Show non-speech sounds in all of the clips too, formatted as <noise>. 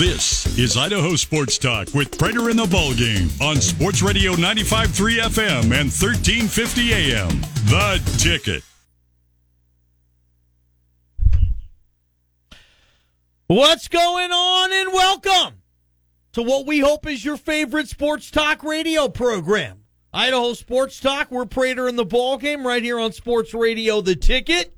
This is Idaho Sports Talk with Prater in the Ball Game on Sports Radio 95.3 FM and 1350 AM. The Ticket. What's going on and welcome to what we hope is your favorite sports talk radio program. Idaho Sports Talk. We're Prater in the Ball Game right here on Sports Radio The Ticket.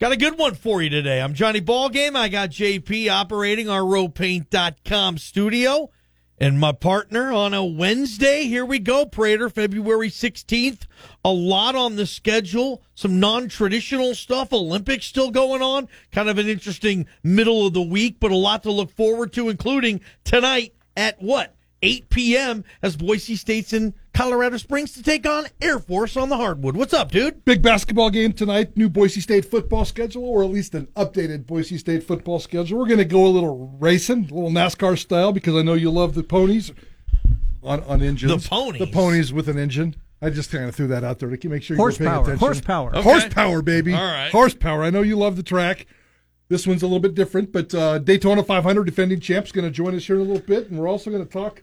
Got a good one for you today. I'm Johnny Ballgame. I got JP operating our rowpaint.com studio. And my partner on a Wednesday, here we go, Prater, February 16th. A lot on the schedule, some non traditional stuff. Olympics still going on. Kind of an interesting middle of the week, but a lot to look forward to, including tonight at what? 8 p.m. as Boise State's in Colorado Springs to take on Air Force on the hardwood. What's up, dude? Big basketball game tonight. New Boise State football schedule, or at least an updated Boise State football schedule. We're going to go a little racing, a little NASCAR style, because I know you love the ponies on, on engines. The ponies? The ponies with an engine. I just kind of threw that out there to make sure you're paying Horsepower. attention. Horsepower. Okay. Horsepower, baby. All right. Horsepower. I know you love the track. This one's a little bit different, but uh, Daytona 500 defending champ's going to join us here in a little bit, and we're also going to talk a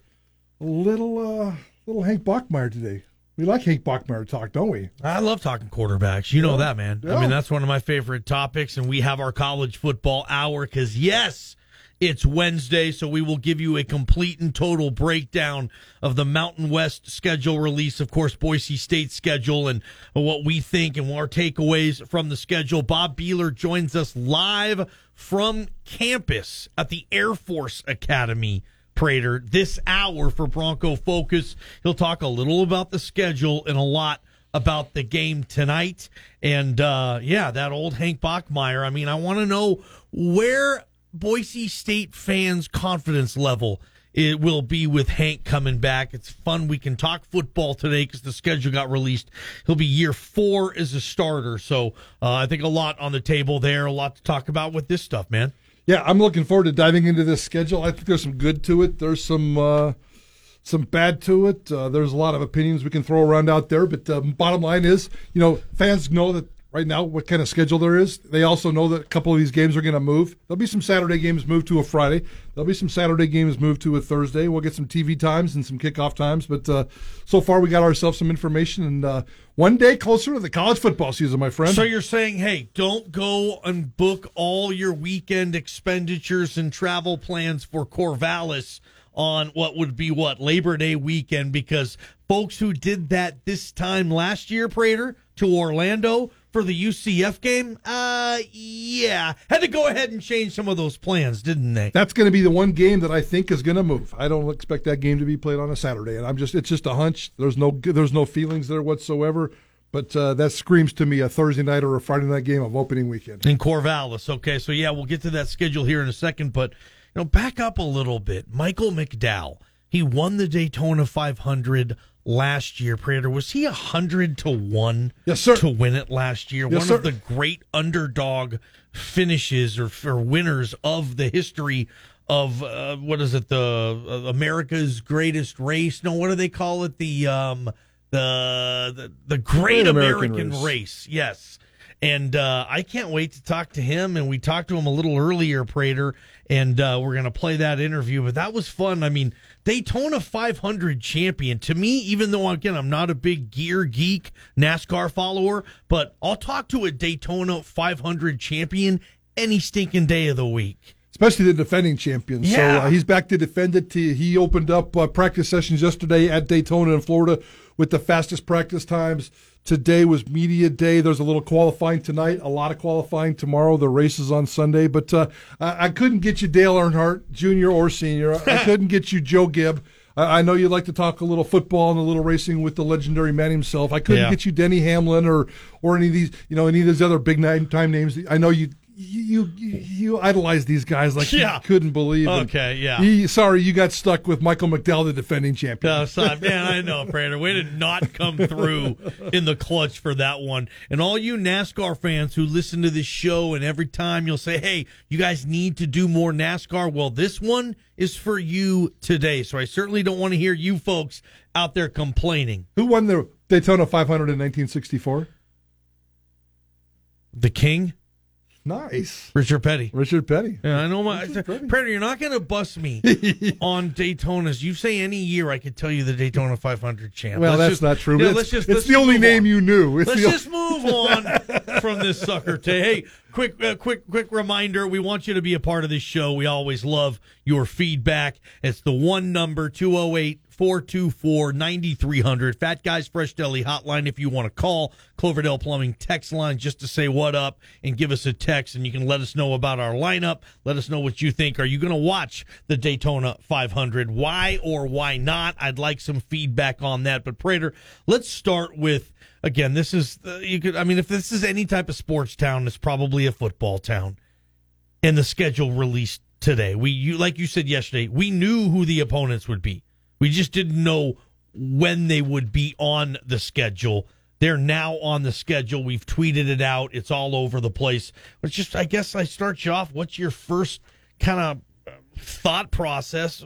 little, uh, little Hank Bachmeier today. We like Hank Bachmeier talk, don't we? I love talking quarterbacks. You know that, man. I mean, that's one of my favorite topics. And we have our college football hour because, yes, it's Wednesday. So we will give you a complete and total breakdown of the Mountain West schedule release, of course, Boise State schedule, and what we think and our takeaways from the schedule. Bob Beeler joins us live from campus at the Air Force Academy. Prater this hour for Bronco Focus. He'll talk a little about the schedule and a lot about the game tonight. And uh, yeah, that old Hank Bachmeier. I mean, I want to know where Boise State fans' confidence level it will be with Hank coming back. It's fun. We can talk football today because the schedule got released. He'll be year four as a starter. So uh, I think a lot on the table there, a lot to talk about with this stuff, man. Yeah, I'm looking forward to diving into this schedule. I think there's some good to it. There's some uh, some bad to it. Uh, there's a lot of opinions we can throw around out there. But um, bottom line is, you know, fans know that right now what kind of schedule there is. They also know that a couple of these games are going to move. There'll be some Saturday games moved to a Friday. There'll be some Saturday games moved to a Thursday. We'll get some TV times and some kickoff times. But uh, so far, we got ourselves some information, and uh, one day closer to the college football season, my friend. So you're saying, hey, don't go and book all your weekend expenditures and travel plans for Corvallis on what would be what Labor Day weekend because folks who did that this time last year, Prater, to Orlando for the UCF game, uh, yeah, had to go ahead and change some of those plans, didn't they? That's going to be the one game that I think is going to move. I don't expect that game to be played on a Saturday, and I'm just—it's just a hunch. There's no there's no feelings there whatsoever. But uh, that screams to me a Thursday night or a Friday night game of opening weekend. in Corvallis. Okay, so yeah, we'll get to that schedule here in a second, but you know, back up a little bit. Michael McDowell, he won the Daytona 500 last year. Prater, was he a hundred to one? Yes, sir. To win it last year, Yes, one sir. of the great underdog finishes or, or winners of the history of uh, what is it? The uh, America's Greatest Race? No, what do they call it? The um the the, the Great Great American, American race. Race. Yes. And uh, I can't wait to talk to him. And we talked to him a little earlier, Prater, and uh, we're going to play that interview. But that was fun. I mean, Daytona 500 champion. To me, even though, again, I'm not a big gear geek NASCAR follower, but I'll talk to a Daytona 500 champion any stinking day of the week. especially the defending champion. Yeah. So uh, he's back to defend it. He, he opened up uh, practice sessions yesterday at Daytona in Florida with the fastest practice times. Today was media day. There's a little qualifying tonight, a lot of qualifying tomorrow. The race is on Sunday, but uh, I, I couldn't get you Dale Earnhardt, junior or senior. I, I <laughs> couldn't get you Joe Gibb. I, I know you'd like to talk a little football and a little racing with the legendary man himself. I couldn't Yeah. get you Denny Hamlin or or any of these, you know, any of these other big name time names. I know you you you, you idolize these guys like Yeah. you couldn't believe. Okay, yeah. sorry, you got stuck with Michael McDowell, the defending champion. No, son, man, I know, Prater. Way to not come through in the clutch for that one. And all you NASCAR fans who listen to this show, and every time you'll say, hey, you guys need to do more NASCAR. Well, this one is for you today. So I certainly don't want to hear you folks out there complaining. Who won the Daytona 500 in 1964? The King? Nice. Richard Petty. Richard Petty. Yeah, I know my Richard Petty. You're not going to bust me <laughs> on Daytonas. You say any year, I could tell you the Daytona 500 champ. Well, Let's that's just- not true. Yeah, it's let's just it's let's the only name on. you knew. It's Let's just move <laughs> on from this sucker. To hey, quick, uh, quick, quick reminder: we want you to be a part of this show. We always love your feedback. It's the one number 208 424 9300. Fat Guys Fresh Deli hotline if you want to call. Cloverdale Plumbing text line just to say what up and give us a text, and you can let us know about our lineup. Let us know what you think. Are you going to watch the Daytona 500? Why or why not? I'd like some feedback on that. But Prater, let's start with again. This is uh, you could. I mean, if this is any type of sports town, it's probably a football town. And the schedule released today. We you like you said yesterday. We knew who the opponents would be. We just didn't know when they would be on the schedule. They're now on the schedule. We've tweeted it out. It's all over the place. But just, I guess, I start you off. What's your first kind of thought process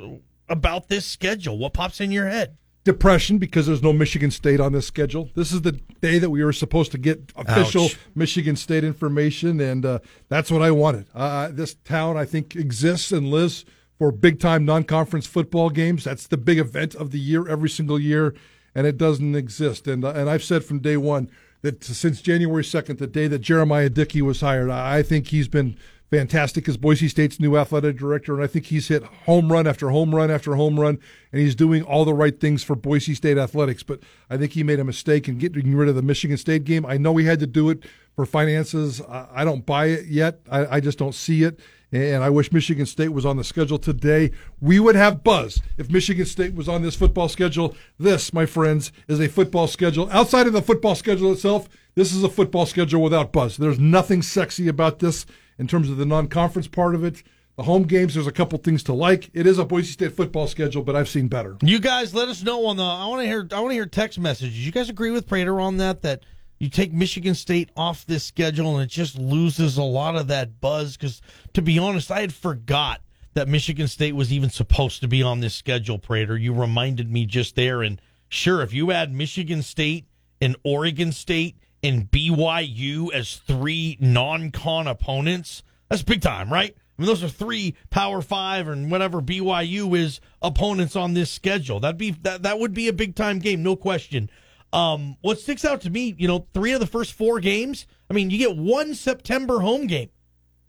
about this schedule? What pops in your head? depression because there's no Michigan State on this schedule. This is the day that we were supposed to get official Ouch. Michigan State information, and uh, that's what I wanted. Uh, this town, I think, exists and lives for big time non conference football games. That's the big event of the year every single year, and it doesn't exist. And uh, and I've said from day one that since January 2nd, the day that Jeremiah Dickey was hired, I I think he's been fantastic as Boise State's new athletic director, and I think he's hit home run after home run after home run, and he's doing all the right things for Boise State athletics. But I think he made a mistake in getting rid of the Michigan State game. I know he had to do it for finances. I don't buy it yet. I, I just don't see it. And I wish Michigan State was on the schedule today. We would have buzz if Michigan State was on this football schedule. This, my friends, is a football schedule. Outside of the football schedule itself, this is a football schedule without buzz. There's nothing sexy about this in terms of the non conference part of it. The home games, there's a couple things to like. It is a Boise State football schedule, but I've seen better. You guys, let us know on the. I want to hear. I want to hear text messages. You guys agree with Prater on that? That you take Michigan State off this schedule and it just loses a lot of that buzz. Because to be honest, I had forgot that Michigan State was even supposed to be on this schedule. Prater, you reminded me just there. And sure, if you add Michigan State and Oregon State and BYU as three non-con opponents, that's big time, right? I mean, those are three Power Five and whatever BYU is opponents on this schedule. That'd be that that would be a big time game, no question. Um, what sticks out to me, you know, three of the first four games. I mean, you get one September home game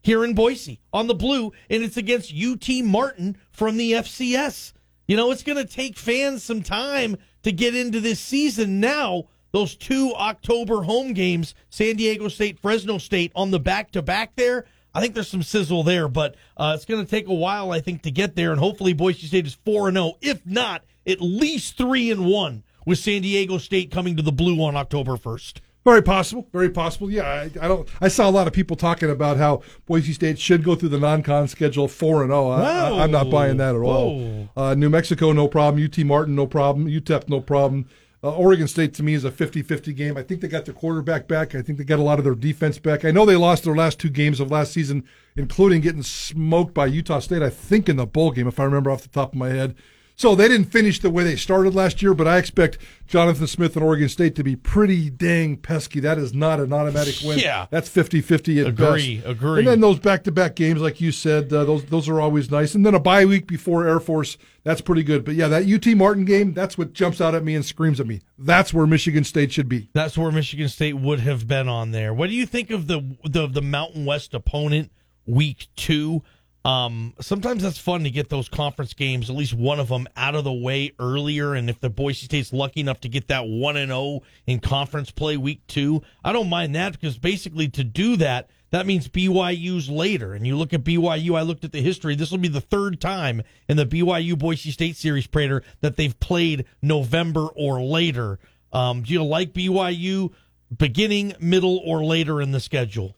here in Boise on the blue, and it's against UT Martin from the FCS. You know, it's going to take fans some time to get into this season now. Those two October home games, San Diego State, Fresno State, on the back to back there. I think there's some sizzle there, but uh, it's going to take a while, I think, to get there. And hopefully, Boise State is four and zero, if not at least three and one, with San Diego State coming to the blue on October first. Very possible. Very possible. Yeah, I, I don't. I saw a lot of people talking about how Boise State should go through the non-con schedule four and zero. I, am not buying that at all. Uh, New Mexico, no problem. UT Martin, no problem. UTEP, no problem. Uh, Oregon State to me is a 50-50 game. I think they got their quarterback back. I think they got a lot of their defense back. I know they lost their last two games of last season, including getting smoked by Utah State. I think in the bowl game, if I remember off the top of my head. So they didn't finish the way they started last year, but I expect Jonathan Smith and Oregon State to be pretty dang pesky. That is not an automatic win. Yeah. That's 50-50 at Agree, best. agree. And then those back-to-back games, like you said, uh, those those are always nice. And then a bye week before Air Force, that's pretty good. But yeah, that UT Martin game, that's what jumps out at me and screams at me. That's where Michigan State should be. That's where Michigan State would have been on there. What do you think of the the, the Mountain West opponent week two? Um, sometimes that's fun to get those conference games, at least one of them, out of the way earlier. And if the Boise State's lucky enough to get that one and zero in conference play week two, I don't mind that because basically to do that, that means BYU's later. And you look at BYU, I looked at the history. This will be the third time in the BYU Boise State series, Prater, that they've played November or later. Um, do you like BYU beginning, middle, or later in the schedule?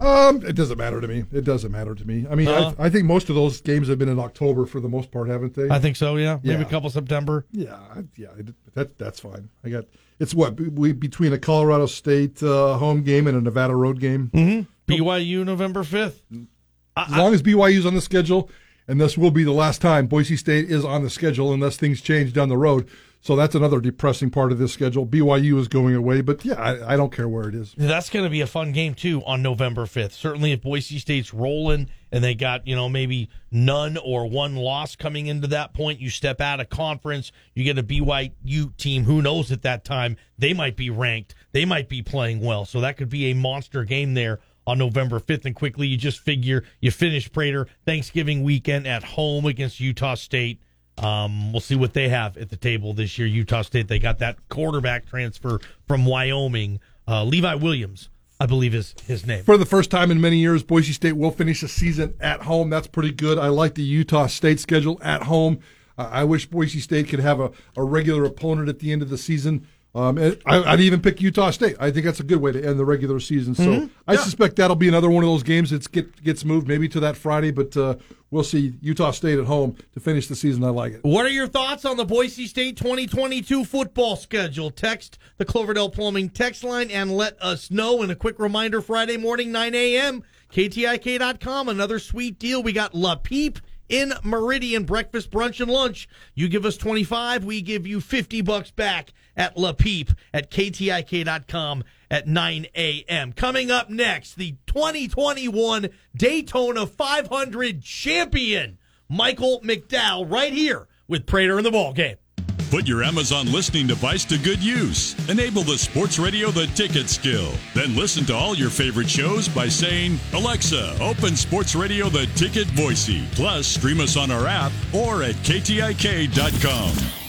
Um, it doesn't matter to me. It doesn't matter to me. I mean, Uh-huh. I, I think most of those games have been in October for the most part, haven't they? I think so. Yeah, maybe Yeah. a couple September. yeah, yeah, that that's fine. I got it's what we between a Colorado State uh, home game and a Nevada road game. Mm-hmm. BYU November fifth. As long as BYU's on the schedule, and this will be the last time Boise State is on the schedule unless things change down the road. So that's another depressing part of this schedule. BYU is going away, but yeah, I, I don't care where it is. That's going to be a fun game too on November 5th. Certainly if Boise State's rolling and they got, you know, maybe none or one loss coming into that point, you step out of conference, you get a BYU team who knows at that time they might be ranked, they might be playing well. So that could be a monster game there on November 5th and quickly you just figure you finish Prater Thanksgiving weekend at home against Utah State um, we'll see what they have at the table this year. Utah State, they got that quarterback transfer from Wyoming, uh, Levi Williams, I believe is his name. For the first time in many years, Boise State will finish the season at home. That's pretty good. I like the Utah State schedule at home. Uh, I wish Boise State could have a, a regular opponent at the end of the season. Um, I, would even pick Utah State. I think that's a good way to end the regular season. So mm-hmm. I yeah. suspect that'll be another one of those games that get, gets moved maybe to that Friday, but uh, we'll see Utah State at home to finish the season. I like it. What are your thoughts on the Boise State 2022 football schedule? Text the Cloverdale Plumbing text line and let us know. And a quick reminder Friday morning, 9 a.m., KTIK.com. Another sweet deal. We got La Peep in Meridian, breakfast, brunch, and lunch. You give us 25, we give you 50 bucks back at La Peep at KTIK.com at 9 a.m. Coming up next, the 2021 Daytona 500 champion, Michael McDowell, right here with Prater in the ball game. Put your Amazon listening device to good use. Enable the Sports Radio The Ticket skill. Then listen to all your favorite shows by saying, Alexa, open Sports Radio The Ticket Boise. Plus, stream us on our app or at KTIK.com.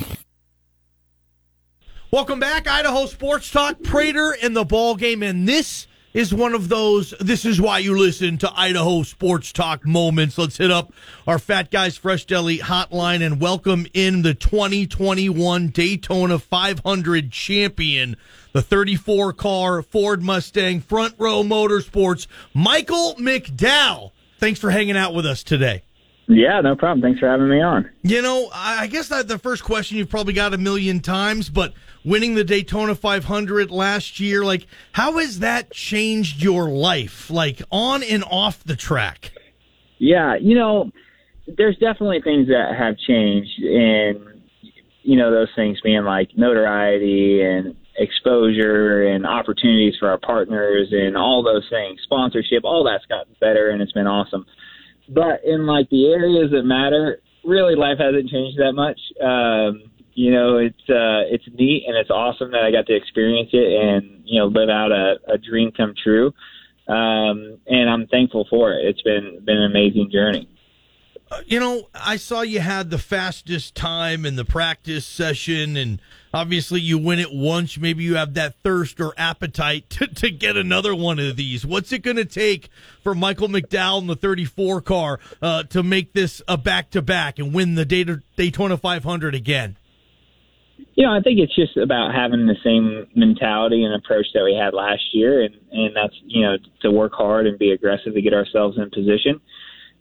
Welcome back, Idaho Sports Talk. Prater in the ball game, and this is one of those this is why you listen to Idaho Sports Talk moments. Let's hit up our Fat Guys Fresh Deli hotline and welcome in the 2021 Daytona 500 champion, the 34 car Ford Mustang Front Row Motorsports, Michael McDowell. Thanks for hanging out with us today. Yeah, no problem. Thanks for having me on. You know, I guess that the first question you've probably got a million times, but winning the Daytona 500 last year, like, how has that changed your life, like on and off the track? Yeah, you know, there's definitely things that have changed, and you know, those things being like notoriety and exposure and opportunities for our partners and all those things, sponsorship, all that's gotten better, and it's been awesome but in like the areas that matter, really life hasn't changed that much. Um, you know, it's uh, it's neat and it's awesome that I got to experience it and you know live out a, a dream come true. Um, and I'm thankful for it. It's been been an amazing journey. You know, I saw you had the fastest time in the practice session, and obviously you win it once. Maybe you have that thirst or appetite <laughs> to, to get another one of these. What's it going to take for Michael McDowell in the 34 car uh, to make this a back to back and win the Daytona 500 again? You know, I think it's just about having the same mentality and approach that we had last year, and and that's you know to work hard and be aggressive to get ourselves in position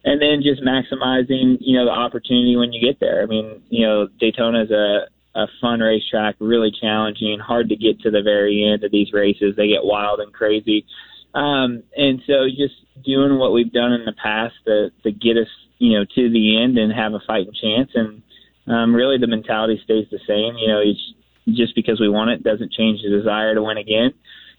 and then just maximizing, you know, the opportunity when you get there. I mean, you know, Daytona is a, a fun racetrack, really challenging, hard to get to the very end of these races. They get wild and crazy. Um, and so just doing what we've done in the past to, to get us, you know, to the end and have a fighting chance. And um, really the mentality stays the same. You know, it's just because we won it doesn't change the desire to win again.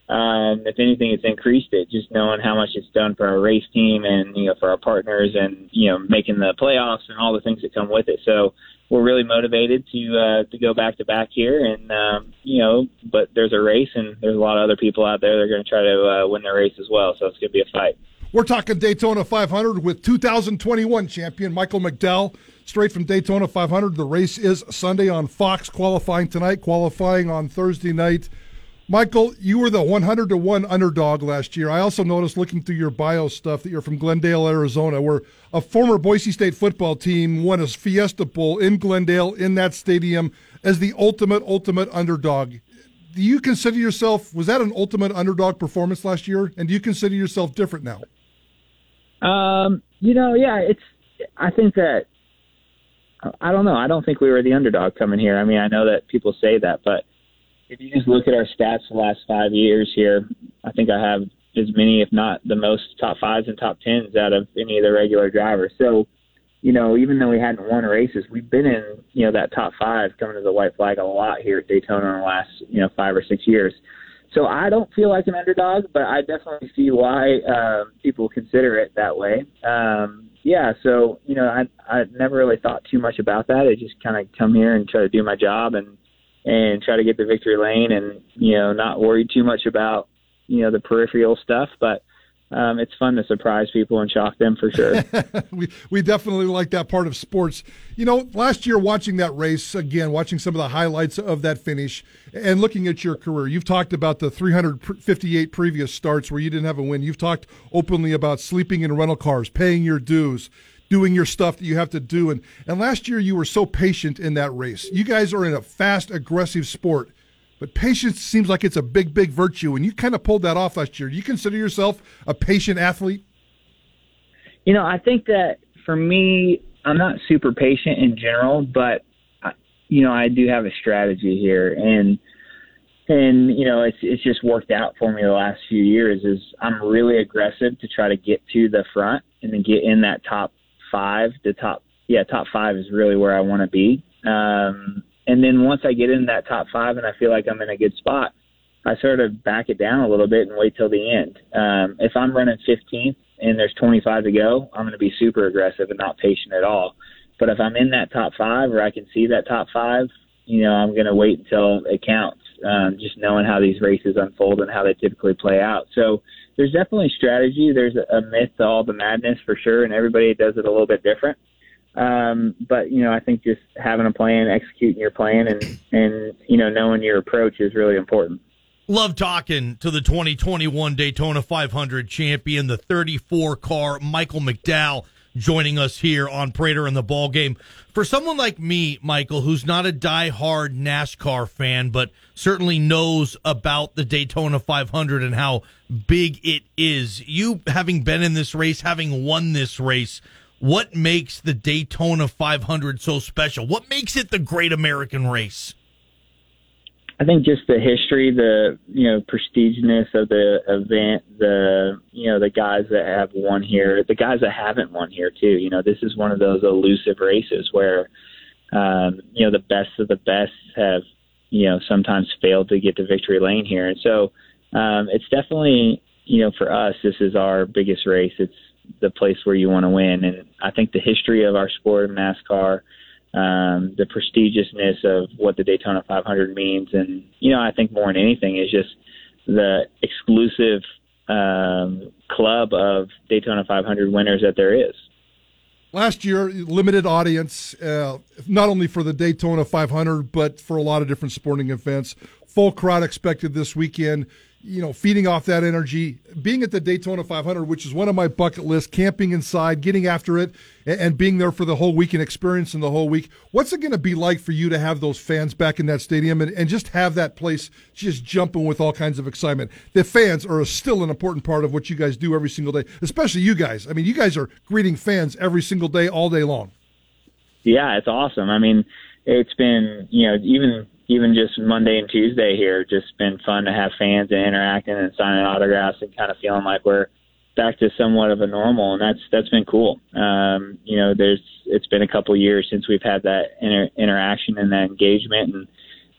Um, if anything, it's increased it. Just knowing how much it's done for our race team and you know for our partners, and you know making the playoffs and all the things that come with it. So we're really motivated to uh, to go back to back here, and um, you know, but there's a race, and there's a lot of other people out there that are going to try to uh, win their race as well. So it's going to be a fight. We're talking Daytona 500 with 2021 champion Michael McDowell, straight from Daytona 500. The race is Sunday on Fox, qualifying tonight, qualifying on Thursday night. Michael, you were the 100 to 1 underdog last year. I also noticed looking through your bio stuff that you're from Glendale, Arizona, where a former Boise State football team won a Fiesta Bowl in Glendale in that stadium as the ultimate, ultimate underdog. Do you consider yourself, was that an ultimate underdog performance last year? And do you consider yourself different now? Um, you know, yeah, it's, I think that, I don't know. I don't think we were the underdog coming here. I mean, I know that people say that, but if you just look at our stats the last five years here, I think I have as many, if not the most, top fives and top tens out of any of the regular drivers. So you know, even though we hadn't won races, we've been in, you know, that top five coming to the white flag a lot here at Daytona in the last, you know, five or six years. So I don't feel like an underdog, but I definitely see why uh, people consider it that way. Um, yeah, so you know, I I never really thought too much about that. I just kind of come here and try to do my job and and try to get the victory lane, and you know, not worry too much about you know the peripheral stuff, but um, it's fun to surprise people and shock them for sure. <laughs> we we definitely like that part of sports. You know, last year watching that race again, watching some of the highlights of that finish, and looking at your career, you've talked about the 358 previous starts where you didn't have a win. You've talked openly about sleeping in rental cars, paying your dues. Doing your stuff that you have to do, and and last year you were so patient in that race. You guys are in a fast, aggressive sport but patience seems like it's a big, big virtue, and you kind of pulled that off last year. Do you consider yourself a patient athlete? You know, I think that for me, I'm not super patient in general, but you know, I do have a strategy here, and and you know, it's it's just worked out for me the last few years. Is I'm really aggressive to try to get to the front and then get in that top five. The top, yeah, top five is really where I want to be. Um, and then once I get in that top five and I feel like I'm in a good spot, I sort of back it down a little bit and wait till the end. Um, if I'm running 15th and there's 25 to go, I'm going to be super aggressive and not patient at all. But if I'm in that top five or I can see that top five, you know, I'm going to wait until it counts. Um, just knowing how these races unfold and how they typically play out. So there's definitely strategy. There's a myth to all the madness for sure, and everybody does it a little bit different. Um, but you know, I think just having a plan, executing your plan, and and you know, knowing your approach is really important. Love talking to the 2021 Daytona 500 champion, the 34 car Michael McDowell, joining us here on Prater and the Ball Game. For someone like me, Michael, who's not a die-hard NASCAR fan, but certainly knows about the Daytona 500 and how big it is, you having been in this race, having won this race what makes the Daytona 500 so special? What makes it the great American race? I think just the history, the you know prestiginess of the event, the you know the guys that have won here, the guys that haven't won here too. You know, this is one of those elusive races where um, you know the best of the best have you know sometimes failed to get to victory lane here, and so um, it's definitely you know for us this is our biggest race. It's the place where you want to win. And I think the history of our sport, NASCAR, um, the prestigiousness of what the Daytona 500 means, and you know, I think more than anything is just the exclusive um, club of Daytona 500 winners that there is. Last year, limited audience, uh, not only for the Daytona 500, but for a lot of different sporting events. Full crowd expected this weekend you know, feeding off that energy, being at the Daytona 500, which is one of my bucket lists, camping inside, getting after it, and, being there for the whole week and experiencing the whole week. What's it going to be like for you to have those fans back in that stadium and, and just have that place just jumping with all kinds of excitement? The fans are still an important part of what you guys do every single day, especially you guys. I mean, you guys are greeting fans every single day, all day long. Yeah, it's awesome. I mean, it's been, you know, even even just Monday and Tuesday here, just been fun to have fans and interacting and signing autographs and kind of feeling like we're back to somewhat of a normal, and that's that's been cool. Um, you know, there's it's been a couple years since we've had that inter- interaction and that engagement, and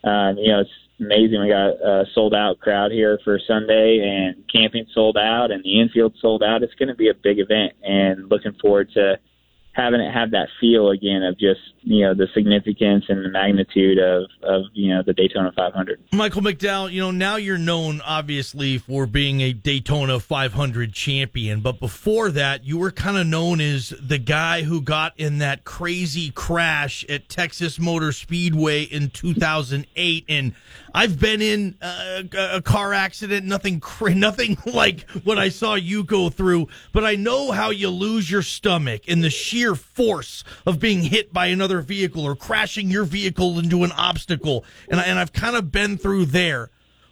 um, you know, it's amazing. We got a sold out crowd here for Sunday, and camping sold out, and the infield sold out. It's going to be a big event, and looking forward to having it have that feel again of just you know the significance and the magnitude of of you know the Daytona 500. Michael McDowell, you know now you're known obviously for being a Daytona 500 champion, but before that you were kind of known as the guy who got in that crazy crash at Texas Motor Speedway in 2008 and I've been in a, a car accident, nothing <laughs> nothing like what I saw you go through, but I know how you lose your stomach and the sheer force of being hit by another vehicle or crashing your vehicle into an obstacle. And, I, and I've kind of been through there.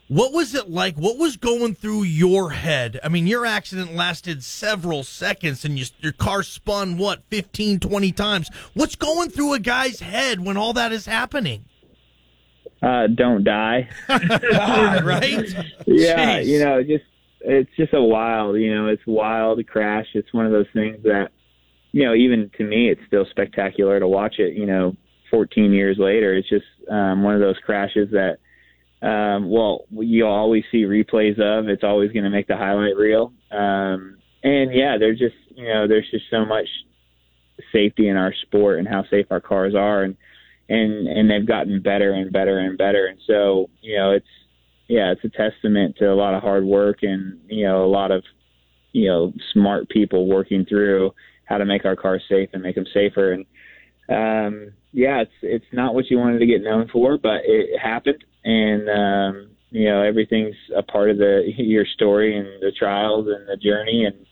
What was it like? What was going through your head? I mean, your accident lasted several seconds and you, your car spun, what, 15, 20 times. What's going through a guy's head when all that is happening? Uh, don't die. <laughs> right? <laughs> yeah, Jeez. you know, just it's just a wild, you know, it's wild crash. It's one of those things that you know, even to me, it's still spectacular to watch it. You know, 14 years later, it's just um, one of those crashes that, um, well, you'll always see replays of. It's always going to make the highlight reel. Um, and yeah, there's just you know, there's just so much safety in our sport and how safe our cars are, and and and they've gotten better and better and better. And so you know, it's yeah, it's a testament to a lot of hard work and you know a lot of you know smart people working through how to make our cars safe and make them safer. And um, yeah, it's it's not what you wanted to get known for, but it happened, and um, you know everything's a part of the <laughs> your story and the trials and the journey and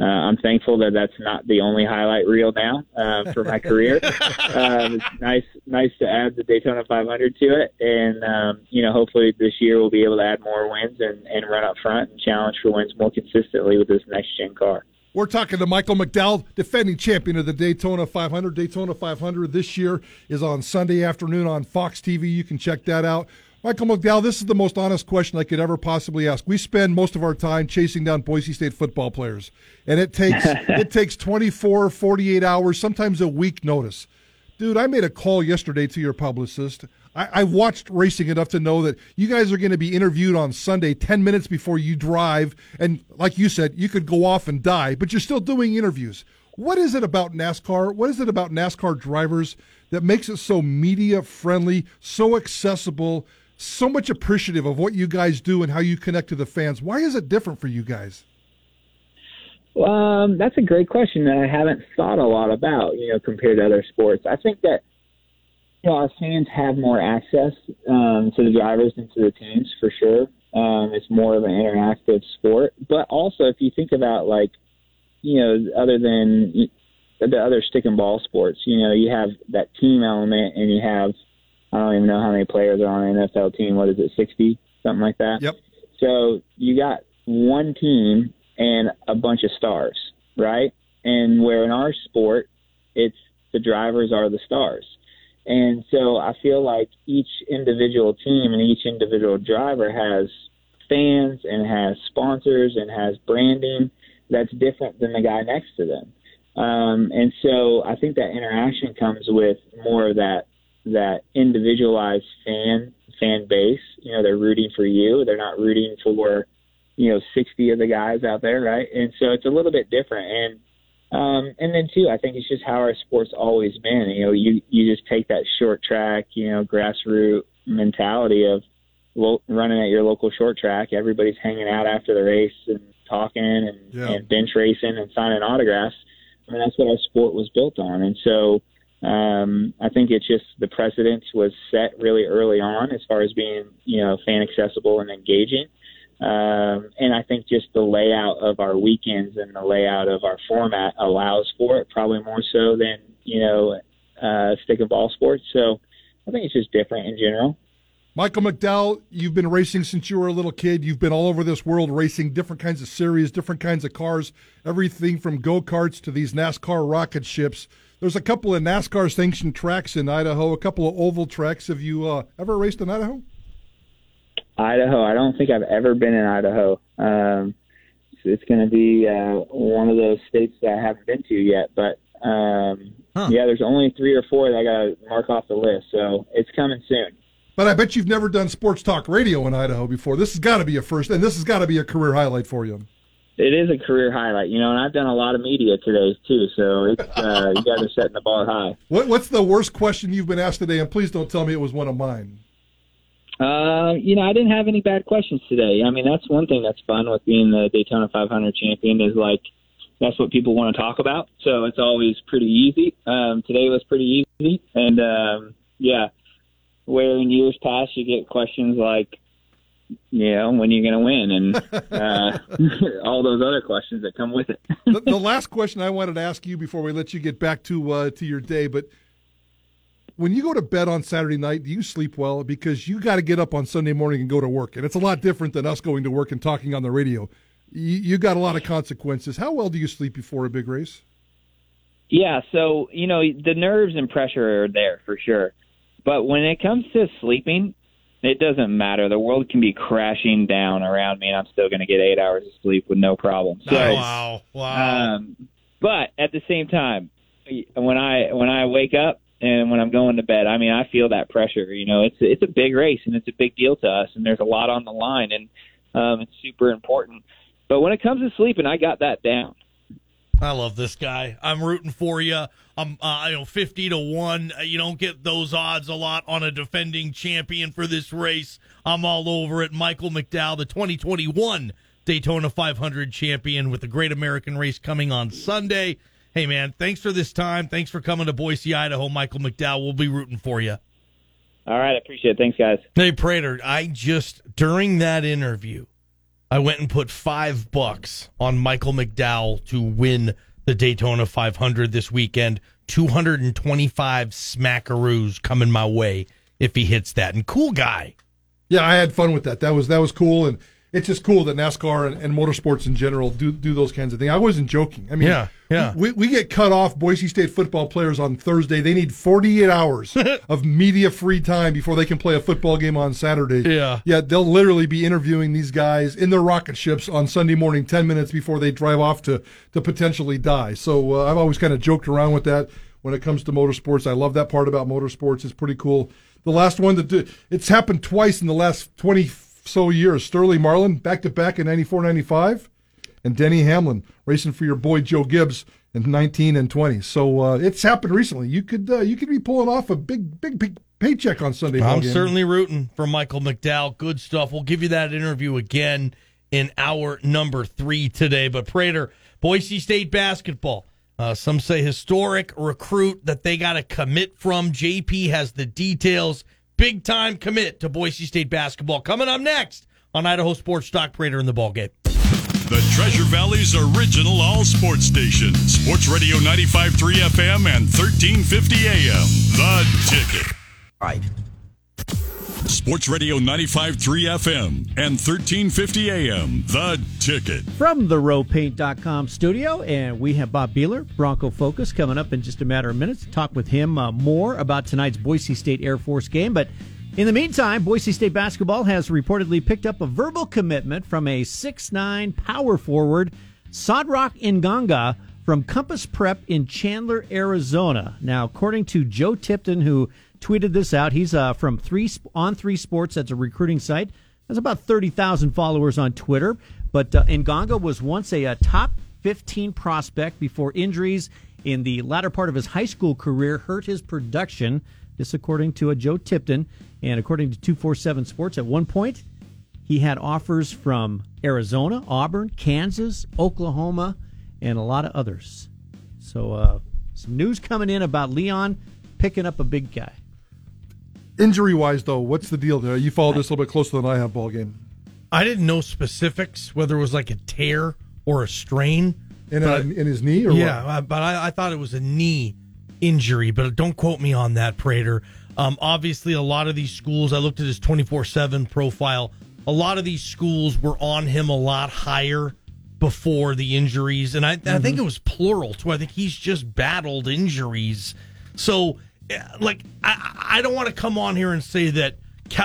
uh, I'm thankful that that's not the only highlight reel now uh, for my career. uh, <laughs> it's nice, nice to add the Daytona 500 to it, and um, you know, hopefully this year we'll be able to add more wins and, and run up front and challenge for wins more consistently with this next gen car. We're talking to Michael McDowell, defending champion of the Daytona 500. Daytona 500 this year is on Sunday afternoon on Fox TV. You can check that out. Michael McDowell, this is the most honest question I could ever possibly ask. We spend most of our time chasing down Boise State football players, and it takes <laughs> it takes 24, 48 hours, sometimes a week notice. Dude, I made a call yesterday to your publicist. I, I watched racing enough to know that you guys are going to be interviewed on Sunday 10 minutes before you drive. And like you said, you could go off and die, but you're still doing interviews. What is it about NASCAR? What is it about NASCAR drivers that makes it so media friendly, so accessible? So much appreciative of what you guys do and how you connect to the fans. Why is it different for you guys? Well, um, that's a great question that I haven't thought a lot about, you know, compared to other sports. I think that you know, our fans have more access um, to the drivers and to the teams for sure. Um, it's more of an interactive sport, but also if you think about like, you know, other than the other stick and ball sports, you know, you have that team element and you have I don't even know how many players are on an NFL team. What is it, 60, something like that? Yep. So you got one team and a bunch of stars, right? And where in our sport, it's the drivers are the stars. And so I feel like each individual team and each individual driver has fans and has sponsors and has branding that's different than the guy next to them. Um, and so I think that interaction comes with more of that that individualized fan fan base. You know, they're rooting for you. They're not rooting for you know 60 of the guys out there, right? And so it's a little bit different. And um, and then too, I think it's just how our sport's always been. You know, you you just take that short track, you know, grassroots mentality of lo- running at your local short track. Everybody's hanging out after the race and talking and, yeah. and bench racing and signing autographs. I mean, that's what our sport was built on. And so um, I think it's just the precedence was set really early on as far as being, you know, fan accessible and engaging. Um, and I think just the layout of our weekends and the layout of our format allows for it, probably more so than, you know, uh, stick and ball sports. So I think it's just different in general. Michael McDowell, you've been racing since you were a little kid. You've been all over this world racing different kinds of series, different kinds of cars, everything from go karts to these NASCAR rocket ships. There's a couple of NASCAR sanctioned tracks in Idaho, a couple of oval tracks. Have you uh, ever raced in Idaho? Idaho. I don't think I've ever been in Idaho. Um, so it's going to be uh, one of those states that I haven't been to yet. But um, huh. yeah, there's only three or four that I got to mark off the list. So it's coming soon. But I bet you've never done sports talk radio in Idaho before. This has got to be a first, and this has got to be a career highlight for you. It is a career highlight, you know, and I've done a lot of media today too, so it's uh, you <laughs> guys are setting the bar high. What, what's the worst question you've been asked today? And please don't tell me it was one of mine. Uh, you know, I didn't have any bad questions today. I mean, that's one thing that's fun with being the Daytona 500 champion is like that's what people want to talk about. So it's always pretty easy. Um, today was pretty easy, and um, yeah, where in years past you get questions like, you know, when you're going to win and uh, <laughs> all those other questions that come with it. <laughs> the, the, last question I wanted to ask you before we let you get back to uh, to your day, but when you go to bed on Saturday night, do you sleep well? Because you got to get up on Sunday morning and go to work, and it's a lot different than us going to work and talking on the radio. You, you got a lot of consequences. How well do you sleep before a big race? Yeah, so you know the nerves and pressure are there for sure, but when it comes to sleeping, it doesn't matter. The world can be crashing down around me, and I'm still going to get eight hours of sleep with no problem. So, wow, wow. Um, but at the same time, when I when I wake up and when I'm going to bed, I mean, I feel that pressure. You know, it's it's a big race and it's a big deal to us, and there's a lot on the line, and um, it's super important. But when it comes to sleeping, I got that down. I love this guy. I'm rooting for you. I'm, uh, you know, fifty to one. You don't get those odds a lot on a defending champion for this race. I'm all over it. Michael McDowell, the 2021 Daytona 500 champion, with the Great American Race coming on Sunday. Hey, man, thanks for this time. Thanks for coming to Boise, Idaho, Michael McDowell. We'll be rooting for you. All right, I appreciate it. Thanks, guys. Hey, Prater, I just during that interview I went and put five bucks on Michael McDowell to win the Daytona 500 this weekend. 225 smackaroos coming my way if he hits that. And cool guy. Yeah, I had fun with that. That was that was cool, and it's just cool that NASCAR and, and, motorsports in general do do those kinds of things. I wasn't joking. I mean, yeah, yeah. We, we get cut off Boise State football players on Thursday. They need 48 hours <laughs> of media free time before they can play a football game on Saturday. Yeah. Yeah, they'll literally be interviewing these guys in their rocket ships on Sunday morning 10 minutes before they drive off to to potentially die. So uh, I've always kind of joked around with that when it comes to motorsports. I love that part about motorsports. It's pretty cool. The last one that it's happened twice in the last 20 so years. Sterling Marlin back to back in 94 95, and Denny Hamlin racing for your boy Joe Gibbs in 19 and 20. So uh, it's happened recently. You could uh, you could be pulling off a big big big paycheck on Sunday. I'm certainly rooting for Michael McDowell. Good stuff. We'll give you that interview again in hour number three today. But Prater, Boise State basketball. Uh, some say historic recruit that they got to commit from. JP has the details big time commit to Boise State basketball. Coming up next on Idaho Sports Talk Prater in the ballgame. The Treasure Valley's original all sports station. Sports Radio 95.3 FM and 1350 AM. The Ticket. All right. Sports Radio 95.3 FM and 1350 AM. The Ticket. From the rowpaint.com studio, and we have Bob Beeler, Bronco Focus, coming up in just a matter of minutes to talk with him uh, more about tonight's Boise State Air Force game. But in the meantime, Boise State basketball has reportedly picked up a verbal commitment from a six-nine power forward, Sadraque Nganga, from Compass Prep in Chandler, Arizona. Now, according to Joe Tipton, who tweeted this out. He's uh, from three on three sports. That's a recruiting site. Has about thirty thousand followers on Twitter. But uh, Nganga was once a, a top fifteen prospect before injuries in the latter part of his high school career hurt his production. This, according to a uh, Joe Tipton, and according to two four seven Sports, at one point he had offers from Arizona, Auburn, Kansas, Oklahoma, and a lot of others. So, uh, some news coming in about Leon picking up a big guy. Injury wise, though, what's the deal there? You followed this a little bit closer than I have, ball game. I didn't know specifics, whether it was like a tear or a strain. In, a, in his knee, or yeah, what? but I, I, thought it was a knee injury. But don't quote me on that, Prater. Um, obviously, a lot of these schools, I looked at his 24 7 profile, a lot of these schools were on him a lot higher before the injuries. And I, mm-hmm. I think mm-hmm. it was plural, too. I think he's just battled injuries. So like I, I don't want to come on here and say that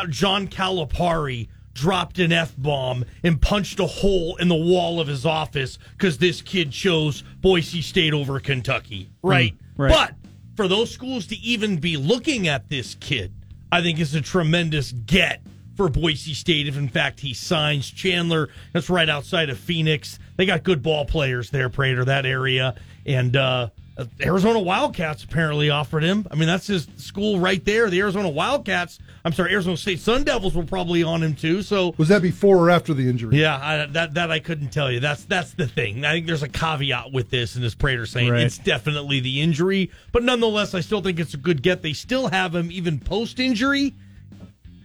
John Calipari dropped an F bomb and punched a hole in the wall of his office because this kid chose Boise State over Kentucky, right? Mm, right? But for those schools to even be looking at this kid, I think is a tremendous get for Boise State if in fact he signs Chandler. That's right outside of Phoenix. They got good ball players there, Prater, that area. And uh, uh, Arizona Wildcats apparently offered him. I mean, that's his school right there. The Arizona Wildcats. I'm sorry, Arizona State Sun Devils were probably on him too. So was that before or after the injury? Yeah, I, that that I couldn't tell you. That's that's the thing. I think there's a caveat with this, and this Prater saying right. it's definitely the injury, but nonetheless, I still think it's a good get. They still have him even post injury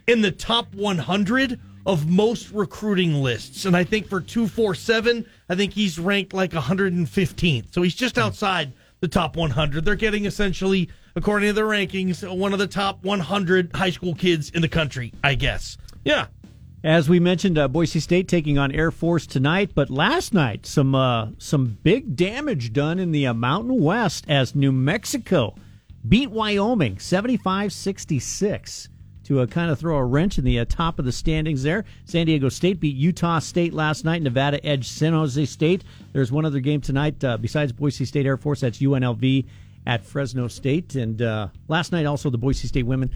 in the top 100 of most recruiting lists, and I think for two four seven, I think he's ranked like 115th. So he's just outside the top 100. They're getting essentially, according to the rankings, one of the top 100 high school kids in the country, I guess. Yeah. As we mentioned, uh, Boise State taking on Air Force tonight, but last night some uh, some big damage done in the uh, Mountain West as New Mexico beat Wyoming 75-66. To uh, kind of throw a wrench in the uh, top of the standings there. San Diego State beat Utah State last night. Nevada edged San Jose State. There's one other game tonight uh, besides Boise State Air Force. That's UNLV at Fresno State. And uh, last night also the Boise State women.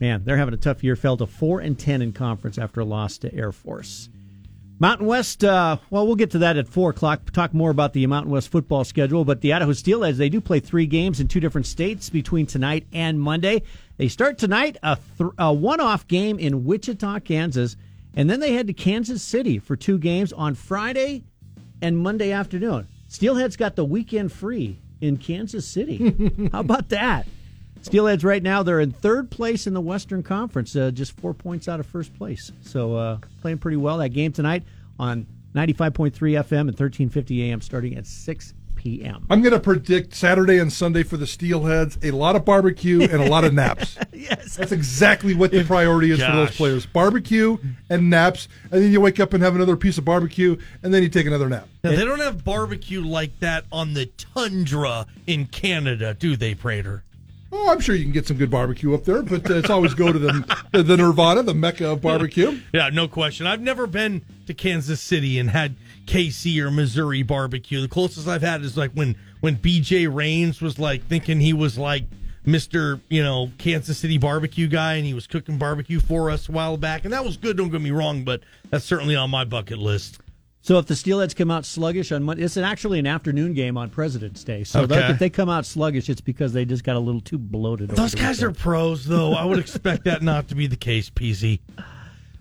Man, they're having a tough year. Fell to four and ten in conference after a loss to Air Force. Mountain West, uh, well, we'll get to that at 4 o'clock. Talk more about the Mountain West football schedule. But the Idaho Steelheads, they do play three games in two different states between tonight and Monday. They start tonight, a, th- a one off game in Wichita, Kansas. And then they head to Kansas City for two games on Friday and Monday afternoon. Steelheads got the weekend free in Kansas City. <laughs> How about that? Steelheads right now they're in third place in the Western Conference, uh, just four points out of first place. So uh, playing pretty well. That game tonight on 95.3 FM and 1350 AM, starting at 6 p.m. I'm going to predict Saturday and Sunday for the Steelheads a lot of barbecue and a lot of naps. <laughs> yes, That's exactly what the priority is for those players: barbecue and naps, and then you wake up and have another piece of barbecue, and then you take another nap. Now, they don't have barbecue like that on the tundra in Canada, do they, Prater? Oh, I'm sure you can get some good barbecue up there, but uh, it's always go to the the, the Nirvana, the mecca of barbecue. Yeah, no question. I've never been to Kansas City and had KC or Missouri barbecue. The closest I've had is like when when BJ Rains was like thinking he was like Mr. You know Kansas City barbecue guy, and he was cooking barbecue for us a while back, and that was good. Don't get me wrong, but that's certainly on my bucket list. So if the Steelheads come out sluggish on Monday, it's an, actually an afternoon game on President's Day. So Okay. that- if they come out sluggish, it's because they just got a little too bloated. Those guys are pros, though. I would <laughs> expect that not to be the case, PZ.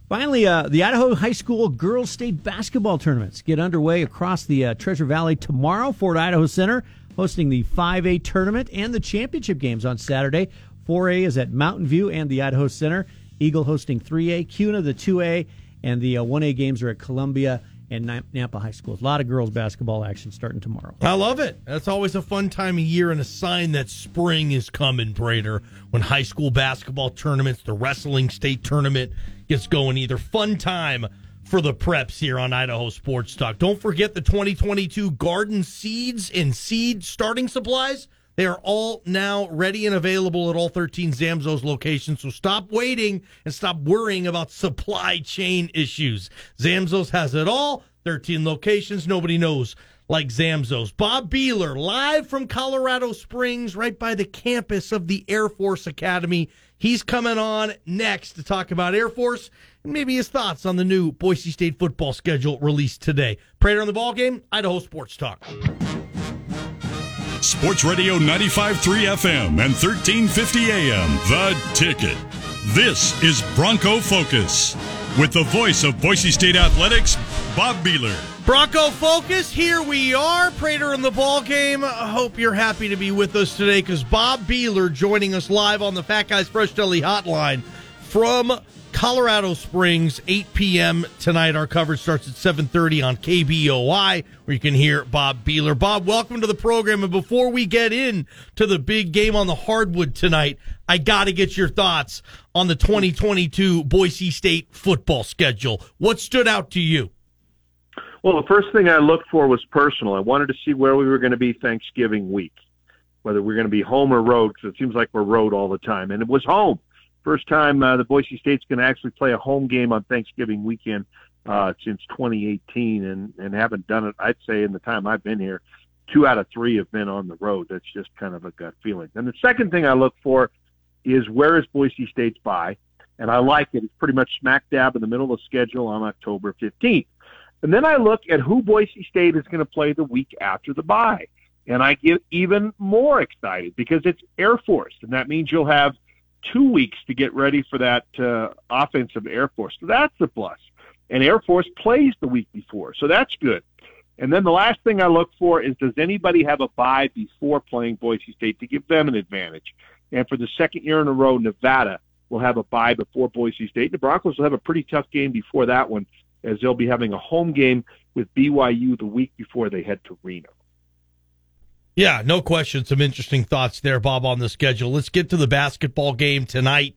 Finally, uh, the Idaho High School Girls State Basketball Tournaments get underway across the uh, Treasure Valley tomorrow. Ford Idaho Center hosting the 5A tournament and the championship games on Saturday. 4A is at Mountain View and the Idaho Center. Eagle hosting 3A, Kuna the 2A, and the uh, 1A games are at Columbia and Nam- Nampa High Schools. A lot of girls basketball action starting tomorrow. I love it. That's always a fun time of year and a sign that spring is coming, Prater. When high school basketball tournaments, the wrestling state tournament gets going. Either fun time for the preps here on Idaho Sports Talk. Don't forget the 2022 garden seeds and seed starting supplies. They are all now ready and available at all 13 Zamzows locations. So stop waiting and stop worrying about supply chain issues. Zamzows has it all. 13 locations. Nobody knows like Zamzows. Bob Beeler, live from Colorado Springs, right by the campus of the Air Force Academy. He's coming on next to talk about Air Force and maybe his thoughts on the new Boise State football schedule released today. Prater on the ball game, Idaho Sports Talk. Sports Radio 95.3 FM and 1350 AM. The Ticket. This is Bronco Focus with the voice of Boise State Athletics, Bob Beeler. Bronco Focus, here we are. Prater in the ball game. Hope you're happy to be with us today because Bob Beeler joining us live on the Fat Guys Fresh Deli Hotline from Colorado Springs, 8 p.m. tonight. Our coverage starts at 7:30 on KBOI, where you can hear Bob Beeler. Bob, welcome to the program. And before we get in to the big game on the hardwood tonight, I got to get your thoughts on the 2022 Boise State football schedule. What stood out to you? Well, the first thing I looked for was personal. I wanted to see where we were going to be Thanksgiving week, whether we're going to be home or road, because it seems like we're road all the time. And it was home. First time uh, the Boise State's going to actually play a home game on Thanksgiving weekend uh, since 2018, and and haven't done it. I'd say in the time I've been here, two out of three have been on the road. That's just kind of a gut feeling. And the second thing I look for is where is Boise State's bye, and I like it. It's pretty much smack dab in the middle of the schedule on October 15th. And then I look at who Boise State is going to play the week after the bye. And I get even more excited because it's Air Force. And that means you'll have two weeks to get ready for that uh, offensive Air Force. So that's a plus. And Air Force plays the week before. So that's good. And then the last thing I look for is does anybody have a bye before playing Boise State to give them an advantage? And for the second year in a row, Nevada will have a bye before Boise State. The Broncos will have a pretty tough game before that one as they'll be having a home game with BYU the week before they head to Reno. Yeah, no question. Some interesting thoughts there, Bob, on the schedule. Let's get to the basketball game tonight.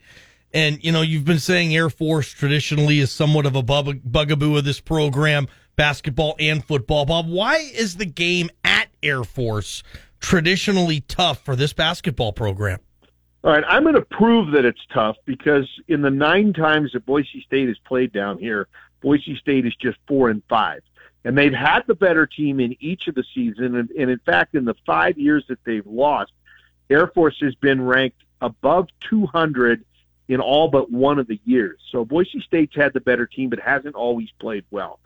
And, you know, you've been saying Air Force traditionally is somewhat of a bugaboo of this program, basketball and football. Bob, why is the game at Air Force traditionally tough for this basketball program? All right, I'm going to prove that it's tough because in the nine times that Boise State has played down here, Boise State is just four and five. And they've had the better team in each of the season. And, and in fact, in the five years that they've lost, Air Force has been ranked above 200 in all but one of the years. So Boise State's had the better team, but hasn't always played well.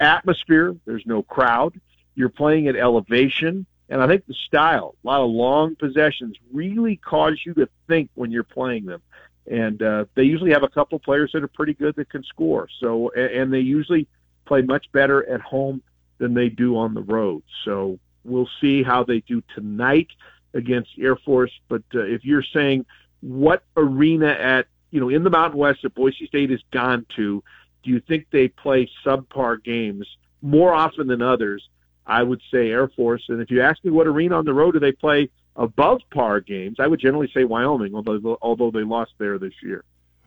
Atmosphere, there's no crowd. You're playing at elevation. And I think the style, a lot of long possessions, really cause you to think when you're playing them. And uh, they usually have a couple of players that are pretty good that can score. So, and they usually play much better at home than they do on the road. So we'll see how they do tonight against Air Force. But uh, if you're saying what arena at you know in the Mountain West that Boise State has gone to, do you think they play subpar games more often than others? I would say Air Force. And if you ask me what arena on the road do they play above par games, I would generally say Wyoming, although although they lost there this year.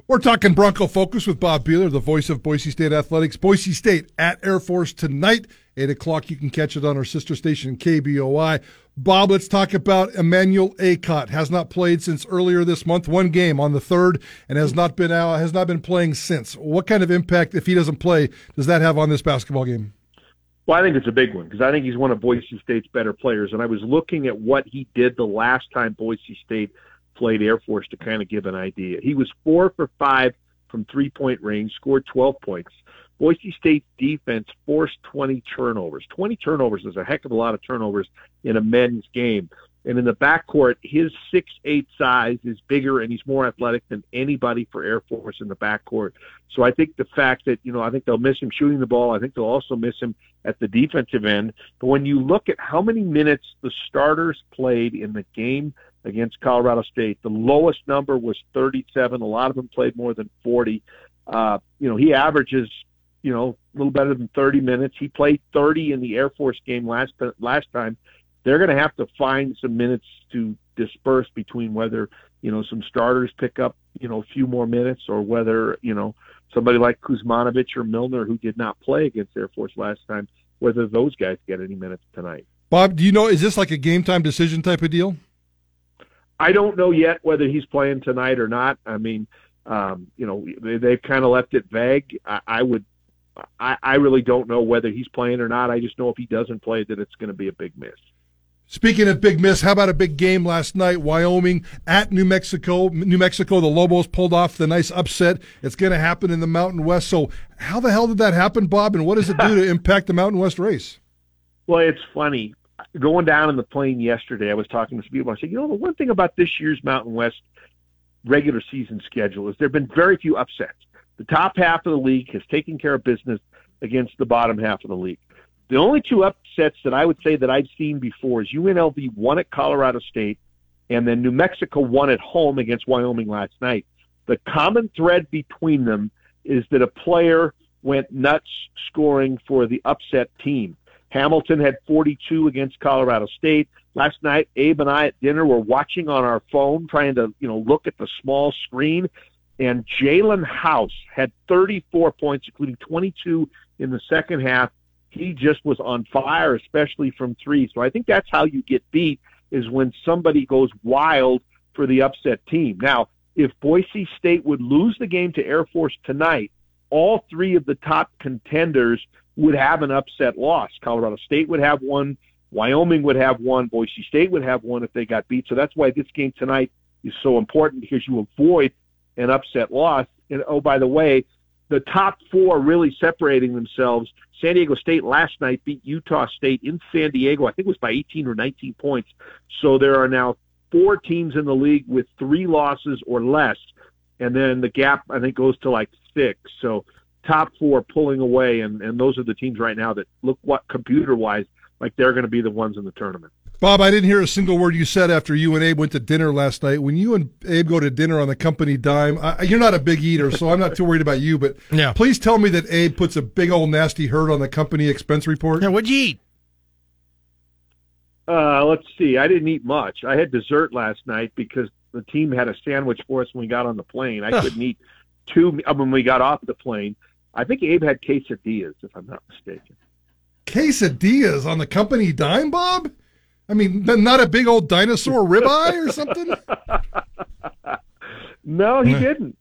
We're talking Bronco Focus with Bob Beeler, the voice of Boise State Athletics. Boise State at Air Force tonight, 8 o'clock. You can catch it on our sister station, KBOI. Bob, let's talk about Emmanuel Akot. Has not played since earlier this month, one game on the third, and has not been out, has not been playing since. What kind of impact, if he doesn't play, does that have on this basketball game? Well, I think it's a big one because I think he's one of Boise State's better players. And I was looking at what he did the last time Boise State played Air Force to kind of give an idea. He was four for five from three point range, scored 12 points. Boise State's defense forced 20 turnovers. 20 turnovers is a heck of a lot of turnovers in a men's game. And in the backcourt, his six eight size is bigger and he's more athletic than anybody for Air Force in the backcourt. So I think the fact that, you know, I think they'll miss him shooting the ball. I think they'll also miss him at the defensive end. But when you look at how many minutes the starters played in the game against Colorado State, the lowest number was 37. A lot of them played more than 40. Uh, you know, he averages, you know, a little better than 30 minutes. He played 30 in the Air Force game last last time they're going to have to find some minutes to disperse between whether you know some starters pick up you know a few more minutes or whether you know somebody like Kuzmanovic or Milner who did not play against Air Force last time whether those guys get any minutes tonight. Bob, do you know is this like a game time decision type of deal? I don't know yet whether he's playing tonight or not. I mean, um, you know, they, they've kind of left it vague. I, I would, I, I really don't know whether he's playing or not. I just know if he doesn't play, that it's going to be a big miss. Speaking of big miss, how about a big game last night? Wyoming at New Mexico. New Mexico, the Lobos pulled off the nice upset. It's going to happen in the Mountain West. So, how the hell did that happen, Bob? And what does it do to <laughs> impact the Mountain West race? Well, it's funny. Going down in the plane yesterday, I was talking to some people. I said, you know, the one thing about this year's Mountain West regular season schedule is there have been very few upsets. The top half of the league has taken care of business against the bottom half of the league. The only two upsets that I would say that I've seen before is UNLV won at Colorado State, and then New Mexico won at home against Wyoming last night. The common thread between them is that a player went nuts scoring for the upset team. Hamilton had 42 against Colorado State. Last night, Abe and I at dinner were watching on our phone, trying to, you know, look at the small screen. And Jaelen House had 34 points, including 22 in the second half he just was on fire, especially from three. So I think that's how you get beat is when somebody goes wild for the upset team. Now, if Boise State would lose the game to Air Force tonight, all three of the top contenders would have an upset loss. Colorado State would have one, Wyoming would have one, Boise State would have one if they got beat. So that's why this game tonight is so important because you avoid an upset loss. And oh, by the way, the top four really separating themselves. San Diego State last night beat Utah State in San Diego. I think it was by 18 or 19 points. So there are now four teams in the league with three losses or less, and then the gap I think goes to like six. So top four pulling away, and and those are the teams right now that look what computer wise like they're going to be the ones in the tournament. Bob, I didn't hear a single word you said after you and Abe went to dinner last night. When you and Abe go to dinner on the company dime, I, you're not a big eater, so I'm not too worried about you. But <laughs> yeah. please tell me that Abe puts a big old nasty hurt on the company expense report. Yeah, what'd you eat? Uh, let's see. I didn't eat much. I had dessert last night because the team had a sandwich for us when we got on the plane. I couldn't eat two when we got off the plane. I think Abe had quesadillas, if I'm not mistaken. Quesadillas on the company dime, Bob? I mean, not a big old dinosaur ribeye or something. <laughs> No, he didn't.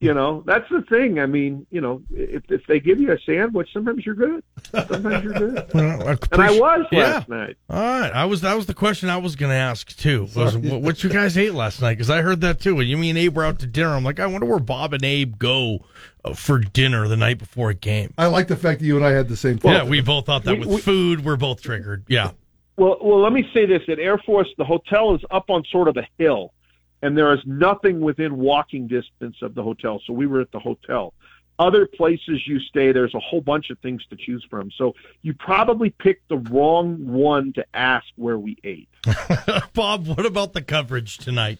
You know, that's the thing. I mean, you know, if if they give you a sandwich, sometimes you're good. Sometimes you're good. <laughs> Well, I And I was Yeah. last night. All right, I was that was the question I was going to ask too. Was what, what you guys ate last night? Because I heard that too. When you and Abe were out to dinner, I'm like, I wonder where Bob and Abe go uh, for dinner the night before a game. I like the fact that you and I had the same thought. yeah, we both thought that we- with we- food, we're both triggered. Yeah, Well, well, let me say this: at Air Force, the hotel is up on sort of a hill, and there is nothing within walking distance of the hotel. So we were at the hotel. Other places you stay, there's a whole bunch of things to choose from. So you probably picked the wrong one to ask where we ate. <laughs> Bob, what about the coverage tonight?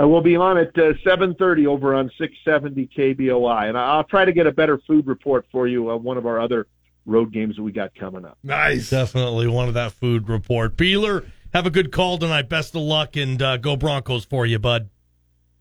Uh, we'll be on at uh, 7:30 over on 670 KBOI, and I'll try to get a better food report for you on one of our other road games that we got coming up. Nice. Definitely one of that food report. Beeler, have a good call tonight. Best of luck and uh, go Broncos for you, bud.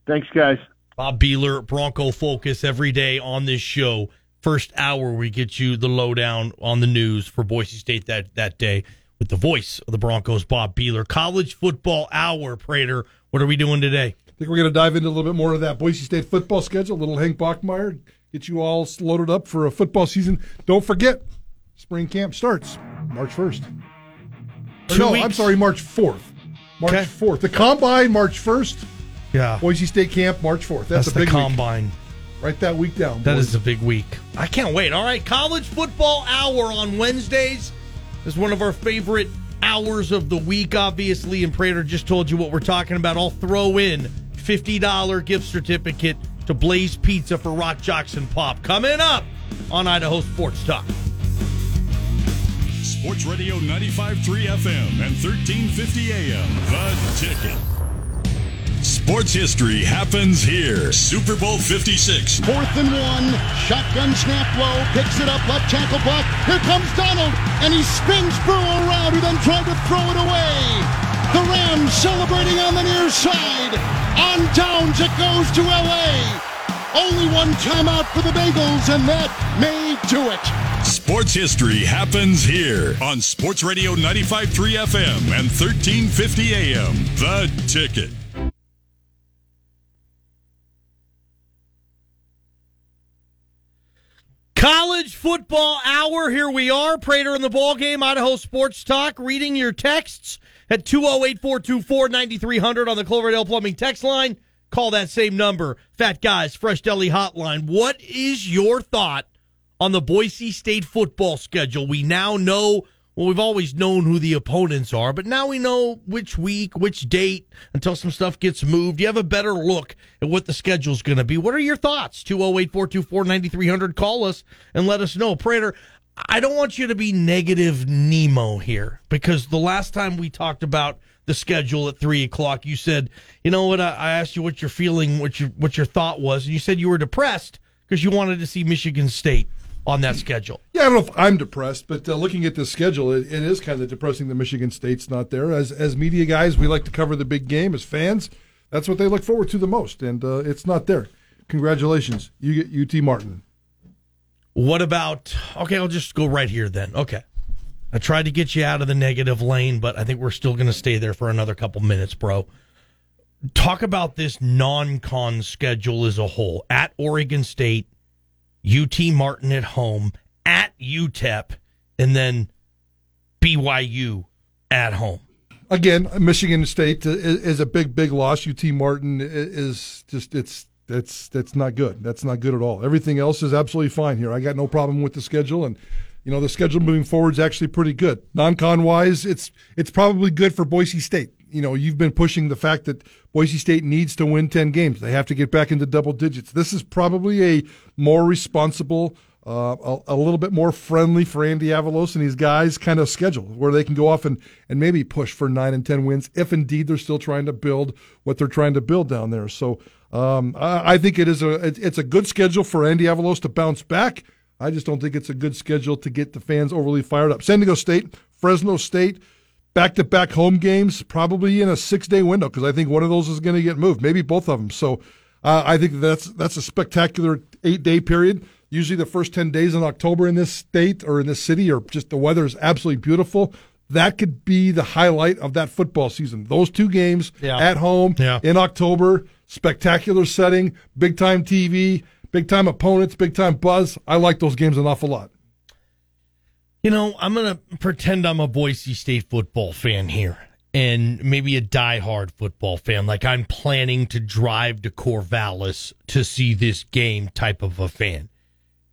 Thanks, guys. Bob Beeler, Bronco Focus, every day on this show. First hour, we get you the lowdown on the news for Boise State that, that day with the voice of the Broncos, Bob Beeler. College football hour, Prater. What are we doing today? I think we're going to dive into a little bit more of that Boise State football schedule. Little Hank Bachmeier, get you all loaded up for a football season. Don't forget, spring camp starts March 1st. Or Two no, weeks. I'm sorry, March 4th. March Okay. 4th. The combine, March 1st. Yeah, Boise State camp, March 4th. that's That's, a the big week. combine. Write that week down. That boys. is a big week. I can't wait. All right, college football hour on Wednesdays is one of our favorite hours of the week, obviously. And Prater just told you what we're talking about. I'll throw in $50 gift certificate to Blaze Pizza for Rock Jocks and Pop. Coming up on Idaho Sports Talk. Sports Radio 95.3 FM and 1350 AM. The Ticket. Sports history happens here. Super Bowl 56. Fourth and one. Shotgun snap low. Picks it up. Left tackle block. Here comes Donald. And he spins Burrow around who then tried to throw it away. The Rams celebrating on the near side. On downs it goes to LA. Only one timeout for the Bengals, and that may do it. Sports history happens here on Sports Radio 95.3 FM and 1350 AM. The Ticket. College football hour. Here we are. Prater in the ball game. Idaho Sports Talk. Reading your texts at 208 424 9300 on the Cloverdale Plumbing text line. Call that same number. Fat Guys, Fresh Deli Hotline. What is your thought on the Boise State football schedule? We now know, well, we've always known who the opponents are, but now we know which week, which date until some stuff gets moved. You have a better look at what the schedule's going to be. What are your thoughts? 208 424 9300. Call us and let us know. Prater, I don't want you to be negative Nemo here because the last time we talked about the schedule at three o'clock, you said, you know what? I, I asked you what you're feeling, what your what your thought was, and you said you were depressed because you wanted to see Michigan State on that schedule. Yeah, I don't know if I'm depressed, but uh, looking at this schedule, it, it is kind of depressing that Michigan State's not there. As as media guys, we like to cover the big game. As fans, that's what they look forward to the most, and uh, it's not there. Congratulations, you get UT Martin. What about? Okay, I'll just go right here then. Okay. I tried to get you out of the negative lane, but I think we're still going to stay there for another couple minutes, bro. Talk about this non con schedule as a whole. At Oregon State, UT Martin at home, at UTEP, and then BYU at home. Again, Michigan State is, is a big, big loss. UT Martin is just it's that's that's not good. That's not good at all. Everything else is absolutely fine here. I got no problem with the schedule, and you know the schedule moving forward is actually pretty good. Non-con wise, it's it's probably good for Boise State. You know, you've been pushing the fact that Boise State needs to win ten games. They have to get back into double digits. This is probably a more responsible. Uh, a, a little bit more friendly for Andy Avalos and these guys kind of schedule where they can go off and, and maybe push for nine and 10 wins if indeed they're still trying to build what they're trying to build down there. So um, I, I think it is a it, it's a good schedule for Andy Avalos to bounce back. I just don't think it's a good schedule to get the fans overly fired up. San Diego State, Fresno State, back to back home games, probably in a six day window because I think one of those is going to get moved, maybe both of them. So uh, I think that's that's a spectacular eight day period. Usually the first 10 days in October in this state or in this city are just the weather is absolutely beautiful. That could be the highlight of that football season. Those two games Yeah. at home Yeah. in October, spectacular setting, big time TV, big time opponents, big time buzz. I like those games an awful lot. You know, I'm going to pretend I'm a Boise State football fan here and maybe a diehard football fan. Like I'm planning to drive to Corvallis to see this game type of a fan.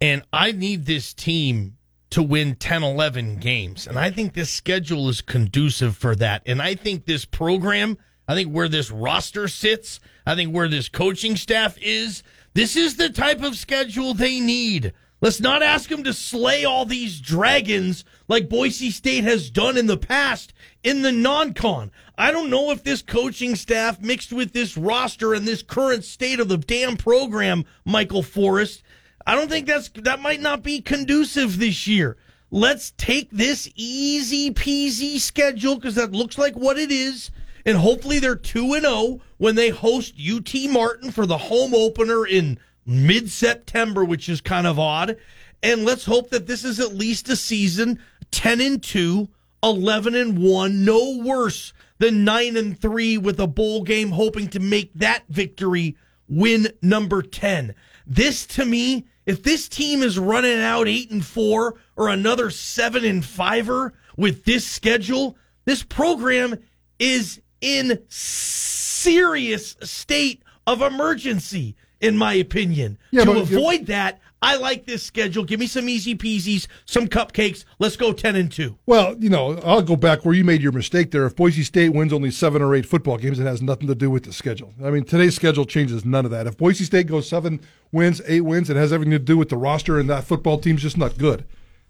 And I need this team to win 10, 11 games. And I think this schedule is conducive for that. And I think this program, I think where this roster sits, I think where this coaching staff is, this is the type of schedule they need. Let's not ask him to slay all these dragons like Boise State has done in the past in the non con. I don't know if this coaching staff mixed with this roster and this current state of the damn program, Michael Forrest, I don't think that's that might not be conducive this year. Let's take this easy peasy schedule because that looks like what it is. And hopefully they're 2 and 0 when they host UT Martin for the home opener in mid September, which is kind of odd. And let's hope that this is at least a season 10 and 2, 11 and 1, no worse than 9 and 3 with a bowl game, hoping to make that victory win number 10. This to me, if this team is running out 8 and 4 or another 7 and 5er with this schedule, this program is in serious state of emergency in my opinion. Yeah, to avoid that, I like this schedule. Give me some easy peasies, some cupcakes. Let's go 10 and 2. Well, you know, I'll go back where you made your mistake there. If Boise State wins only seven or eight football games, it has nothing to do with the schedule. I mean, today's schedule changes none of that. If Boise State goes seven wins, eight wins, it has everything to do with the roster, and that football team's just not good.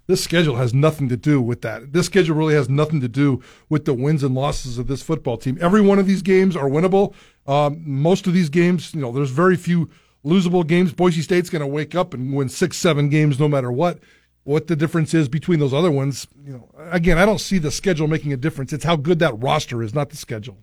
This schedule has nothing to do with that. This schedule really has nothing to do with the wins and losses of this football team. Every one of these games are winnable. Um, most of these games, you know, there's very few losable games. Boise State's going to wake up and win six, seven games no matter what. What the difference is between those other ones, you know, again, I don't see the schedule making a difference. It's how good that roster is, not the schedule.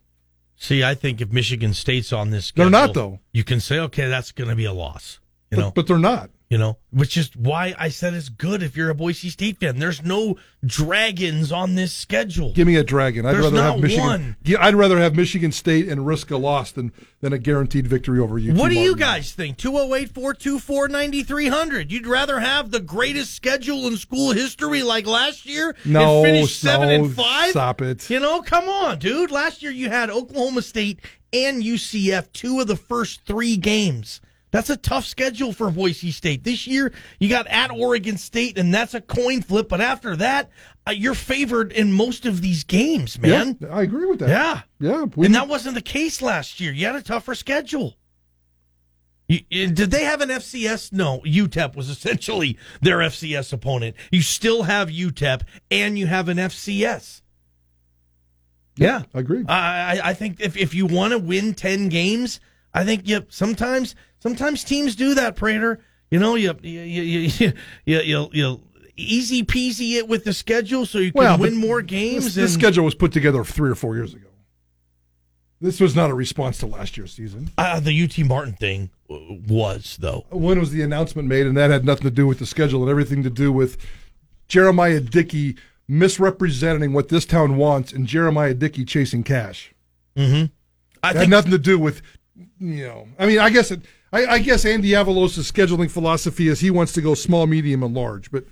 See, I think if Michigan State's on this They're not, though. You can say, okay, that's going to be a loss. You But, know, but they're not. You know, which is why I said it's good if you're a Boise State fan. There's no dragons on this schedule. Give me a dragon. I'd There's rather not have Michigan. one. I'd rather have Michigan State and risk a loss than than a guaranteed victory over you. What do you guys think? 208 424 9300. You'd rather have the greatest schedule in school history like last year No, and finish 7 no, and 5? stop it. You know, come on, dude. Last year you had Oklahoma State and UCF, two of the first three games. That's a tough schedule for Boise State. This year, you got at Oregon State, and that's a coin flip. But after that, uh, you're favored in most of these games, man. Yeah, I agree with that. Yeah. yeah. We, And that wasn't the case last year. You had a tougher schedule. You, you- did they have an FCS? No, UTEP was <laughs> essentially their FCS opponent. You still have UTEP, and you have an FCS. Yeah, I agree. I, I- I think if, if you want to win ten games, I think you sometimes sometimes teams do that. Prater, you know, you you you you <laughs> you, you, you easy peasy it with the schedule so you can Well, win more games. This, this schedule was put together three or four years ago. This was not a response to last year's season. Uh, the UT Martin thing was though. When was the announcement made? And that had nothing to do with the schedule and everything to do with Jeremiah Dickey misrepresenting what this town wants and Jeremiah Dickey chasing cash. I It had nothing to do with, you know. I mean, I guess it. I, I guess Andy Avalos' scheduling philosophy is he wants to go small, medium, and large. But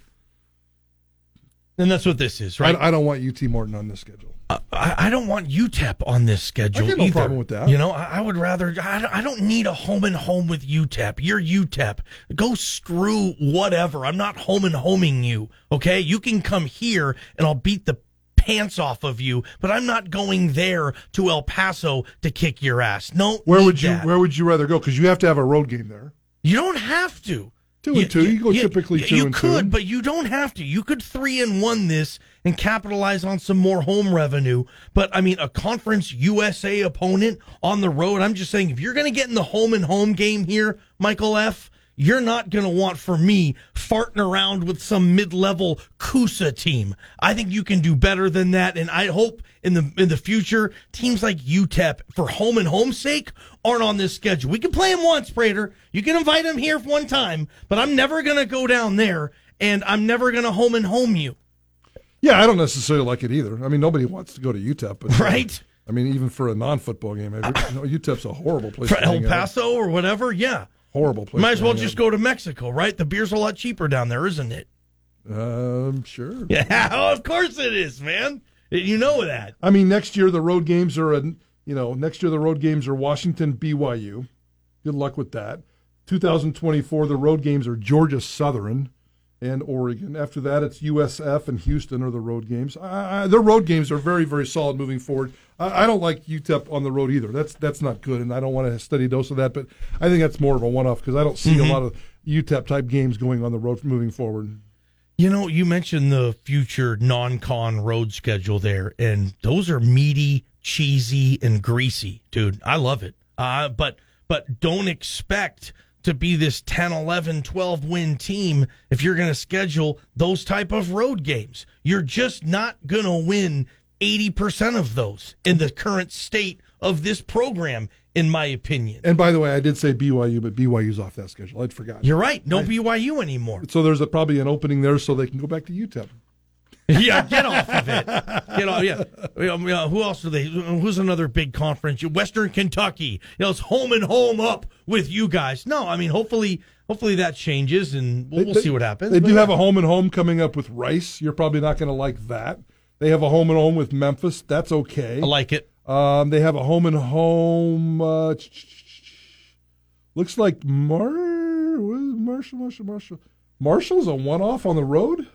and that's what this is, right? I, I don't want UT Martin uh, on this schedule. I, I don't want UTEP on this schedule I no either. problem with that. You know, I, I would rather. I, I don't need a home and home with UTEP. You're UTEP. Go screw whatever. I'm not home and homing you. Okay, you can come here and I'll beat the pants off of you, but I'm not going there to El Paso to kick your ass. No, Where would you that. Where would you rather go? Because you have to have a road game there. You don't have to. Two and two. You go typically two you and two. could, but you don't have to. You could three and one this and capitalize on some more home revenue. But I mean, a conference USA opponent on the road. I'm just saying, if you're going to get in the home and home game here, Michael F. You're not going to want for me farting around with some mid-level C-USA team. I think you can do better than that, and I hope in the in the future teams like UTEP, for home and home sake, aren't on this schedule. We can play them once, Prater. You can invite them here one time, but I'm never going to go down there, and I'm never going to home and home you. Yeah, I don't necessarily like it either. I mean, nobody wants to go to UTEP, but uh, Right. I mean, even for a non-football game, I, you know, UTEP's a horrible place. For El. Paso or whatever, yeah. Horrible place. Might as well just out. go to Mexico, right? The beer's a lot cheaper down there, isn't it? Um, sure. <laughs> Yeah, of course it is, man. You know that. I mean, next year the road games are, a, you know, next year the road games are Washington, BYU. Good luck with that. 2024, the road games are Georgia Southern and Oregon. After that, it's USF and Houston are the road games. I, I, their road games are very, very solid moving forward. I, I don't like UTEP on the road either. That's that's not good, and I don't want to study a dose of that. But I think that's more of a one-off because I don't see a lot of UTEP type games going on the road moving forward. You know, you mentioned the future non-con road schedule there, and those are meaty, cheesy, and greasy, dude. I love it. Uh, but but don't expect to be this 10, 11, 12 win team if you're going to schedule those type of road games. You're just not going to win 80% of those in the current state of this program, in my opinion. And by the way, I did say BYU, but BYU's off that schedule. I'd forgotten. You're right. No BYU anymore. So there's a, probably an opening there, so they can go back to UTEP. <laughs> yeah, get off of it. Get off. Yeah. Yeah, yeah, Who else are they? Who's another big conference? Western Kentucky. You know, it's home and home up with you guys. No, I mean, hopefully, hopefully that changes, and we'll, we'll They- see what happens. They But do have a home and home coming up with Rice. You're probably not going to like that. They have a home and home with Memphis. That's okay. I like it. Um, they have a home and home. Uh, looks like Mar Marshall, Marshall, Marshall. Marshall's a one-off on the road.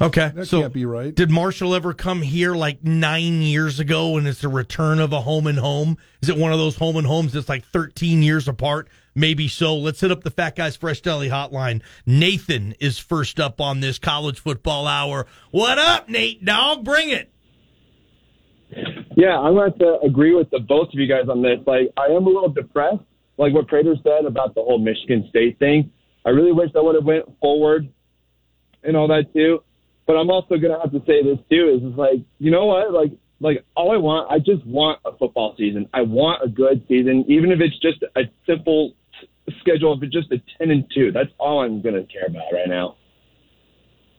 Okay, That so can't be right. did Marshall ever come here like nine years ago, and it's the return of a home and home? Is it one of those home and homes that's like thirteen years apart? Maybe so. Let's hit up the Fat Guys Fresh Deli hotline. Nathan is first up on this college football hour. What up, Nate? Dog, bring it. Yeah, I'm going to agree with the both of you guys on this. Like, I am a little depressed, like what Prater said about the whole Michigan State thing. I really wish I would have went forward and all that too. But I'm also to have to say this too: is it's like, you know what? Like, like all I want, I just want a football season. I want a good season, even if it's just a simple schedule. If it's just a ten and two, that's all I'm to care about right now.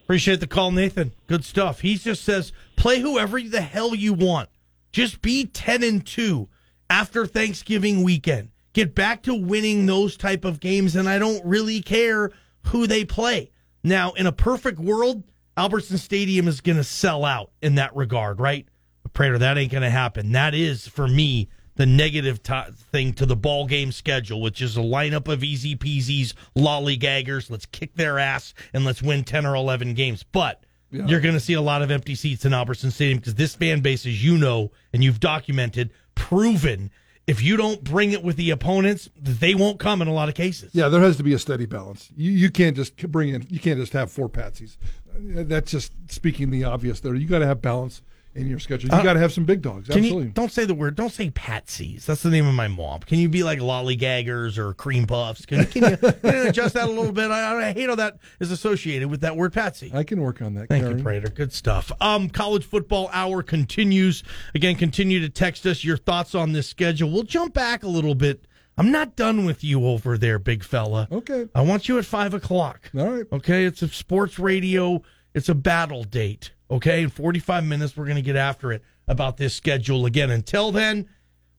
Appreciate the call, Nathan. Good stuff. He just says, play whoever the hell you want. Just be 10 and 2 after Thanksgiving weekend. Get back to winning those type of games, and I don't really care who they play. Now, in a perfect world, Albertson Stadium is going to sell out in that regard, right? But Prater, that ain't going to happen. That is, for me, the negative to thing to the ball game schedule, which is a lineup of easy peasies, lollygaggers. Let's kick their ass and let's win 10 or 11 games. But you're going to see a lot of empty seats in Albertson Stadium because this fan base, as you know, and you've documented, proven, if you don't bring it with the opponents, they won't come in a lot of cases. Yeah, there has to be a steady balance. You you can't just bring in. You can't just have four patsies. Uh, That's just speaking the obvious. There, you got to have balance in your schedule. You Uh, got to have some big dogs. Absolutely. you don't say the word? Don't say patsies. That's the name of my mom. Can you be like lollygaggers or cream puffs? Can, can, you, <laughs> can you adjust that a little bit? I, I hate how that is associated with that word patsy. I can work on that. Thank Karen. you, Prater. Good stuff. Um, college football hour continues. Again, continue to text us your thoughts on this schedule. We'll jump back a little bit. I'm not done with you over there, big fella. Okay. I want you at five o'clock. All right. Okay, it's a sports radio. It's a battle date. Okay, in 45 minutes, we're going to get after it about this schedule again. Until then,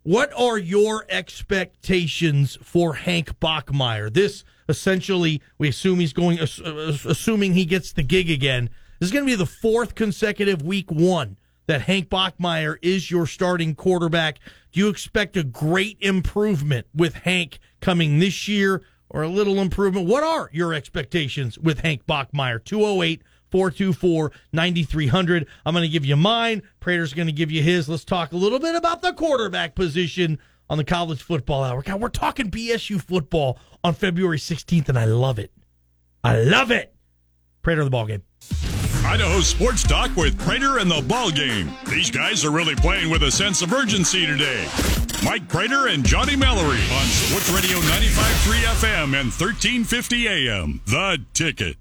what are your expectations for Hank Bachmeier? This essentially, we assume he's going, ass- ass- assuming he gets the gig again. This is going to be the fourth consecutive week one that Hank Bachmeier is your starting quarterback. Do you expect a great improvement with Hank coming this year or a little improvement? What are your expectations with Hank Bachmeier? 208 424 9300. I'm going to give you mine. Prater's going to give you his. Let's talk a little bit about the quarterback position on the college football hour. God, we're talking BSU football on February 16th, and I love it. I love it. Prater, of the ball game. Idaho Sports Talk with Prater and the ball game. These guys are really playing with a sense of urgency today. Mike Prater and Johnny Mallory on Sports Radio 95.3 FM and 1350 AM. The Ticket.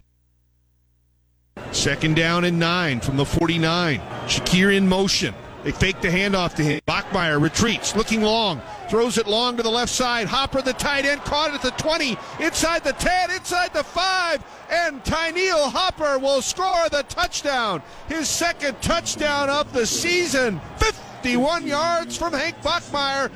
Second down and nine from the 49. Shakir in motion. They fake the handoff to him. Bachmeier retreats, looking long, throws it long to the left side. Hopper, the tight end, caught it at the 20, inside the 10, inside the 5, and Tyneil Hopper will score the touchdown. His second touchdown of the season. 51 yards from Hank Bachmeier.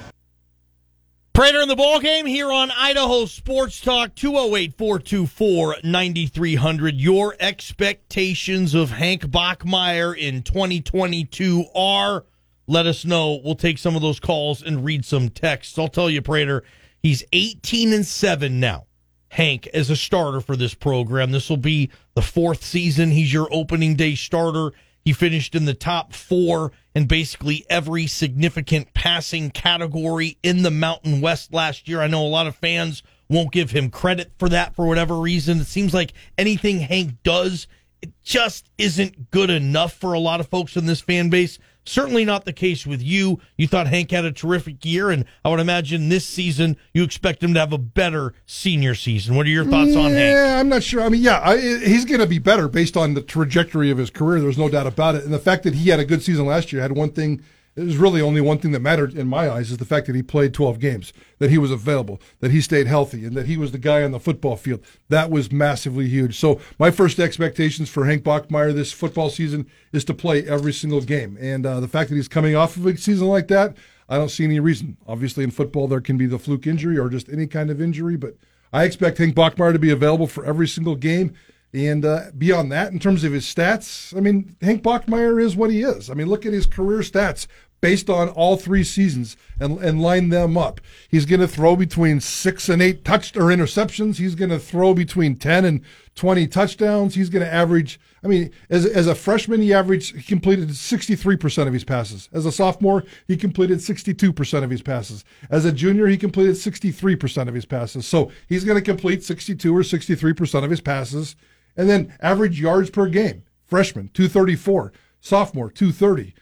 Prater in the ball game here on Idaho Sports Talk 208-424-9300. Your expectations of Hank Bachmeier in 2022 are let us know. We'll take some of those calls and read some texts. I'll tell you Prater, he's 18 and 7 now. Hank as a starter for this program. This will be the fourth season he's your opening day starter. He finished in the top 4 in basically every significant passing category in the Mountain West last year. I know a lot of fans won't give him credit for that for whatever reason. It seems like anything Hank does, it just isn't good enough for a lot of folks in this fan base. Certainly not the case with you. You thought Hank had a terrific year, and I would imagine this season you expect him to have a better senior season. What are your thoughts yeah, on Hank? Yeah, I'm not sure. I mean, yeah, I, he's going to be better based on the trajectory of his career. There's no doubt about it. And the fact that he had a good season last year had one thing was really only one thing that mattered in my eyes is the fact that he played 12 games, that he was available, that he stayed healthy, and that he was the guy on the football field. That was massively huge. So my first expectations for Hank Bachmeier this football season is to play every single game. And uh, the fact that he's coming off of a season like that, I don't see any reason. Obviously, in football, there can be the fluke injury or just any kind of injury, but I expect Hank Bachmeier to be available for every single game. And uh, beyond that, in terms of his stats, I mean, Hank Bachmeier is what he is. I mean, look at his career stats based on all three seasons and, and line them up. He's going to throw between six and eight touch or interceptions. He's going to throw between 10 and 20 touchdowns. He's going to average, I mean, as, as a freshman, he averaged, he completed 63% of his passes. As a sophomore, he completed 62% of his passes. As a junior, he completed 63% of his passes. So he's going to complete 62 or 63% of his passes. And then average yards per game. Freshman, 234. Sophomore, 230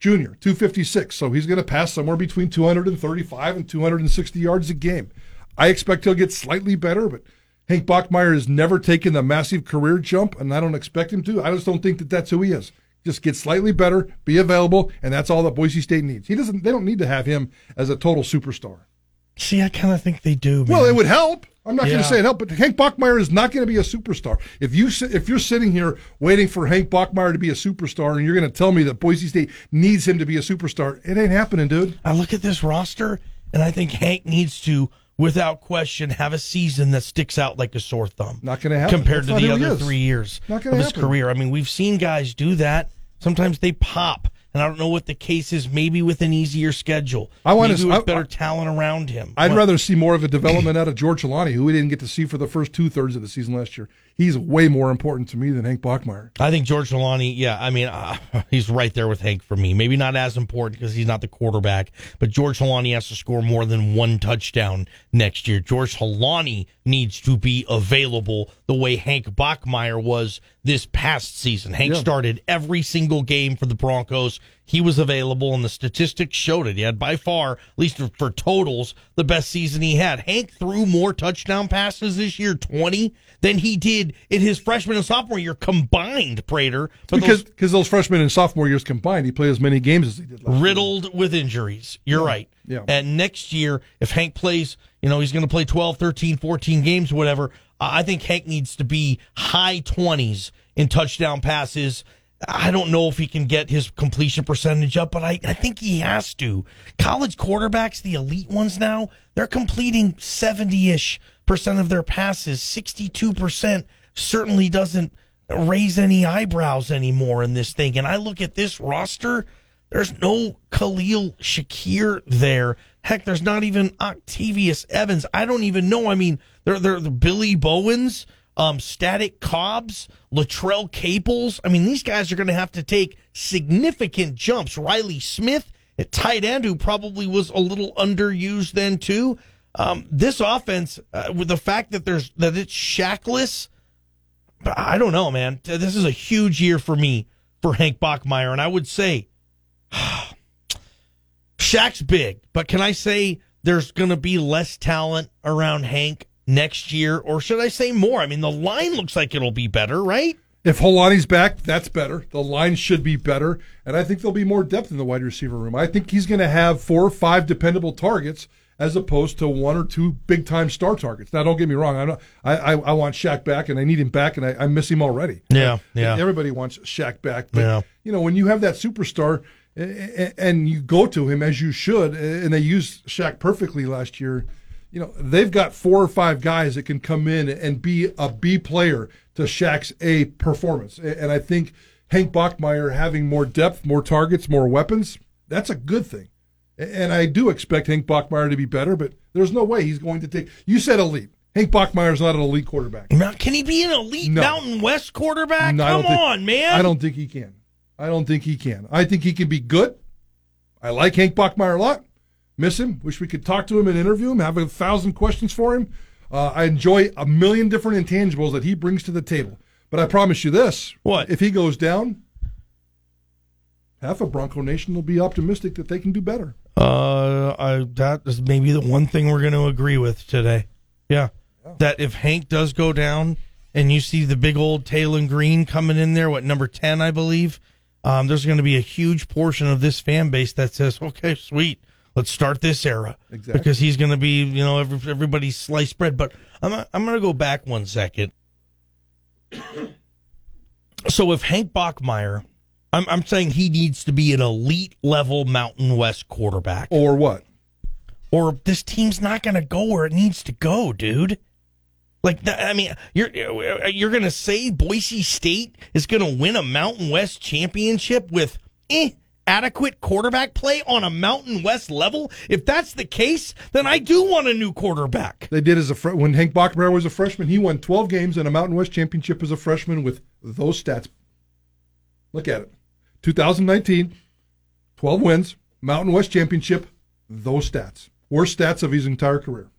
Junior, 256. So he's going to pass somewhere between 235 and 260 yards a game. I expect he'll get slightly better, but Hank Bachmeier has never taken the massive career jump, and I don't expect him to. I just don't think that that's who he is. Just get slightly better, be available, and that's all that Boise State needs. He doesn't. They don't need to have him as a total superstar. See, I kind of think they do. Man. Well, it would help. I'm not Yeah. going to say it helped, but Hank Bachmeier is not going to be a superstar. If you if you're sitting here waiting for Hank Bachmeier to be a superstar, and you're going to tell me that Boise State needs him to be a superstar, it ain't happening, dude. I look at this roster, and I think Hank needs to, without question, have a season that sticks out like a sore thumb. Not going to happen compared That's to the other three years of gonna his career. I mean, we've seen guys do that. Sometimes they pop, and I don't know what the case is. Maybe with an easier schedule, I maybe s- with I- better talent around him. I'd rather see more of a development out of George Holani, who we didn't get to see for the first two thirds of the season last year. He's way more important to me than Hank Bachmeier. I think George Holani, yeah, I mean, uh, <laughs> he's right there with Hank for me. Maybe not as important because he's not the quarterback, but George Holani has to score more than one touchdown next year. George Holani needs to be available the way Hank Bachmeier was this past season. Hank Yeah. started every single game for the Broncos. He was available, and the statistics showed it. He had by far, at least for, for totals, the best season he had. Hank threw more touchdown passes this year, 20, than he did in his freshman and sophomore year combined, Prater. But Because those because those freshmen and sophomore years combined, he played as many games as he did last year. riddled with injuries. You're right. yeah. And next year, if Hank plays, you know, he's going to play 12, 13, 14 games, whatever. I think Hank needs to be high 20s in touchdown passes. I don't know if he can get his completion percentage up, but I, I think he has to. College quarterbacks, the elite ones now, they're completing 70 ish percent of their passes. 62% certainly doesn't raise any eyebrows anymore in this thing. And I look at this roster, there's no Khalil Shakir there. Heck, there's not even Octavius Evans. I don't even know. I mean, they're, they're the Billy Bowens, um, Stefan Cobbs, Latrell Caples. I mean, these guys are going to have to take significant jumps. Riley Smith at tight end, who probably was a little underused then too. Um, this offense, uh, with the fact that there's that it's shackless, but I don't know, man. This is a huge year for me for Hank Bachmeier, and I would say <sighs> Shaq's big, but can I say there's going to be less talent around Hank next year, or should I say more? I mean, the line looks like it'll be better, right? If Holani's back, that's better. The line should be better, and I think there'll be more depth in the wide receiver room. I think he's going to have four or five dependable targets as opposed to one or two big time star targets. Now, don't get me wrong. I, I I want Shaq back, and I need him back, and I, I miss him already. Yeah, yeah. Everybody wants Shaq back, but Yeah. you know when you have that superstar, and you go to him as you should, and they used Shaq perfectly last year. You know, they've got four or five guys that can come in and be a B player to Shaq's A performance. And I think Hank Bachmeier having more depth, more targets, more weapons, that's a good thing. And I do expect Hank Bachmeier to be better, but there's no way he's going to take. You said elite. Hank Bachmeier's not an elite quarterback. Can he be an elite No. Mountain West quarterback? No, Come think- on, man. I don't think he can. I don't think he can. I think he can be good. I like Hank Bachmeier a lot. Miss him. Wish we could talk to him and interview him. Have a thousand questions for him. Uh, I enjoy a million different intangibles that he brings to the table. But I promise you this: What? if he goes down? Half of Bronco Nation will be optimistic that they can do better. Uh, I, that is maybe the one thing we're going to agree with today. Yeah. That if Hank does go down and you see the big old Taylen Green coming in there, what, number 10, I believe, um, there's going to be a huge portion of this fan base that says, okay, sweet, let's start this era. Exactly. Because he's going to be, you know, every, everybody's sliced bread. But I'm, I'm going to go back one second. <coughs> So if Hank Bachmeier, I'm, I'm saying he needs to be an elite level Mountain West quarterback Or what? or this team's not going to go where it needs to go, dude. Like that, I mean, you're you're going to say Boise State is going to win a Mountain West championship with eh, adequate quarterback play on a Mountain West level? If that's the case, then I do want a new quarterback. They did as a fre- when Hank Bachmeier was a freshman. He won 12 games and a Mountain West championship as a freshman with those stats. Look at it. 2019, 12 wins, Mountain West championship, those stats. Worst stats of his entire career.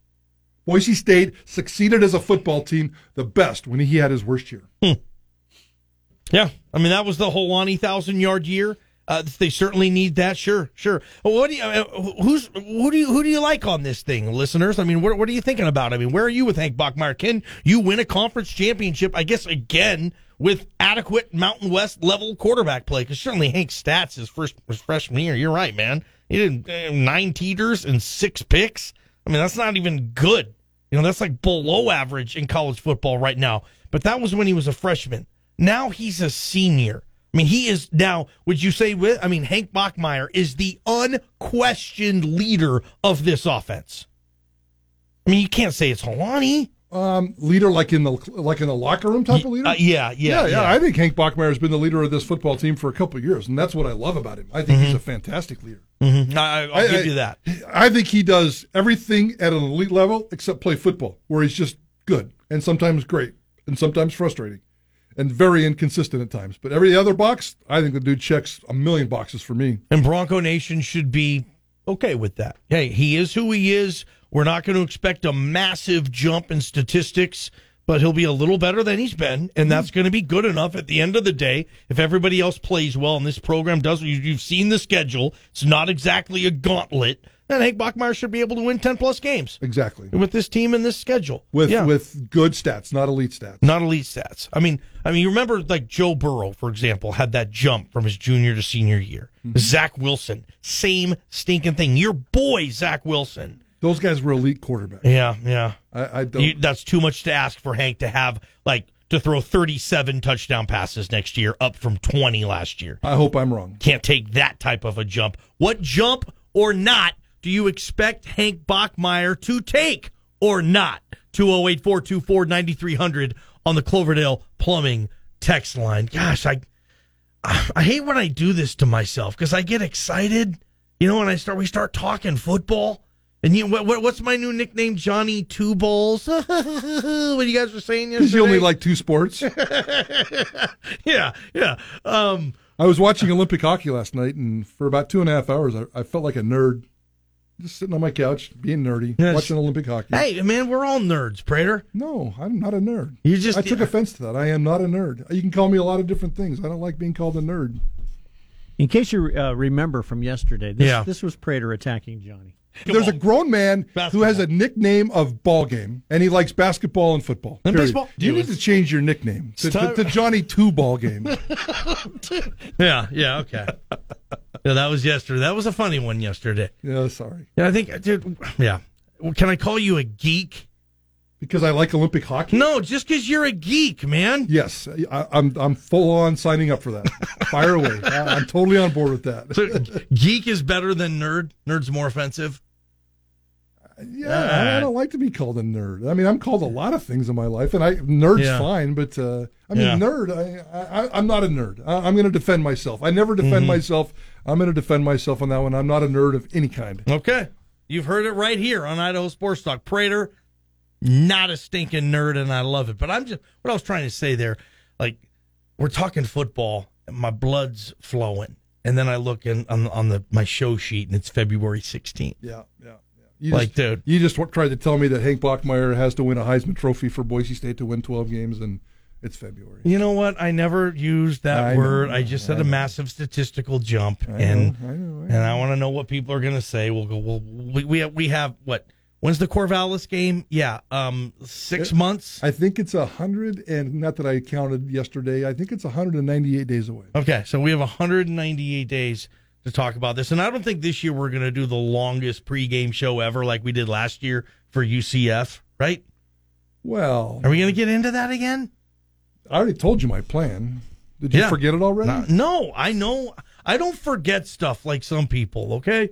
Boise State succeeded as a football team the best when he had his worst year. Yeah, I mean that was the Holani thousand yard year. Uh, they certainly need that. Sure, sure. What do you? Uh, who's who do you who do you like on this thing, listeners? I mean, what what are you thinking about? I mean, where are you with Hank Bachmeier? Can you win a conference championship? I guess again with adequate Mountain West level quarterback play. Because certainly Hank's stats his first his freshman year. You're right, man. He did uh, nine teeters and six picks. I mean, that's not even good. You know, that's like below average in college football right now. But that was when he was a freshman. Now he's a senior. I mean, he is now, would you say, with, I mean, Hank Bachmeier is the unquestioned leader of this offense. I mean, you can't say it's Holani. Um, leader like in the like in the locker room type of leader. Uh, yeah, yeah, yeah, yeah. I think Hank Bachmeier has been the leader of this football team for a couple of years, and that's what I love about him. I think he's a fantastic leader. Mhm. I, I'll I- give you that. I think he does everything at an elite level except play football, where he's just good and sometimes great and sometimes frustrating and very inconsistent at times. But every other box, I think the dude checks a million boxes for me. And Bronco Nation should be okay with that. Hey, he is who he is. We're not going to expect a massive jump in statistics, but he'll be a little better than he's been, and that's mm. going to be good enough at the end of the day. If everybody else plays well and this program does, you- you've seen the schedule. It's not exactly a gauntlet. Then Hank Bachmeier should be able to win ten plus games Exactly. with this team and this schedule. With Yeah. with good stats, not elite stats. not elite stats. I mean, I mean, you remember like Joe Burrow, for example, had that jump from his junior to senior year. Mm-hmm. Zach Wilson, same stinking thing. Your boy Zach Wilson. Those guys were elite quarterbacks. Yeah, yeah. I, I don't. You, that's too much to ask for Hank to have like to throw 37 touchdown passes next year, up from 20 last year. I hope I'm wrong. Can't take that type of a jump. What jump or not do you expect Hank Bachmeier to take or not? 208 424 9300 on the Cloverdale Plumbing text line. Gosh, I I hate when I do this to myself because I get excited. You know, when I start, we start talking football. And you, what, what, what's my new nickname? Johnny Two Balls. <laughs> what you guys were saying yesterday? Because you only like two sports. <laughs> yeah, yeah. Um, I was watching Olympic hockey last night, and for about two and a half hours, I, I felt like a nerd, just sitting on my couch, being nerdy, Yes. watching Olympic hockey. hey, man, we're all nerds, Prater. No, I'm not a nerd. You just I took offense to that. I am not a nerd. You can call me a lot of different things. I don't like being called a nerd. In case you uh, remember from yesterday, this, Yeah. this was Prater attacking Johnny. There's a grown man who has a nickname of ball game, and he likes basketball and football. And period. baseball. You need to change your nickname to, to, to Johnny Two Ball Game. <laughs> Yeah, yeah, okay. yeah, that was yesterday. That was a funny one yesterday. yeah, sorry. Yeah, I think, dude, yeah. Can I call you a geek? Because I like Olympic hockey. No, just because you're a geek, man. Yes, I, I'm I'm full on signing up for that. Fire away. <laughs> I, I'm totally on board with that. So geek is better than nerd. Nerd's more offensive. Yeah, I, I don't like to be called a nerd. I mean, I'm called a lot of things in my life, and I nerd's Yeah. fine, but uh, I mean, Yeah. nerd. I, I I'm not a nerd. I, I'm going to defend myself. I never defend Mhm. myself. I'm going to defend myself on that one. I'm not a nerd of any kind. Okay. You've heard it right here on Idaho Sports Talk. Prater, not a stinking nerd, and I love it. But I'm just what I was trying to say there, like we're talking football, and my blood's flowing, and then I look in on, on the my show sheet, and it's February 16th. Yeah, yeah. You Like, just, dude. you just tried to tell me that Hank Bachmeier has to win a Heisman Trophy for Boise State to win 12 games, and it's February. You know what? I never used that I know, word. I just said I a know. massive statistical jump, I and know, I know, I and I want to know what people are going to say. We'll go. Well, we we have, we have what? When's the Corvallis game? Yeah, um, six It- months. I think it's a hundred and not that I counted yesterday. I think it's 198 days away. Okay, so we have 198 days to talk about this, and I don't think this year we're going to do the longest pregame show ever, like we did last year for UCF. Right? Well, Are we going to get into that again? I already told you my plan. Did you Yeah. forget it already? No, no, I know. I don't forget stuff like some people. Okay,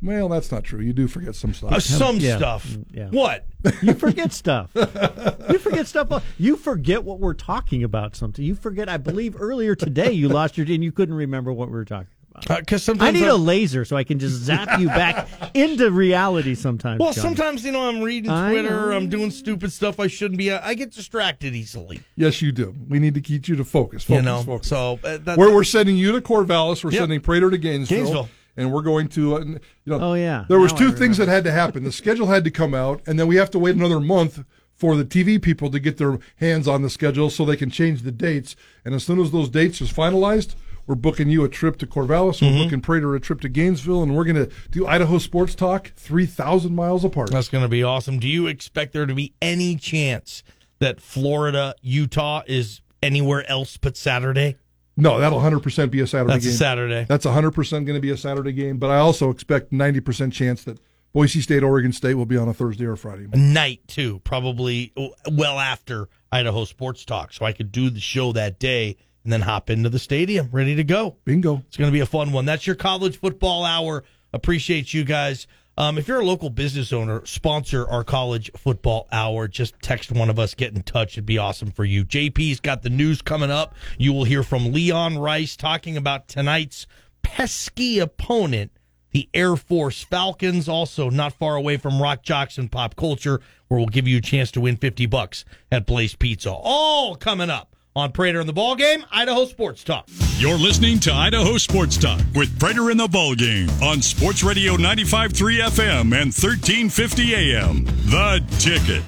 Well, that's not true. You do forget some stuff. Uh, some Yeah. stuff. Yeah. What? You forget stuff. you forget stuff. You forget what we're talking about. Something you forget. I believe earlier today you lost your and you couldn't remember what we were talking about. Because I sometimes need I'm- a laser so I can just zap you back <laughs> into reality. Sometimes. Well, Johnny. sometimes you know I'm reading Twitter. I'm doing stupid stuff I shouldn't be. I get distracted easily. yes, you do. We need to keep you to focus. Focus. you know, focus. so uh, that's, We're, we're sending you to Corvallis. We're Yep. sending Prater to Gainesville. Gainesville. And we're going to, uh, you know, Oh, yeah. There was Now two things that had to happen. The schedule had to come out, and then we have to wait another month for the TV people to get their hands on the schedule so they can change the dates. And as soon as those dates is finalized, we're booking you a trip to Corvallis. Mm-hmm. We're booking Prater a trip to Gainesville, and we're going to do Idaho Sports Talk three thousand miles apart. That's going to be awesome. Do you expect there to be any chance that Florida, Utah is anywhere else but Saturday? No, that'll 100% be a Saturday That's game. Saturday. That's 100% going to be a Saturday game, but I also expect 90% chance that Boise State, Oregon State will be on a Thursday or Friday. Night too, probably well after Idaho Sports Talk, so I could do the show that day and then hop into the stadium, ready to go. Bingo. It's going to be a fun one. That's your college football hour. Appreciate you guys. Um, if you're a local business owner, sponsor our college football hour. Just text one of us, get in touch. It'd be awesome for you. JP's got the news coming up. You will hear from Leon Rice talking about tonight's pesky opponent, the Air Force Falcons. Also, not far away from Rock Jocks and Pop Culture, where we'll give you a chance to win 50 bucks at Blaze Pizza. All coming up on Prater in the Ball Game, Idaho Sports Talk. You're listening to Idaho Sports Talk with Prater in the Ball Game on Sports Radio 95.3 FM and 1350 AM. The Ticket.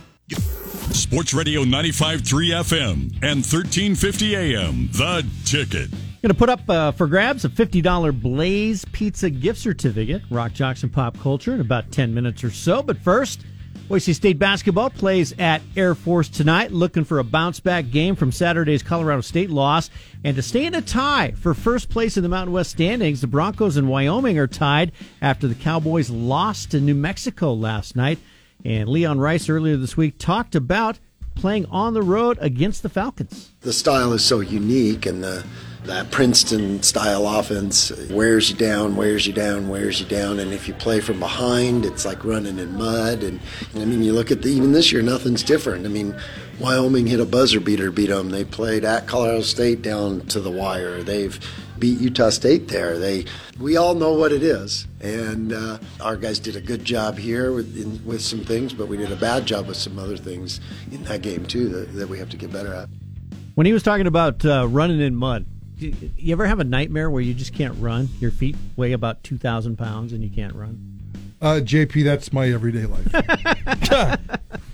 Sports Radio 95.3 FM and 1350 AM. The Ticket. Going to put up uh, for grabs a $50 Blaze Pizza gift certificate, Rock Jocks and Pop Culture, in about 10 minutes or so. But first, Boise State basketball plays at Air Force tonight, looking for a bounce back game from Saturday's Colorado State loss. And to stay in a tie for first place in the Mountain West standings, the Broncos and Wyoming are tied after the Cowboys lost to New Mexico last night. And Leon Rice earlier this week talked about playing on the road against the Falcons. The style is so unique, and the that Princeton style offense wears you down, wears you down, wears you down. And if you play from behind, it's like running in mud. And I mean, you look at the, even this year, nothing's different. I mean, Wyoming hit a buzzer beater, beat them. They played at Colorado State down to the wire. They've beat Utah State there. They, we all know what it is, and uh, our guys did a good job here with in, with some things, but we did a bad job with some other things in that game too that, that we have to get better at. When he was talking about uh, running in mud, you you ever have a nightmare where you just can't run? Your feet weigh about 2,000 pounds and you can't run? Uh, JP, that's my everyday life. <laughs>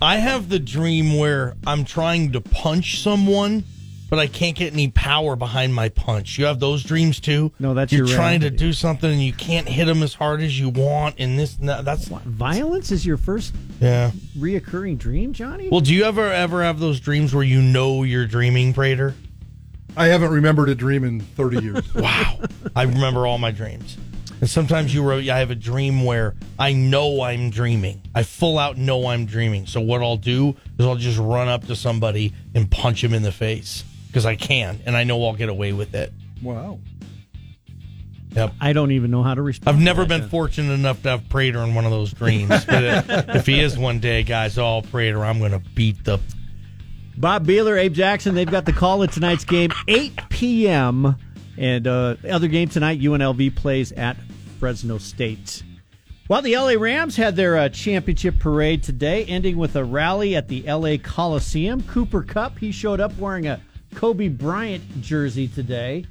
I have the dream where I'm trying to punch someone, but I can't get any power behind my punch. You have those dreams too? No, that's you're your trying to do something and you can't hit them as hard as you want, and this and that, that's Violence is your first yeah. reoccurring dream, Johnny? Well, do you ever ever have those dreams where you know you're dreaming, Prater? I haven't remembered a dream in 30 years. <laughs> Wow, I remember all my dreams. And sometimes you wrote, I have a dream where I know I'm dreaming. I full out know I'm dreaming. So what I'll do is I'll just run up to somebody and punch him in the face because I can, and I know I'll get away with it. Wow. Yep. I don't even know how to respond. I've to never that, been Jeff. fortunate enough to have Prater in one of those dreams. But if he is one day, guys, oh, Prater, I'm going to beat the. Bob Beeler, Abe Jackson, they've got the call of tonight's game, 8 p.m. And uh, other game tonight, UNLV plays at Fresno State. Well, the LA Rams had their uh, championship parade today, ending with a rally at the LA Coliseum. Cooper Kupp, he showed up wearing a Kobe Bryant jersey today.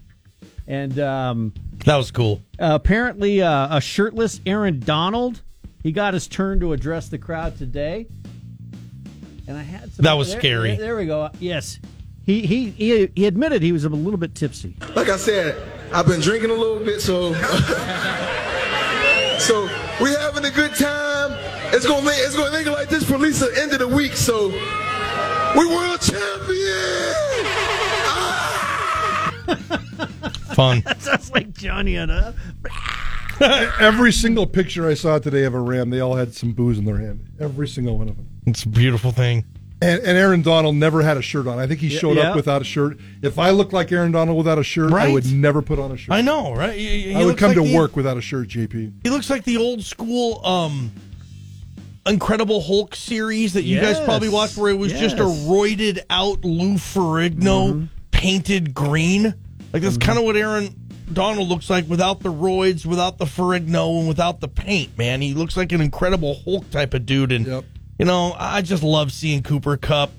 And um, That was cool. apparently, uh, a shirtless Aaron Donald, he got his turn to address the crowd today. And I had some, That was there- scary. There, there we go. Yes, he, he he he admitted he was a little bit tipsy. Like I said, I've been drinking a little bit, so <laughs> so we having a good time. It's gonna make it's gonna make it like this for at least the end of the week. So we world champions. <laughs> Fun. that Sounds like Johnny on a. <laughs> Every single picture I saw today of a Ram, they all had some booze in their hand. Every single one of them. It's a beautiful thing. And, and Aaron Donald never had a shirt on. I think he showed yeah. up without a shirt. If I looked like Aaron Donald without a shirt, I would never put on a shirt. I know, right? He- he I would come like to the- work without a shirt, JP. He looks like the old school um Incredible Hulk series that you guys probably watched where it was just a roided out Lou Ferrigno painted green. Like that's kind of what Aaron Donald looks like without the roids, without the Ferrigno, and without the paint, man. He looks like an Incredible Hulk type of dude. And, Yep. You know, I just love seeing Cooper Kupp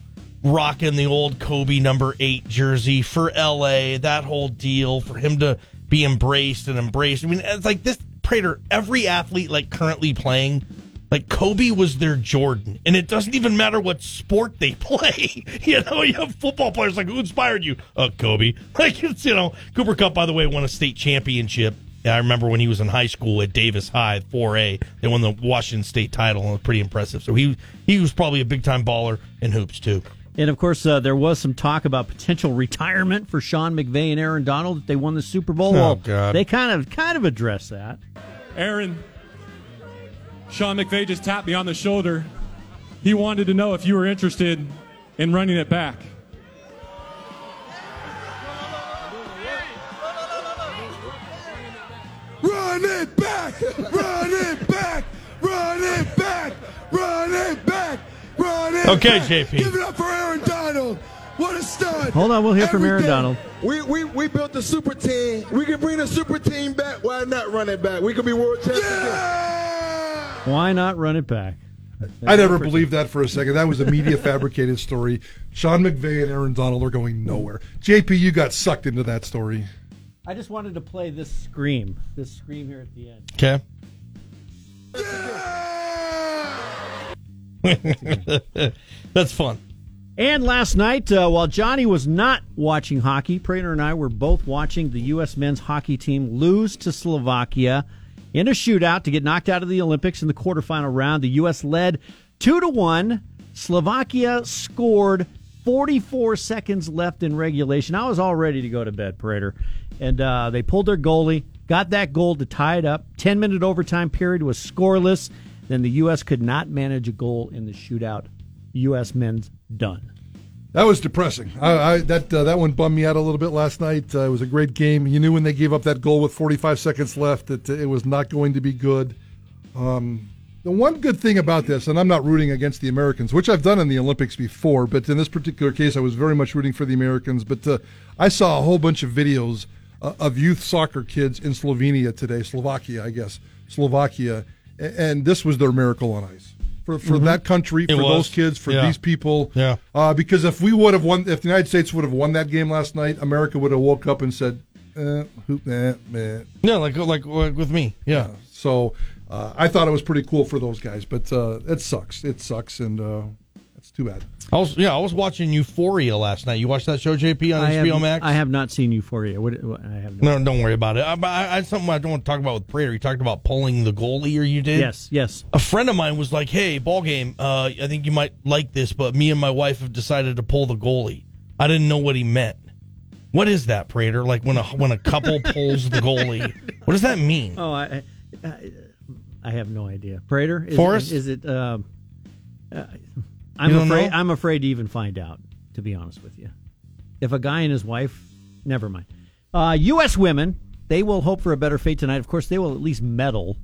rocking the old Kobe number eight jersey for LA, that whole deal, for him to be embraced and embraced. I mean, it's like this, Prater, every athlete like currently playing, like Kobe was their Jordan. And it doesn't even matter what sport they <laughs> play. you know, you have football players like, who inspired you? Uh, Kobe. <laughs> Like, it's, you know, Cooper Kupp, by the way, won a state championship. Yeah, I remember when he was in high school at Davis High, 4A. They won the Washington State title, and it was pretty impressive. So he he was probably a big time baller in hoops too. And of course, uh, there was some talk about potential retirement for Sean McVay and Aaron Donald if they won the Super Bowl. Oh, well, God. they kind of kind of addressed that. Aaron, Sean McVay just tapped me on the shoulder. He wanted to know if you were interested in running it back. Run it back! Run it back! Run it back! Run it back! Run it Okay, back! JP. Give it up for Aaron Donald! What a stud! Hold on, we'll hear from Aaron Donald. We, we, we built a super team. We can bring the super team back. Why not run it back? We could be world champions. Yeah! Why not run it back? I never believed that for a second. That was a media fabricated story. Sean McVay and Aaron Donald are going nowhere. JP, you got sucked into that story. I just wanted to play this scream, this scream here at the end. Okay. <laughs> That's fun. And last night, uh, while Johnny was not watching hockey, Prater and I were both watching the U.S. men's hockey team lose to Slovakia in a shootout to get knocked out of the Olympics in the quarterfinal round. The U.S. led two to one. Slovakia scored 44 seconds left in regulation. I was all ready to go to bed, Prater, and uh, they pulled their goalie, got that goal to tie it up. 10 minute overtime period was scoreless. Then the U.S. could not manage a goal in the shootout. U.S. men's done. That was depressing. I, I, that uh, that one bummed me out a little bit last night. Uh, it was a great game. You knew when they gave up that goal with 45 seconds left that it was not going to be good. Um, the one good thing about this, and I'm not rooting against the Americans, which I've done in the Olympics before, but in this particular case, I was very much rooting for the Americans. But uh, I saw a whole bunch of videos uh, of youth soccer kids in Slovenia today, Slovakia, I guess, Slovakia, and this was their miracle on ice. For, for that country, Mm-hmm. It for was. those kids, for Yeah. these people, Yeah. uh, because if we would have won, if the United States would have won that game last night, America would have woke up and said, eh, hoop, eh, eh. Yeah, like like, like with me. Yeah. So uh, I thought it was pretty cool for those guys, but uh, it sucks. It sucks, and uh, it's too bad. I was yeah, I was watching Euphoria last night. You watched that show, JP, on I HBO have, Max? I have not seen Euphoria. What, what, I have not. No, don't worry about it. I, I, I something I don't want to talk about with Prater. You talked about pulling the goalie, or you did? Yes, yes. A friend of mine was like, "Hey, ball game. Uh, I think you might like this, but me and my wife have decided to pull the goalie." I didn't know what he meant. What is that, Prater? Like when a when a couple pulls the goalie. <laughs> What does that mean? Oh, I, I, I have no idea. Prater, is Forrest? It, is it? Um, uh, I'm afraid. know? I'm afraid to even find out. To be honest with you, if a guy and his wife, never mind. Uh, U.S. women, they will hope for a better fate tonight. Of course, they will at least medal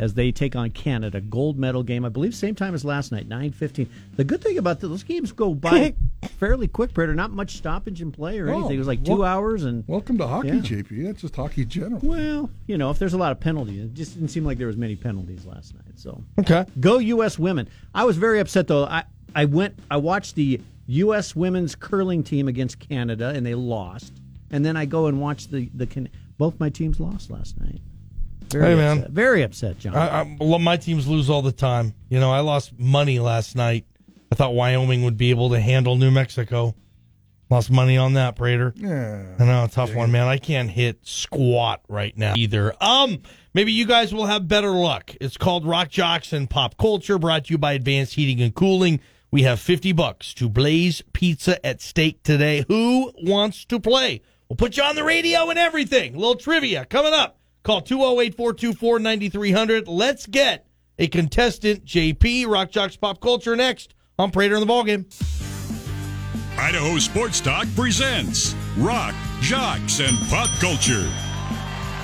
as they take on Canada. Gold medal game, I believe, same time as last night, nine fifteen. The good thing about those games go by fairly quick. Prater, not much stoppage in play or Oh, anything. It was like two hours and. Welcome to hockey, Yeah. JP. That's just hockey general. Well, you know, if there's a lot of penalties, it just didn't seem like there was many penalties last night. So Okay. go U.S. women. I was very upset though. I I went. I watched the U.S. women's curling team against Canada, and they lost. And then I go and watch the the Can- both my teams lost last night. Very Hey, man. upset. very upset, John. I, I, well, my teams lose all the time. You know, I lost money last night. I thought Wyoming would be able to handle New Mexico. Lost money on that, Prater. Yeah. I know, a tough one, man. I can't hit squat right now either. Um, maybe you guys will have better luck. It's called Rock Jocks and Pop Culture, brought to you by Advanced Heating and Cooling. We have 50 bucks to Blaze Pizza at stake today. Who wants to play? We'll put you on the radio and everything. A little trivia coming up. Call 208 424 9300. Let's get a contestant, JP, Rock Jocks Pop Culture, next on Prater in the Ballgame. Idaho Sports Talk presents Rock, Jocks, and Pop Culture.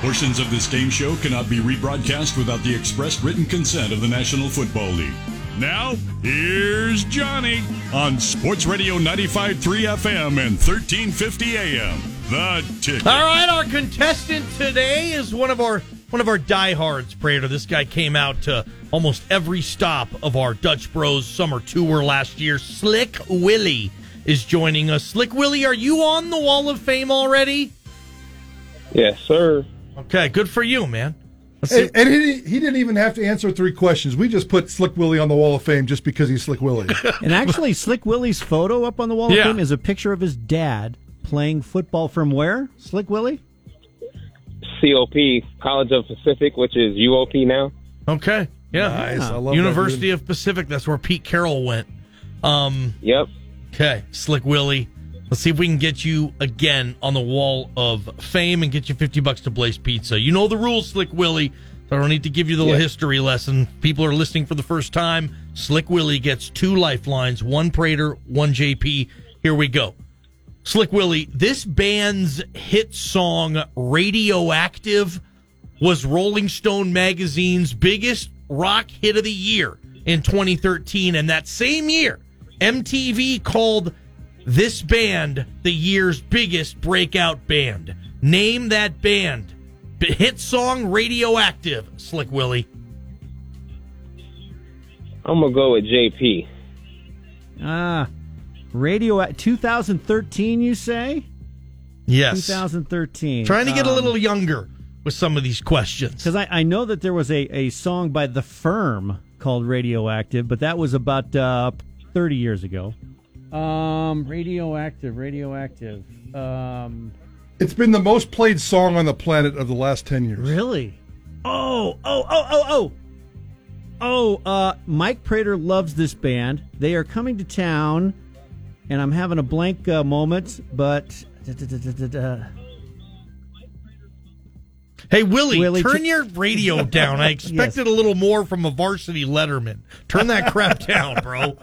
Portions of this game show cannot be rebroadcast without the express written consent of the National Football League. Now, here's Johnny on Sports Radio 95.3 FM and 1350 AM. The Ticket. All right, our contestant today is one of our one of our diehards, Prater. This guy came out to almost every stop of our Dutch Bros summer tour last year. Slick Willie is joining us. Slick Willie, are you on the Wall of Fame already? Yes, sir. Okay, good for you, man. And, and he, he didn't even have to answer three questions. We just put Slick Willie on the Wall of Fame just because he's Slick Willie. <laughs> and actually, Slick Willie's photo up on the wall Yeah. of fame is a picture of his dad playing football from where? Slick Willie. COP, College of Pacific, which is UOP now. Okay, yeah, Nice. I love University dude. of Pacific. That's where Pete Carroll went. Um, Yep. Okay, Slick Willie. Let's see if we can get you again on the wall of fame and get you 50 bucks to Blaze Pizza. You know the rules, Slick Willie. So I don't need to give you the Yeah. history lesson. People are listening for the first time. Slick Willie gets two lifelines, one Prater, one JP. Here we go. Slick Willie, this band's hit song Radioactive was Rolling Stone magazine's biggest rock hit of the year in 2013 and that same year MTV called this band the year's biggest breakout band. Name that band. B- Hit song Radioactive, Slick Willie. I'm gonna go with JP. Ah, radio at 2013. You say? Yes. 2013. Trying to get a Um, little younger with some of these questions. Because I, I know that there was a, a song by The Firm called Radioactive, but that was about uh, 30 years ago. Um, Radioactive, Radioactive. Um, it's been the most played song on the planet of the last 10 years. really? Oh, oh, oh, oh, oh. Oh, uh, Mike Prater loves this band. They are coming to town, and I'm having a blank uh, moment, but. Hey, Willie, Willie, turn t- your radio <laughs> down. I expected a little more from a varsity letterman. Turn that crap down, bro.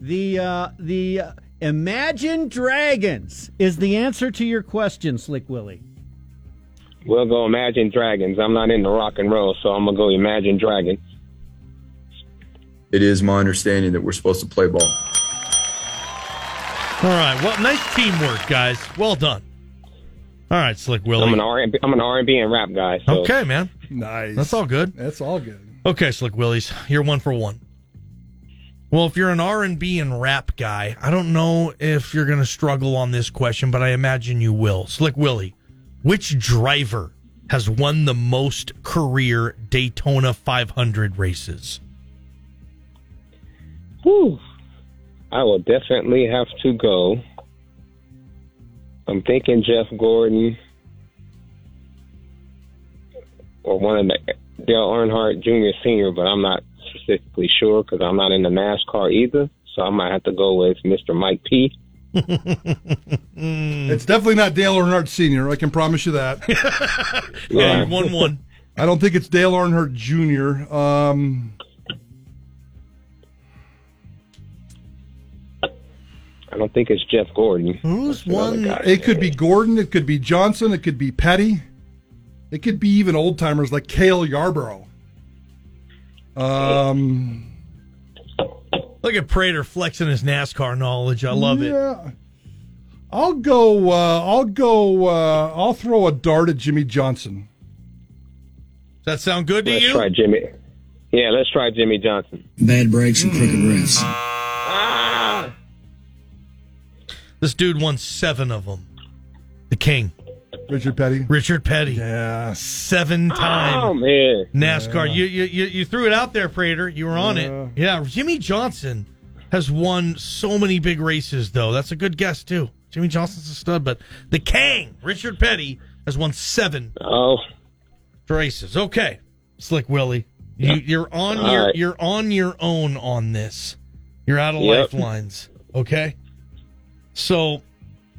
The uh, the uh, Imagine Dragons is the answer to your question, Slick Willie. We'll go Imagine Dragons. I'm not into rock and roll, so I'm gonna go Imagine Dragons. It is my understanding that we're supposed to play ball. All right. Well, nice teamwork, guys. Well done. All right, Slick Willie. I'm an R. I'm an R&B and rap guy. So Okay, man. Nice. That's all good. That's all good. Okay, Slick Willies, you're one for one. Well, if you're an R and B and rap guy, I don't know if you're going to struggle on this question, but I imagine you will. Slick Willie, which driver has won the most career Daytona 500 races? Whew. I will definitely have to go. I'm thinking Jeff Gordon or one of the Dale Earnhardt Jr. Senior, but I'm not specifically sure because I'm not in the NASCAR either. So I might have to go with Mr. Mike P. <laughs> it's definitely not Dale Earnhardt Sr., I can promise you that. <laughs> yeah, one one. I don't think it's Dale Earnhardt Jr. Um, I don't think it's Jeff Gordon. Who's one? it could be Gordon, it could be Johnson, it could be Petty, it could be even old timers like Cale Yarborough. Um, Look at Prater flexing his NASCAR knowledge. I love it. yeah. I'll go. Uh, I'll go. Uh, I'll throw a dart at Jimmie Johnson. Does that sound good to Let's you? try Jimmie. Yeah, let's try Jimmie Johnson. Bad breaks and crooked refs. This dude won seven of them. The King, Richard Petty. Richard Petty, Yeah. seven oh, time Oh man. NASCAR. You, you you you threw it out there, Prater. You were on Yeah. it. Yeah, Jimmie Johnson has won so many big races, though. That's a good guess too. Jimmie Johnson's a stud, but the King, Richard Petty, has won seven Oh, races. Okay, Slick Willie, you, you're on All your right. you're on your own on this. You're out of Yep. lifelines. Okay, so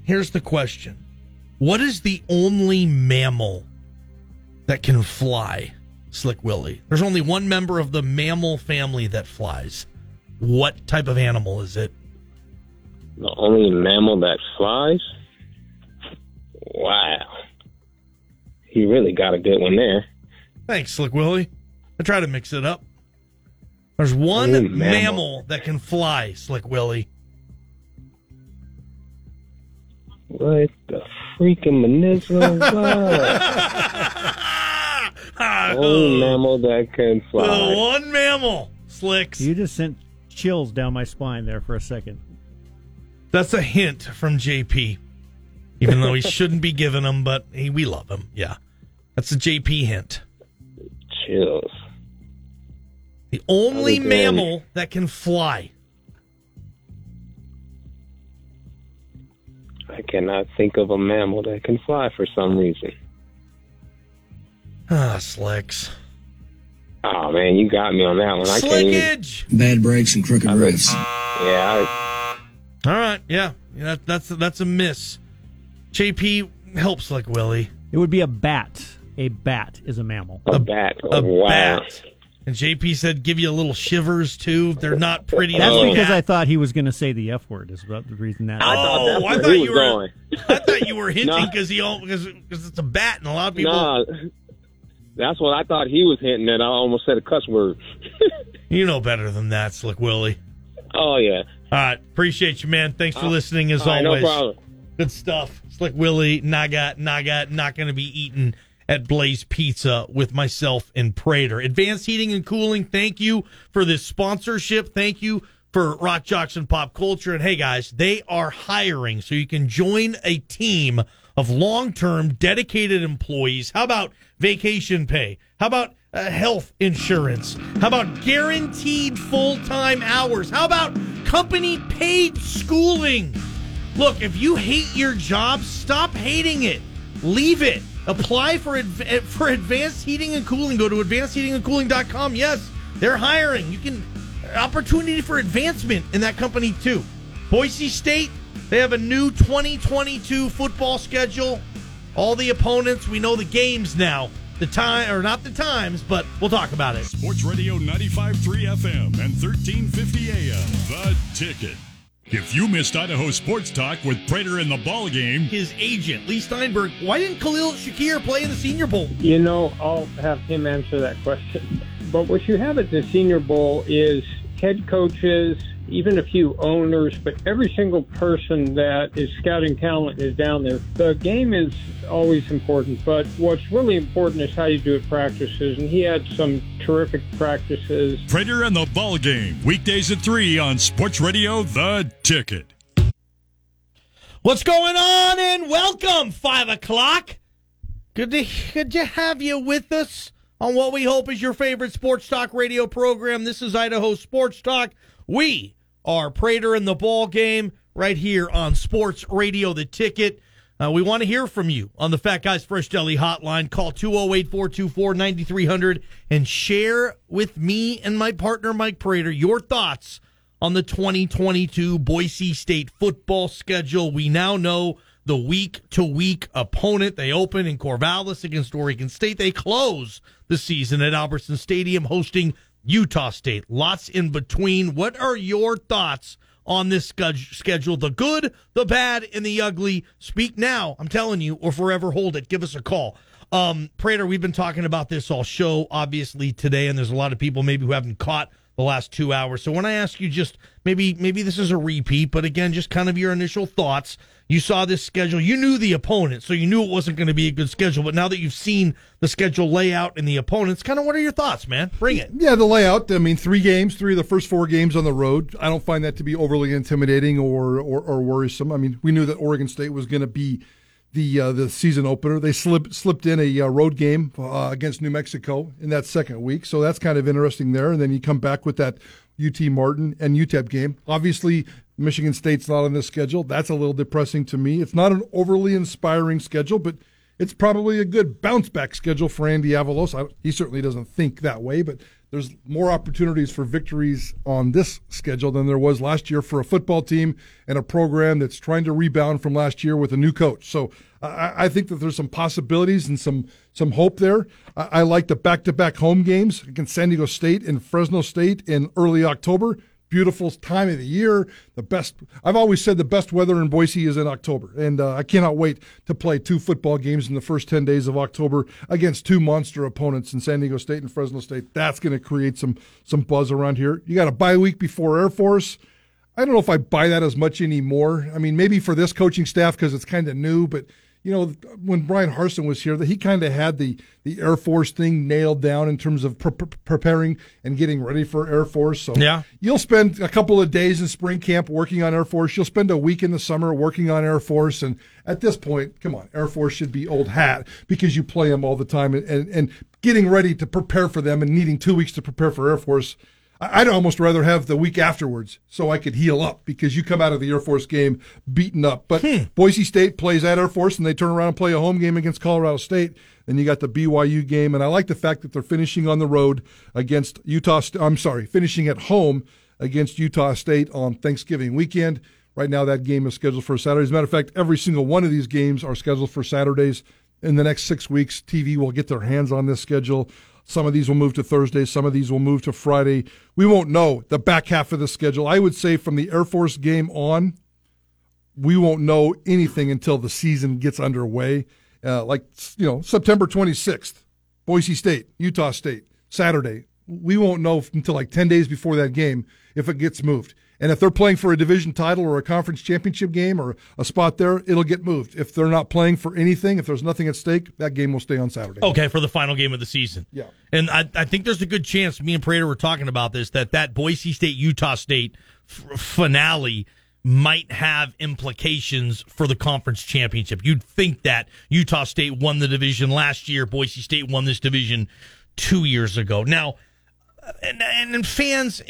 here's the question: What is the only mammal that can fly? Slick Willie. There's only one member of the mammal family that flies. What type of animal is it? the only mammal that flies. Wow. He really got a good one there. Thanks, Slick Willie. I try to mix it up. There's one Ooh, mammal. mammal. that can fly, Slick Willie. What the freaking manipulative? <laughs> only mammal that can fly. The fly. one mammal, Slicks. You just sent chills down my spine there for a second. That's a hint from JP. Even though he <laughs> shouldn't be giving them, but hey, we love him. Yeah. That's a JP hint. Chills. The only mammal that can fly. I cannot think of a mammal that can fly for some reason. Ah, Slicks. Oh man, you got me on that one. I can't even. Slickage. Bad breaks and crooked refs. Yeah, I, All right. Yeah. yeah that, that's that's a miss. JP helps like Willie. It would be a bat. A bat is a mammal. a bat. A wow. bat. And JP said give you a little shivers too. They're not pretty. That's Oh. because I thought he was going to say the F word. Is about the reason that. I thought that's Oh, I thought he you was were- going. I thought you were hinting <laughs> No. because he because because it's a bat and a lot of people. Nah, that's what I thought he was hinting at. I almost said a cuss word. <laughs> You know better than that, Slick Willie. oh yeah. All right, appreciate you, man. Thanks for Uh, listening as all right, no always. problem. Good stuff. Slick Willie, Naga, Naga, not going to be eaten at Blaze Pizza with myself and Prater. Advanced Heating and Cooling, thank you for this sponsorship. Thank you for Rock Jocks and Pop Culture. And hey, guys, they are hiring, so you can join a team of long term dedicated employees. How about vacation pay? How about uh, health insurance? How about guaranteed full time hours? How about company paid schooling? Look, if you hate your job, stop hating it. Leave it. Apply for adv- eh, for advanced heating and cooling. Go to advancedheatingandcooling.com. Yes, they're hiring. You can opportunity for advancement in that company too. Boise State, they have a new 2022 football schedule. All the opponents, we know the games now. The time or not the times, but we'll talk about it. Sports Radio 95.3 FM and 1350 AM. The Ticket. If you missed Idaho Sports Talk with Prater in the ball game, His agent, Leigh Steinberg, why didn't Khalil Shakir play in the Senior Bowl? You know, I'll have him answer that question. But what you have at the Senior Bowl is head coaches, even a few owners, but every single person that is scouting talent is down there. The game is always important, but what's really important is how you do it practices. And he had some terrific practices. Prater and the ball game. Weekdays at 3 on Sports Radio The Ticket. What's going on? And welcome, five o'clock. Good to good to have you with us on what we hope is your favorite sports talk radio program. This is Idaho Sports Talk. We are Prater in the ball game right here on Sports Radio The Ticket. Uh, we want to hear from you on the Fat Guys Fresh Deli hotline. Call 208 424 9300 and share with me and my partner, Mike Prater, your thoughts on the 2022 Boise State football schedule. We now know the week to week opponent. They open in Corvallis against Oregon State. They close the season at Albertson Stadium hosting Utah State. Lots in between. What are your thoughts on this schedule? The good, the bad, and the ugly. Speak now, I'm telling you, or forever hold it. Give us a call. Um, Prater, we've been talking about this all show, obviously, today, and there's a lot of people maybe who haven't caught the last two hours. So when I ask you just maybe maybe this is a repeat, but again, just kind of your initial thoughts. You saw this schedule, you knew the opponent, so you knew it wasn't going to be a good schedule. But now that you've seen the schedule layout and the opponents, kind of what are your thoughts, man? Bring it. Yeah, the layout. I mean, three games, three of the first four games on the road. I don't find that to be overly intimidating or or, or worrisome. I mean, we knew that Oregon State was going to be the uh, the season opener. They slipped slipped in a uh, road game uh, against New Mexico in that second week, so that's kind of interesting there. And then you come back with that UT Martin and UTEP game. Obviously, Michigan State's not on this schedule. That's a little depressing to me. It's not an overly inspiring schedule, but it's probably a good bounce back schedule for Andy Avalos. I, he certainly doesn't think that way, but there's more opportunities for victories on this schedule than there was last year for a football team and a program that's trying to rebound from last year with a new coach. So I, I think that there's some possibilities and some some hope there. I, I like the back to back home games against San Diego State and Fresno State in early October beautiful time of the year. The best, I've always said the best weather in Boise is in October. And uh, I cannot wait to play two football games in the first 10 days of October against two monster opponents in San Diego State and Fresno State. That's going to create some, some buzz around here. You got a bye week before Air Force. I don't know if I buy that as much anymore. I mean, maybe for this coaching staff because it's kind of new, but you know, when Bryan Harsin was here, that he kind of had the the Air Force thing nailed down in terms of pre- preparing and getting ready for Air Force. So yeah, you'll spend a couple of days in spring camp working on Air Force. You'll spend a week in the summer working on Air Force, and at this point, come on, Air Force should be old hat because you play them all the time, and and, and getting ready to prepare for them and needing two weeks to prepare for Air Force I'd almost rather have the week afterwards so I could heal up because you come out of the Air Force game beaten up. But hmm. Boise State plays at Air Force and they turn around and play a home game against Colorado State. Then you got the BYU game. And I like the fact that they're finishing on the road against Utah. I'm sorry, finishing at home against Utah State on Thanksgiving weekend. Right now, that game is scheduled for Saturday. As a matter of fact, every single one of these games are scheduled for Saturdays. In the next six weeks, TV will get their hands on this schedule. Some of these will move to Thursday. Some of these will move to Friday. We won't know the back half of the schedule. I would say from the Air Force game on, we won't know anything until the season gets underway. Uh, like, you know, September 26th, Boise State, Utah State, Saturday. We won't know until like 10 days before that game if it gets moved. And if they're playing for a division title or a conference championship game or a spot there, it'll get moved. If they're not playing for anything, if there's nothing at stake, that game will stay on Saturday. Okay, for the final game of the season. Yeah. And I, I think there's a good chance, me and Prater were talking about this, that that Boise State Utah State f- finale might have implications for the conference championship. You'd think that Utah State won the division last year, Boise State won this division two years ago. Now, and, and fans,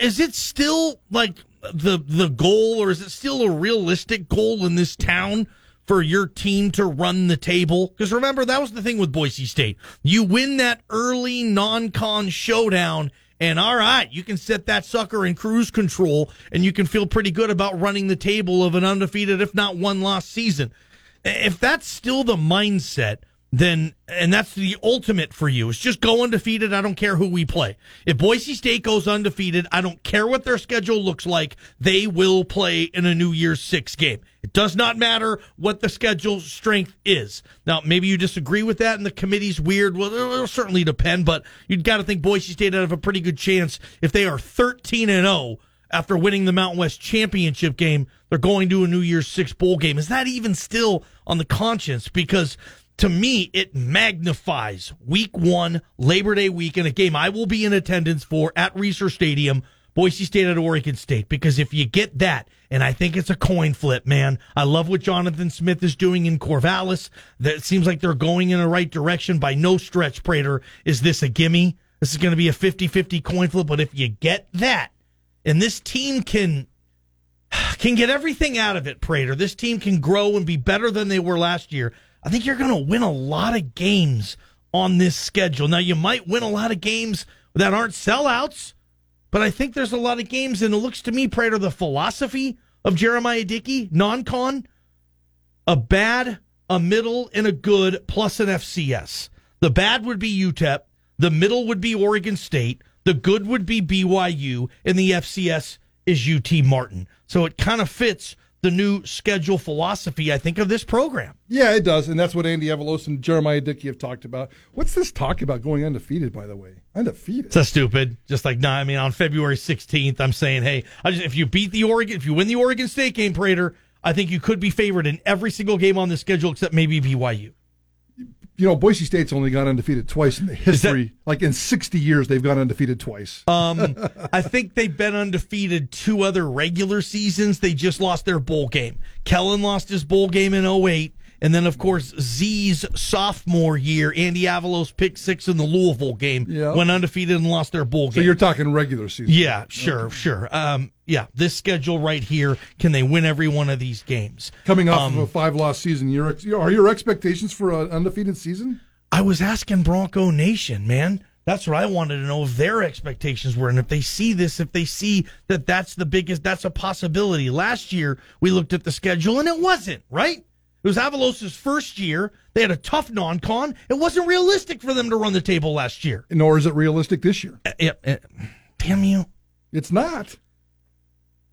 is it still like the the goal, or is it still a realistic goal in this town for your team to run the table? Because remember, that was the thing with Boise State. You win that early non-con showdown, and all right, you can set that sucker in cruise control, and you can feel pretty good about running the table of an undefeated, if not one lost season. If that's still the mindset then and that's the ultimate for you. It's just go undefeated. I don't care who we play. If Boise State goes undefeated, I don't care what their schedule looks like. They will play in a New Year's Six game. It does not matter what the schedule strength is. Now, maybe you disagree with that, and the committee's weird. Well, it'll certainly depend, but you'd got to think Boise State have a pretty good chance if they are thirteen and zero after winning the Mountain West championship game. They're going to a New Year's Six bowl game. Is that even still on the conscience? Because to me, it magnifies week one, Labor Day weekend, a game I will be in attendance for at Reser Stadium, Boise State at Oregon State. Because if you get that, and I think it's a coin flip, man. I love what Jonathan Smith is doing in Corvallis. That seems like they're going in the right direction. By no stretch, Prater, is this a gimme. This is going to be a 50 50 coin flip. But if you get that, and this team can <sighs> can get everything out of it, Prater. This team can grow and be better than they were last year. I think you're going to win a lot of games on this schedule. Now, you might win a lot of games that aren't sellouts, but I think there's a lot of games, and it looks to me, Prater, the philosophy of Jeremiah Dickey, non con, a bad, a middle, and a good, plus an FCS. The bad would be UTEP, the middle would be Oregon State, the good would be BYU, and the FCS is UT Martin. So it kind of fits the new schedule philosophy, I think, of this program. Yeah, it does, and that's what Andy Avalos and Jeremiah Dickey have talked about. What's this talk about going undefeated? By the way, undefeated. So stupid. Just like, nah, I mean, on February 16th, I'm saying, hey, I just, if you beat the Oregon, if you win the Oregon State game, Prater, I think you could be favored in every single game on the schedule except maybe BYU. You know, Boise State's only gone undefeated twice in the history. That, like in 60 years, they've gone undefeated twice. Um, <laughs> I think they've been undefeated two other regular seasons. They just lost their bowl game. Kellen lost his bowl game in 08. And then, of course, Z's sophomore year, Andy Avalos picked six in the Louisville game, yeah. went undefeated and lost their bowl game. So you're talking regular season? Yeah, sure, okay. sure. Um, yeah, this schedule right here, can they win every one of these games? Coming off um, of a five loss season, your are your expectations for an undefeated season? I was asking Bronco Nation, man. That's what I wanted to know if their expectations were, and if they see this, if they see that that's the biggest, that's a possibility. Last year we looked at the schedule and it wasn't right. It was Avalos' first year. They had a tough non-con. It wasn't realistic for them to run the table last year. Nor is it realistic this year. Uh, uh, damn you! It's not.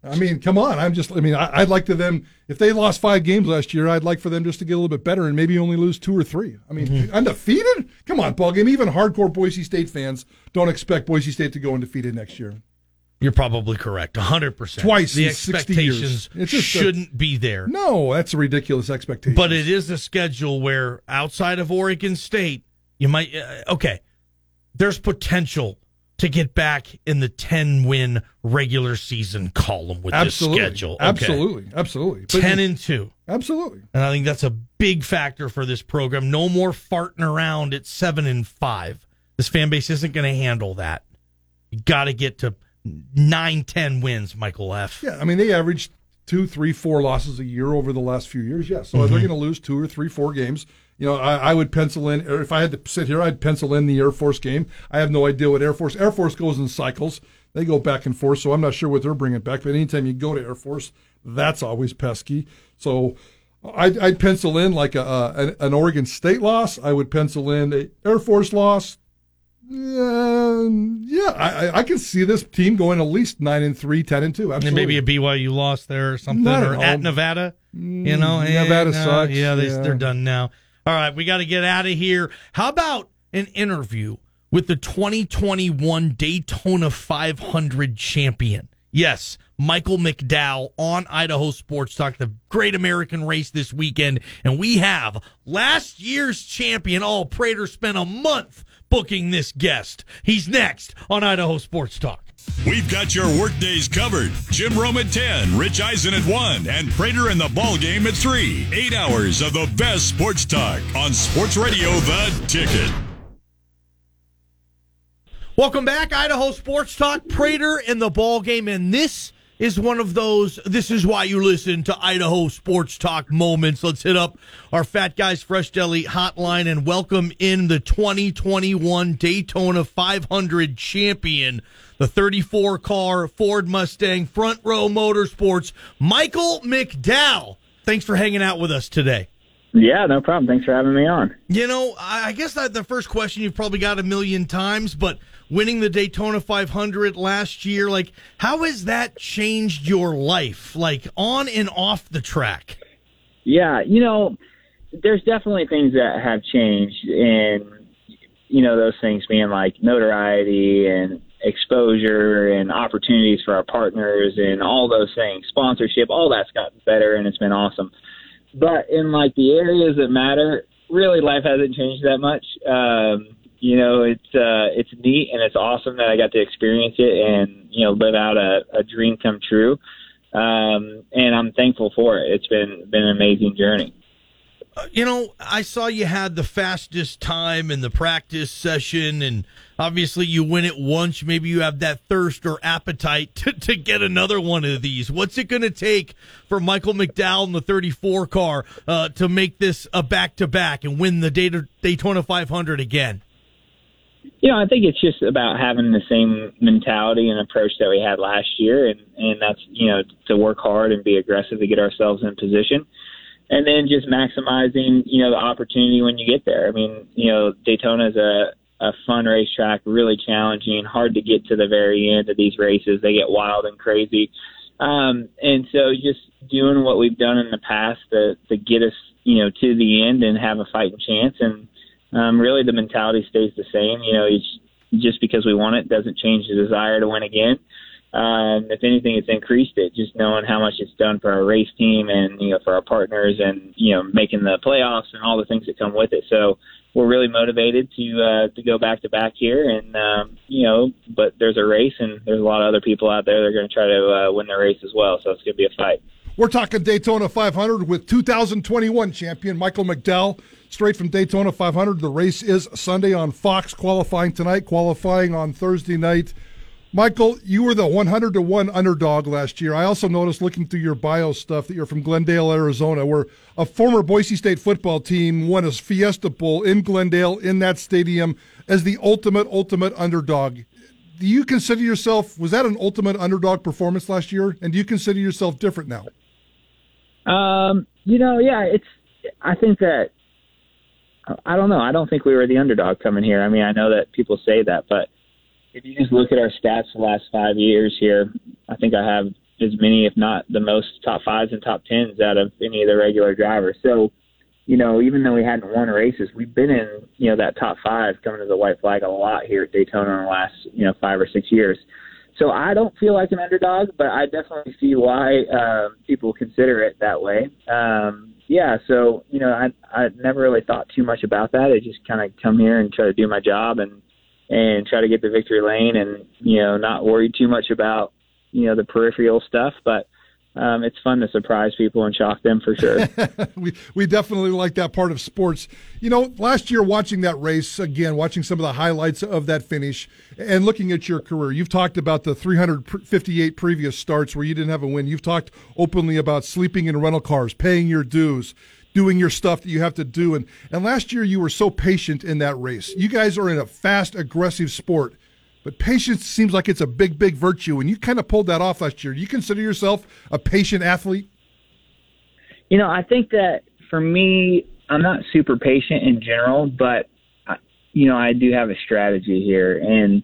I mean, come on. I'm just. I mean, I, would like to them if they lost five games last year. I'd like for them just to get a little bit better and maybe only lose two or three. I mean, mm-hmm. undefeated. Come on, Paul. Game. Even hardcore Boise State fans don't expect Boise State to go undefeated next year. You're probably correct. 100%. Twice the expectations shouldn't a, be there. No, that's a ridiculous expectation. But it is a schedule where outside of Oregon State, you might uh, okay, there's potential to get back in the 10 win regular season column with absolutely. this schedule. Okay. Absolutely. Absolutely. But 10 and 2. Absolutely. And I think that's a big factor for this program. No more farting around at 7 and 5. This fan base isn't going to handle that. You got to get to nine, ten wins, Michael F. Yeah, I mean they averaged two, three, four losses a year over the last few years. Yeah, so mm-hmm. they're going to lose two or three, four games. You know, I, I, would pencil in, or if I had to sit here, I'd pencil in the Air Force game. I have no idea what Air Force. Air Force goes in cycles. They go back and forth, so I'm not sure what they're bringing back. But anytime you go to Air Force, that's always pesky. So I'd, I'd pencil in like a, a, an Oregon State loss. I would pencil in a Air Force loss, yeah, yeah, I, I can see this team going at least nine and three, 10 and two. Absolutely. And maybe a BYU loss there or something, Not or at, at Nevada. You know, mm, Nevada no, sucks. Yeah, they, yeah. they're done now. All right, we got to get out of here. How about an interview with the 2021 Daytona 500 champion? Yes, Michael McDowell on Idaho Sports Talk, the great American race this weekend. And we have last year's champion. Oh, Prater spent a month booking this guest. He's next on Idaho Sports Talk. We've got your workdays covered. Jim Rome at 10, Rich Eisen at 1, and Prater in the ball game at 3. Eight hours of the best sports talk on Sports Radio The Ticket. Welcome back, Idaho Sports Talk. Prater in the ball game, and this is one of those. This is why you listen to Idaho Sports Talk moments. Let's hit up our Fat Guys Fresh Deli hotline and welcome in the 2021 Daytona 500 champion, the 34 car Ford Mustang Front Row Motorsports, Michael McDowell. Thanks for hanging out with us today. Yeah, no problem. Thanks for having me on. You know, I guess that the first question you've probably got a million times, but winning the Daytona 500 last year, like how has that changed your life, like on and off the track? Yeah, you know, there's definitely things that have changed, and you know, those things being like notoriety and exposure and opportunities for our partners and all those things, sponsorship, all that's gotten better, and it's been awesome. But in like the areas that matter, really life hasn't changed that much. Um, you know, it's uh, it's neat and it's awesome that I got to experience it and you know live out a, a dream come true. Um, and I'm thankful for it. It's been been an amazing journey. You know, I saw you had the fastest time in the practice session, and obviously you win it once. Maybe you have that thirst or appetite <laughs> to, to get another one of these. What's it going to take for Michael McDowell in the 34 car uh, to make this a back to back and win the Daytona 500 again? You know, I think it's just about having the same mentality and approach that we had last year, and and that's you know to work hard and be aggressive to get ourselves in position, and then just maximizing you know the opportunity when you get there. I mean, you know, Daytona is a a fun racetrack, really challenging, hard to get to the very end of these races. They get wild and crazy, um, and so just doing what we've done in the past to to get us you know to the end and have a fighting chance and um, really the mentality stays the same. You know, just because we won it doesn't change the desire to win again. Um, if anything, it's increased it. Just knowing how much it's done for our race team and you know for our partners and you know making the playoffs and all the things that come with it. So we're really motivated to uh, to go back to back here, and um, you know, but there's a race and there's a lot of other people out there that are going to try to uh, win their race as well. So it's going to be a fight. We're talking Daytona 500 with 2021 champion Michael McDowell, straight from Daytona 500. The race is Sunday on Fox, qualifying tonight, qualifying on Thursday night. Michael, you were the 100 to 1 underdog last year. I also noticed looking through your bio stuff that you're from Glendale, Arizona, where a former Boise State football team won a Fiesta Bowl in Glendale in that stadium as the ultimate, ultimate underdog do you consider yourself was that an ultimate underdog performance last year and do you consider yourself different now um, you know, yeah, it's. I think that I don't know. I don't think we were the underdog coming here. I mean, I know that people say that, but if you just look at our stats the last five years here, I think I have as many, if not the most, top fives and top tens out of any of the regular drivers. So, you know, even though we hadn't won races, we've been in, you know, that top five coming to the white flag a lot here at Daytona in the last, you know, five or six years. So I don't feel like an underdog, but I definitely see why um, people consider it that way. Um, yeah, so you know, I I never really thought too much about that. I just kind of come here and try to do my job and and try to get the victory lane, and you know, not worry too much about you know the peripheral stuff, but um, it's fun to surprise people and shock them for sure. <laughs> we we definitely like that part of sports. You know, last year watching that race again, watching some of the highlights of that finish, and looking at your career, you've talked about the 358 previous starts where you didn't have a win. You've talked openly about sleeping in rental cars, paying your dues. Doing your stuff that you have to do, and and last year you were so patient in that race. You guys are in a fast, aggressive sport but patience seems like it's a big, big virtue, and you kind of pulled that off last year. Do you consider yourself a patient athlete? You know, I think that for me, I'm not super patient in general, but you know, I do have a strategy here, and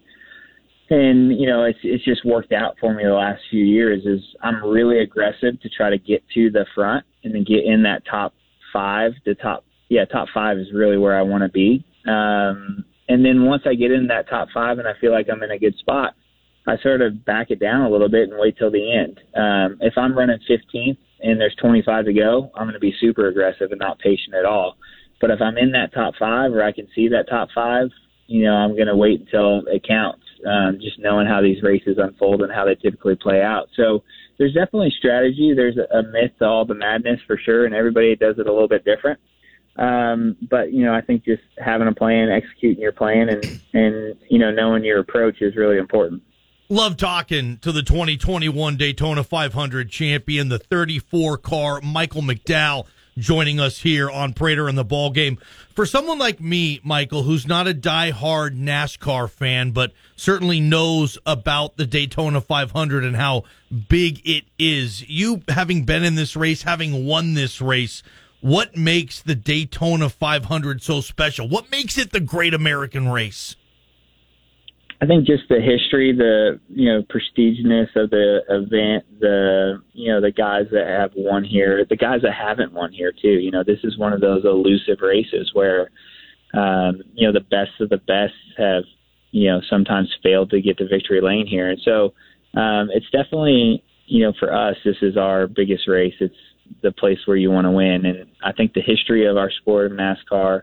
and you know, it's it's just worked out for me the last few years. Is I'm really aggressive to try to get to the front and then get in that top five. The top, yeah, top five is really where I want to be. Um, and then once I get in that top five and I feel like I'm in a good spot, I sort of back it down a little bit and wait till the end. Um, if I'm running 15th and there's 25 to go, I'm going to be super aggressive and not patient at all. But if I'm in that top five or I can see that top five, you know, I'm going to wait until it counts. Um, just knowing how these races unfold and how they typically play out. So there's definitely strategy. There's a, myth to all the madness for sure, and everybody does it a little bit different. Um, but you know, I think just having a plan, executing your plan, and and you know, knowing your approach is really important. Love talking to the 2021 Daytona 500 champion, the 34 car Michael McDowell, joining us here on Prater and the Ball Game. For someone like me, Michael, who's not a die-hard NASCAR fan, but certainly knows about the Daytona 500 and how big it is, you having been in this race, having won this race, what makes the Daytona 500 so special? What makes it the great American race? I think just the history, the you know prestiginess of the event, the you know the guys that have won here, the guys that haven't won here too. You know, this is one of those elusive races where um, you know the best of the best have you know sometimes failed to get to victory lane here, and so um, it's definitely you know for us this is our biggest race. It's the place where you want to win. And I think the history of our sport in NASCAR,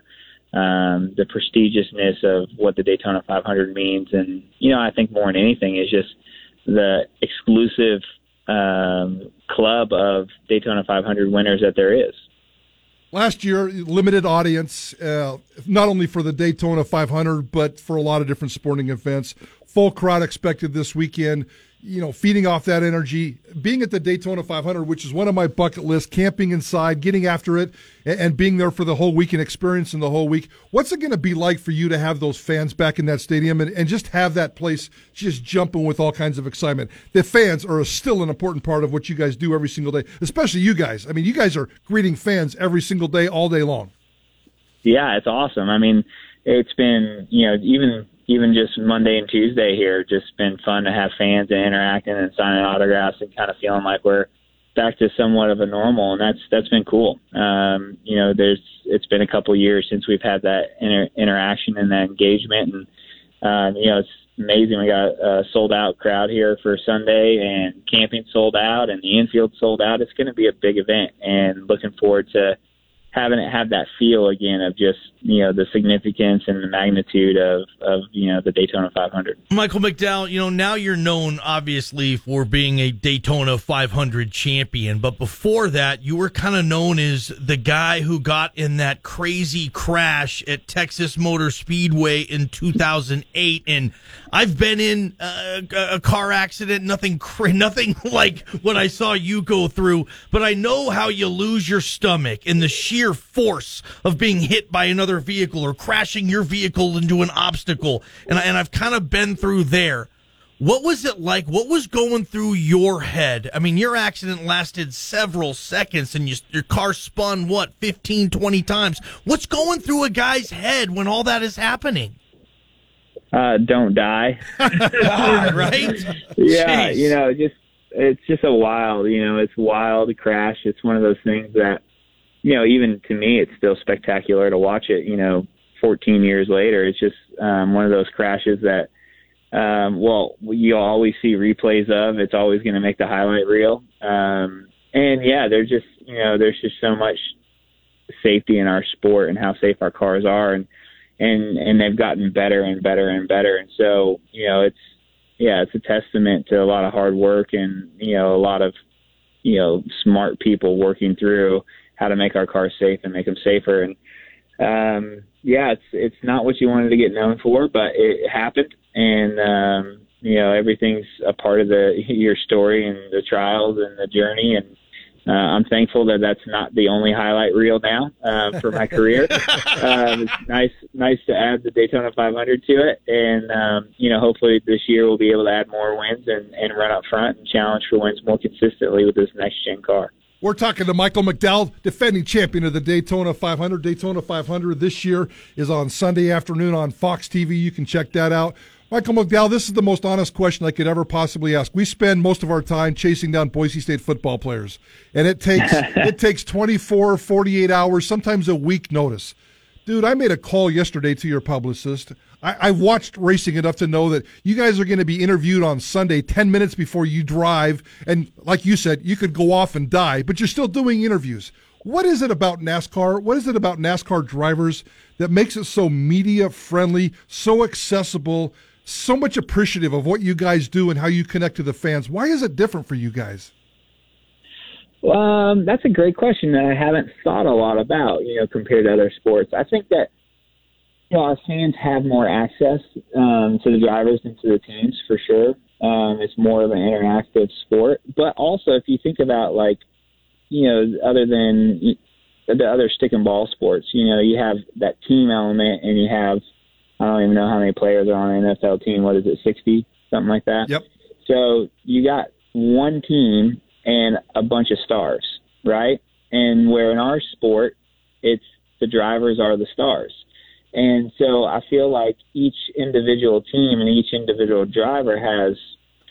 um, the prestigiousness of what the Daytona 500 means, and you know, I think more than anything is just the exclusive um, club of Daytona 500 winners that there is. Last year, limited audience, uh, not only for the Daytona 500, but for a lot of different sporting events. Full crowd expected this weekend you know, feeding off that energy, being at the Daytona 500, which is one of my bucket lists, camping inside, getting after it, and, and being there for the whole week and experiencing the whole week. What's it going to be like for you to have those fans back in that stadium and, and just have that place just jumping with all kinds of excitement? The fans are still an important part of what you guys do every single day, especially you guys. I mean, you guys are greeting fans every single day, all day long. Yeah, it's awesome. I mean, it's been, you know, even even just Monday and Tuesday here, just been fun to have fans and interacting and signing autographs and kind of feeling like we're back to somewhat of a normal, and that's that's been cool. Um, you know, there's it's been a couple years since we've had that inter- interaction and that engagement, and um, you know, it's amazing. We got a sold out crowd here for Sunday, and camping sold out, and the infield sold out. It's going to be a big event, and looking forward to having it have that feel again of just you know the significance and the magnitude of of you know the Daytona 500. Michael McDowell, you know now you're known obviously for being a Daytona 500 champion, but before that you were kind of known as the guy who got in that crazy crash at Texas Motor Speedway in 2008 and I've been in uh, a, a car accident, nothing <laughs> nothing like what I saw you go through, but I know how you lose your stomach and the sheer force of being hit by another vehicle or crashing your vehicle into an obstacle. And, I, and I've kind of been through there. What was it like? What was going through your head? I mean, your accident lasted several seconds and you, your car spun, what, 15, 20 times. What's going through a guy's head when all that is happening? uh, don't die. <laughs> right? <laughs> Yeah, Jeez. you know, just it's just a wild, you know, it's wild crash. It's one of those things that, you know, even to me, it's still spectacular to watch it. You know, 14 years later, it's just um, one of those crashes that, um, well, you always see replays of. It's always going to make the highlight reel. Um, and yeah, there's just, you know, there's just so much safety in our sport and how safe our cars are, and and and they've gotten better and better and better. And so, you know, it's yeah, it's a testament to a lot of hard work and you know a lot of you know smart people working through how to make our cars safe and make them safer. And um, yeah, it's it's not what you wanted to get known for, but it happened, and um, you know everything's a part of the <laughs> your story and the trials and the journey and. Uh, I'm thankful that that's not the only highlight reel now uh, for my career. <laughs> um, it's nice, nice to add the Daytona 500 to it, and um, you know, hopefully this year we'll be able to add more wins and, and run up front and challenge for wins more consistently with this next gen car. We're talking to Michael McDowell, defending champion of the Daytona 500. Daytona 500 this year is on Sunday afternoon on Fox TV. You can check that out. Michael McDowell, this is the most honest question I could ever possibly ask. We spend most of our time chasing down Boise State football players, and it takes <laughs> it takes 24, 48 hours, sometimes a week notice. Dude, I made a call yesterday to your publicist. I, I watched racing enough to know that you guys are going to be interviewed on Sunday 10 minutes before you drive. And like you said, you could go off and die, but you're still doing interviews. What is it about NASCAR? What is it about NASCAR drivers that makes it so media friendly, so accessible, so much appreciative of what you guys do and how you connect to the fans? Why is it different for you guys? Um, that's a great question that I haven't thought a lot about, you know, compared to other sports. I think that you know, our fans have more access um, to the drivers and to the teams for sure. Um, it's more of an interactive sport, but also if you think about like, you know, other than the other stick and ball sports, you know, you have that team element, and you have I don't even know how many players are on an NFL team. What is it, sixty, something like that? Yep. So you got one team and a bunch of stars, right? And where in our sport, it's the drivers are the stars. And so I feel like each individual team and each individual driver has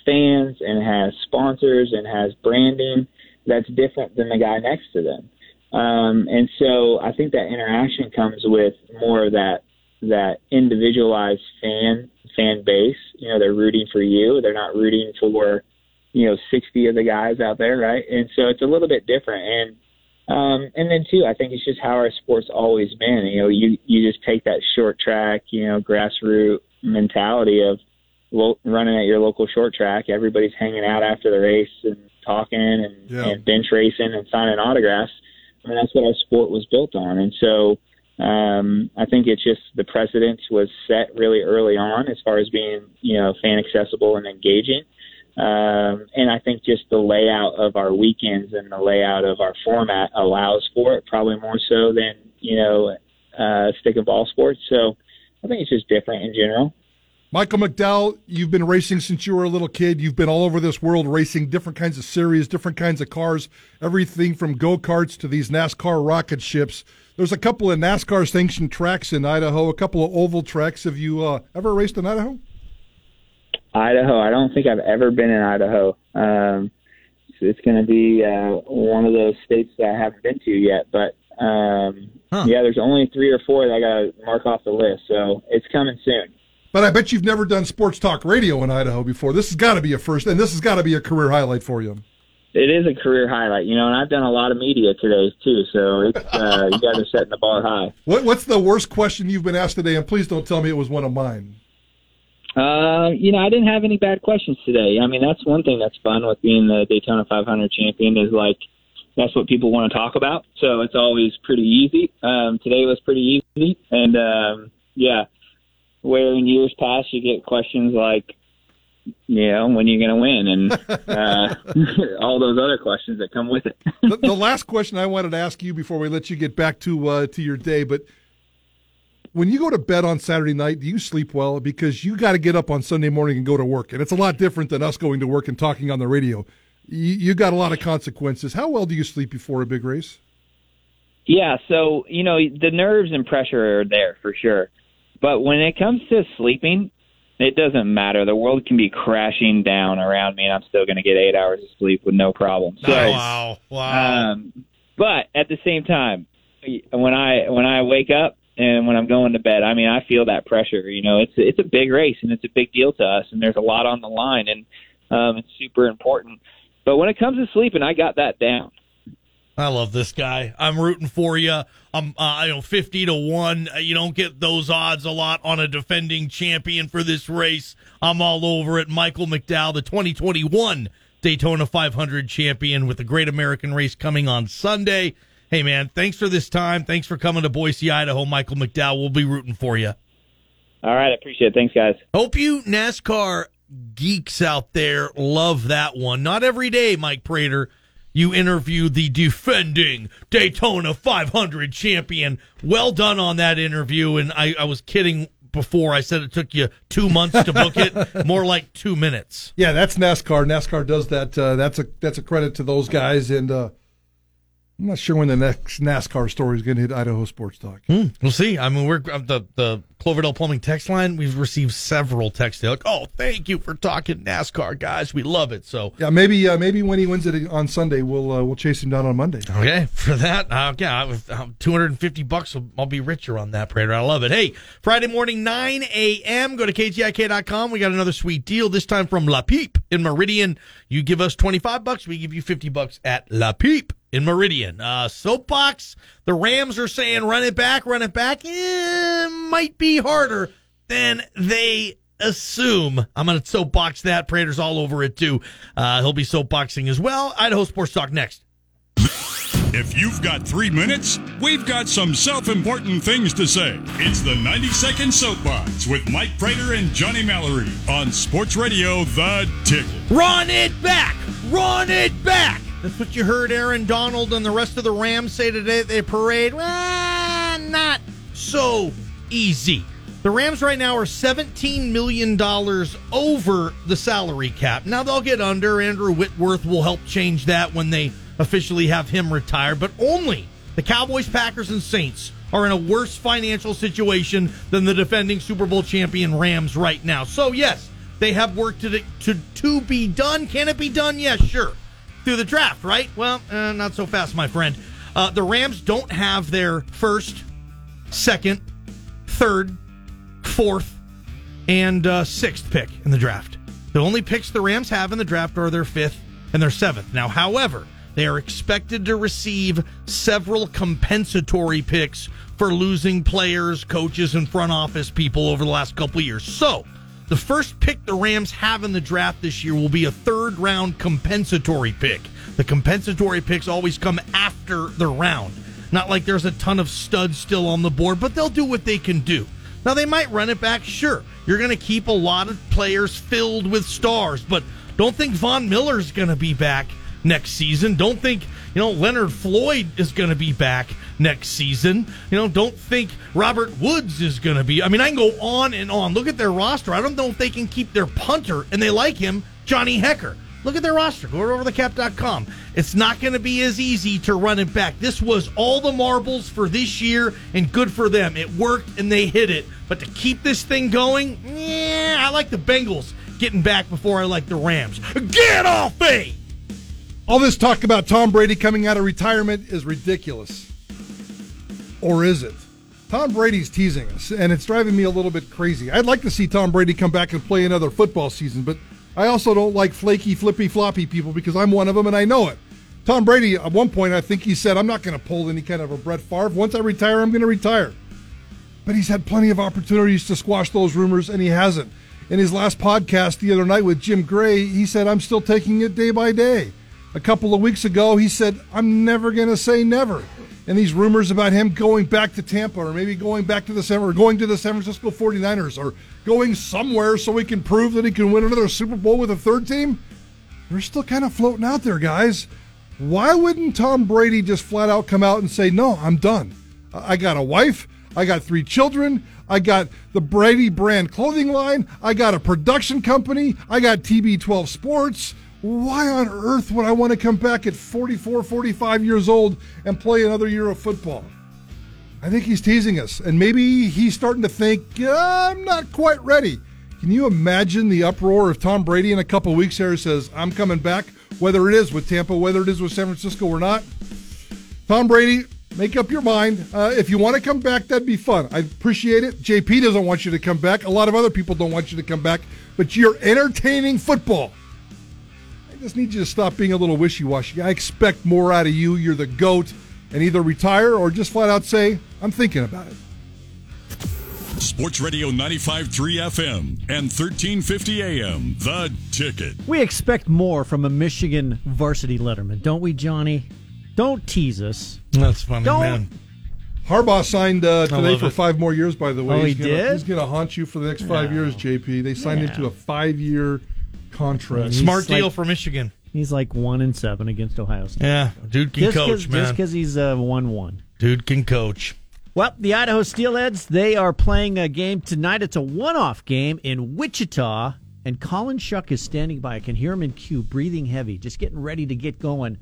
fans and has sponsors and has branding that's different than the guy next to them. Um, and so I think that interaction comes with more of that that individualized fan fan base. You know, they're rooting for you. They're not rooting for you know 60 of the guys out there, right? And so it's a little bit different. And um, and then too, I think it's just how our sport's always been. You know, you you just take that short track, you know, grassroots mentality of lo- running at your local short track. Everybody's hanging out after the race and talking and, Yeah. and bench racing and signing autographs. I mean, that's what our sport was built on. And so um, I think it's just the precedence was set really early on as far as being, you know, fan accessible and engaging. Um, and I think just the layout of our weekends and the layout of our format allows for it, probably more so than you know uh, stick and ball sports. So I think it's just different in general. Michael McDowell, you've been racing since you were a little kid. You've been all over this world racing different kinds of series, different kinds of cars, everything from go karts to these NASCAR rocket ships. There's a couple of NASCAR sanctioned tracks in Idaho, a couple of oval tracks. Have you uh, ever raced in Idaho? Idaho. I don't think I've ever been in Idaho. Um, so it's going to be uh, one of those states that I haven't been to yet. But um, Huh. yeah, there's only three or four that I got to mark off the list. So it's coming soon. But I bet you've never done sports talk radio in Idaho before. This has got to be a first, and this has got to be a career highlight for you. It is a career highlight, you know, and I've done a lot of media today too. So it's uh, you guys are setting the bar high. <laughs> What, what's the worst question you've been asked today? And please don't tell me it was one of mine. Uh, you know, I didn't have any bad questions today. I mean, that's one thing that's fun with being the Daytona 500 champion is like that's what people want to talk about. So it's always pretty easy. Um, today was pretty easy, and um, yeah, where in years past you get questions like, you know, when you're going to win, and uh, <laughs> all those other questions that come with it. <laughs> the, the last question I wanted to ask you before we let you get back to uh, to your day, but when you go to bed on Saturday night, do you sleep well? Because you got to get up on Sunday morning and go to work, and it's a lot different than us going to work and talking on the radio. You, you got a lot of consequences. How well do you sleep before a big race? Yeah, so you know the nerves and pressure are there for sure, but when it comes to sleeping, it doesn't matter. The world can be crashing down around me, and I'm still going to get eight hours of sleep with no problem. So, wow, wow. um, but at the same time, when I when I wake up and when I'm going to bed, I mean I feel that pressure. You know, it's it's a big race and it's a big deal to us, and there's a lot on the line, and um, it's super important. But when it comes to sleeping, I got that down. I love this guy. I'm rooting for you. I'm, uh, you know, fifty to one. Uh, You don't get those odds a lot on a defending champion for this race. I'm all over it. Michael McDowell, the 2021 Daytona 500 champion, with the Great American Race coming on Sunday. Hey, man, thanks for this time. Thanks for coming to Boise, Idaho. Michael McDowell, we'll be rooting for you. All right, I appreciate it. Thanks, guys. Hope you NASCAR geeks out there love that one. Not every day, Mike Prater. You interview the defending Daytona 500 champion. Well done on that interview. And I, I was kidding before. I said it took you two months to book it. <laughs> More like two minutes. Yeah, that's NASCAR. NASCAR does that. Uh, that's a that's a credit to those guys. And uh, I'm not sure when the next NASCAR story is going to hit Idaho Sports Talk. Hmm, we'll see. I mean, we're uh, the the Cloverdale Plumbing text line. We've received several texts. They're like, "Oh, thank you for talking NASCAR, guys. We love it." So Yeah, maybe uh, maybe when he wins it on Sunday, we'll uh, we'll chase him down on Monday. Okay, <laughs> for that, uh, yeah, uh, 250 bucks, I'll, be richer on that, Prater. I love it. Hey, Friday morning, 9 a.m., go to KTIK.com. We got another sweet deal, this time from La Peep in Meridian. You give us 25 bucks, we give you 50 bucks at La Peep in Meridian. Uh, soapbox, the Rams are saying run it back, run it back. Eh, might be harder than they assume. I'm going to soapbox that. Prater's all over it, too. Uh, he'll be soapboxing as well. Idaho Sports Talk next. If you've got three minutes, we've got some self important things to say. It's the 90 Second Soapbox with Mike Prater and Johnny Mallory on Sports Radio The Ticket. Run it back! Run it back! That's what you heard Aaron Donald and the rest of the Rams say today at their parade. Well, not so easy. The Rams right now are $17 million over the salary cap. Now they'll get under. Andrew Whitworth will help change that when they officially have him retire, but only the Cowboys, Packers, and Saints are in a worse financial situation than the defending Super Bowl champion Rams right now. So, yes, they have work to, to, to be done. Can it be done? Yes, sure. Through the draft, right? Well, uh, not so fast, my friend. Uh, the Rams don't have their first, second, third, fourth, and uh, sixth pick in the draft. The only picks the Rams have in the draft are their fifth and their seventh. Now, however, they are expected to receive several compensatory picks for losing players, coaches, and front office people over the last couple years. So, the first pick the Rams have in the draft this year will be a third round compensatory pick. The compensatory picks always come after the round. Not like there's a ton of studs still on the board, but they'll do what they can do. Now, they might run it back, sure. You're going to keep a lot of players filled with stars, but Don't think Von Miller's going to be back next season. Don't think, you know, Leonard Floyd is going to be back next season. You know, don't think Robert Woods is going to be. I mean, I can go on and on. Look at their roster. I don't know if they can keep their punter, and they like him, Johnny Hekker. Look at their roster. Go over the cap.com. It's not going to be as easy to run it back. This was all the marbles for this year, and good for them. It worked, and they hit it. But to keep this thing going, yeah, I like the Bengals getting back before I like the Rams. Get off me! All this talk about Tom Brady coming out of retirement is ridiculous. Or is it? Tom Brady's teasing us, and it's driving me a little bit crazy. I'd like to see Tom Brady come back and play another football season, but I also don't like flaky, flippy, floppy people because I'm one of them and I know it. Tom Brady, at one point, I think he said, I'm not going to pull any kind of a Brett Favre. Once I retire, I'm going to retire. But he's had plenty of opportunities to squash those rumors, and he hasn't. In his last podcast the other night with Jim Gray, he said, I'm still taking it day by day. A couple of weeks ago, he said, I'm never going to say never. And these rumors about him going back to Tampa or maybe going back to the San or going to the San Francisco 49ers or going somewhere so he can prove that he can win another Super Bowl with a third team, they're still kind of floating out there, guys. Why wouldn't Tom Brady just flat out come out and say, No, I'm done? I got a wife. I got three children. I got the Brady brand clothing line. I got a production company. I got TB12 Sports. Why on earth would I want to come back at 44, 45 years old and play another year of football? I think he's teasing us. And maybe he's starting to think, I'm not quite ready. Can you imagine the uproar if Tom Brady in a couple weeks here says, I'm coming back, whether it is with Tampa, whether it is with San Francisco or not? Tom Brady, make up your mind. Uh, if you want to come back, that'd be fun. I appreciate it. JP doesn't want you to come back. A lot of other people don't want you to come back, but you're entertaining football. I just need you to stop being a little wishy washy. I expect more out of you. You're the GOAT, and either retire or just flat out say, I'm thinking about it. Sports Radio 95.3 FM and 1350 AM. The Ticket. We expect more from a Michigan varsity letterman, don't we, Johnny? Don't tease us. That's funny, Don't- man. Harbaugh signed uh, today for it. five more years, by the way. Oh, he he's gonna, did? He's going to haunt you for the next five years, JP. They signed him to a five year contract. He's Smart deal like- for Michigan. He's like one and seven against Ohio State. Yeah, dude can just coach, cause, man. Just because he's uh, one one. Dude can coach. Well, the Idaho Steelheads, they are playing a game tonight. It's a one off game in Wichita, and Colin Shuck is standing by. I can hear him in queue, breathing heavy, just getting ready to get going.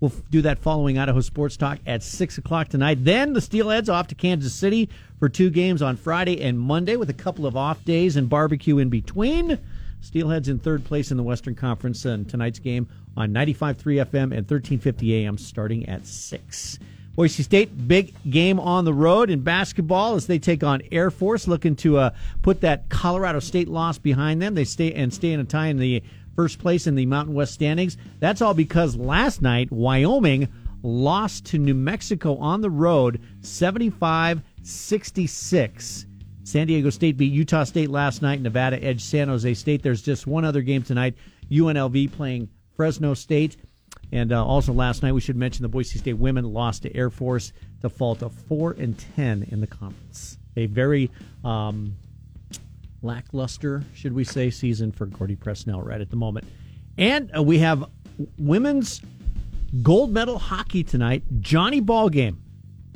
We'll do that following Idaho Sports Talk at 6 o'clock tonight. Then the Steelheads off to Kansas City for two games on Friday and Monday with a couple of off days and barbecue in between. Steelheads in third place in the Western Conference, and tonight's game on 95.3 FM and 1350 AM starting at 6. Boise State, big game on the road in basketball as they take on Air Force, looking to uh, put that Colorado State loss behind them. They stay and stay in a tie in the first place in the Mountain West standings. That's all because last night Wyoming lost to New Mexico on the road 75 66. San Diego State beat Utah State last night. Nevada edged San Jose State. There's just one other game tonight. UNLV playing Fresno State. And uh, also last night, we should mention the Boise State women lost to Air Force to fall to four and ten in the conference. A very um, lackluster, should we say, season for Gordy Presnell right at the moment. And uh, we have women's gold medal hockey tonight. Johnny Ball game.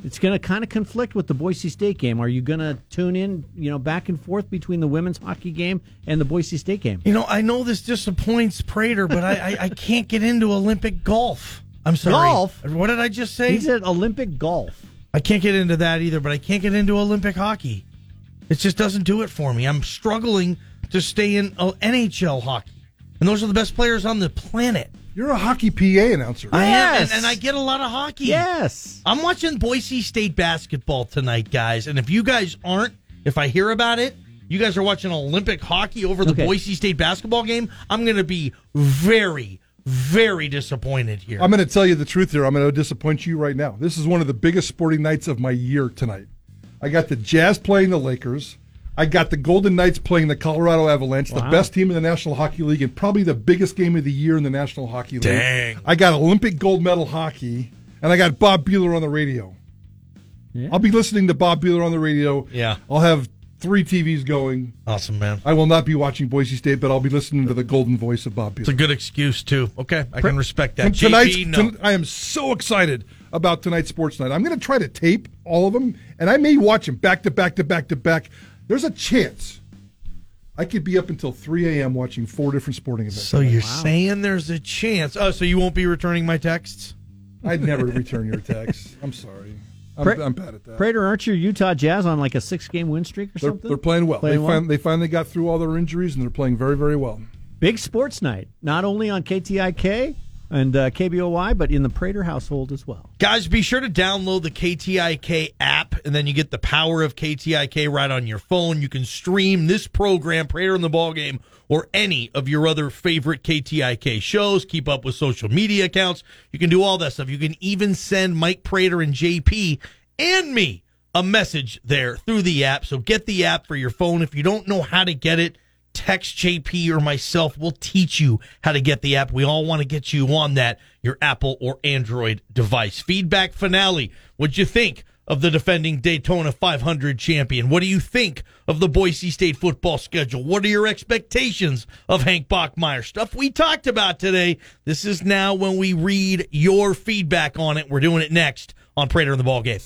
It's going to kind of conflict with the Boise State game. Are you going to tune in, you know, back and forth between the women's hockey game and the Boise State game? You know, I know this disappoints Prater, but I, I, I can't get into Olympic golf. I'm sorry. Golf? What did I just say? He said Olympic golf. I can't get into that either, but I can't get into Olympic hockey. It just doesn't do it for me. I'm struggling to stay in uh, NHL hockey. And those are the best players on the planet. You're a hockey PA announcer. I am, Yes. and, and I get a lot of hockey. Yes. I'm watching Boise State basketball tonight, guys. And if you guys aren't, if I hear about it, you guys are watching Olympic hockey over the Okay. Boise State basketball game, I'm going to be very, very disappointed here. I'm going to tell you the truth here. I'm going to disappoint you right now. This is one of the biggest sporting nights of my year tonight. I got the Jazz playing the Lakers. I got the Golden Knights playing the Colorado Avalanche, the best team in the National Hockey League and probably the biggest game of the year in the National Hockey League. Dang. I got Olympic gold medal hockey, and I got Bob Behler on the radio. Yeah. I'll be listening to Bob Behler on the radio. Yeah. I'll have three TVs going. Awesome, man. I will not be watching Boise State, but I'll be listening to the golden voice of Bob It's a good excuse too. Okay, I can respect that. T- tonight's- JP, no. ton- I am so excited about tonight's sports night. I'm going to try to tape all of them, and I may watch them back to back to back to back. There's a chance I could be up until 3 a.m. watching four different sporting events. So you're saying there's a chance? Oh, so you won't be returning my texts? I'd never return your texts. <laughs> I'm sorry. I'm, Pra- I'm bad at that. Prater, aren't your Utah Jazz on like a six game win streak or They're, something? they're playing well. Playing they, well? fin- they finally got through all their injuries, and they're playing very, very well. Big sports night, not only on KTIK and uh, KBOY, but in the Prater household as well. Guys, be sure to download the KTIK app, and then you get the power of KTIK right on your phone. You can stream this program, Prater in the Ballgame, or any of your other favorite KTIK shows. Keep up with social media accounts. You can do all that stuff. You can even send Mike Prater and JP and me a message there through the app. So get the app for your phone. If you don't know how to get it, text JP or myself. We'll teach you how to get the app. We all want to get you on that, your Apple or Android device. Feedback finale. What'd you think of the defending Daytona 500 champion? What do you think of the Boise State football schedule? What are your expectations of Hank Bachmeier? Stuff we talked about today. This is now when we read your feedback on it. We're doing it next on Prater in the Ball Game.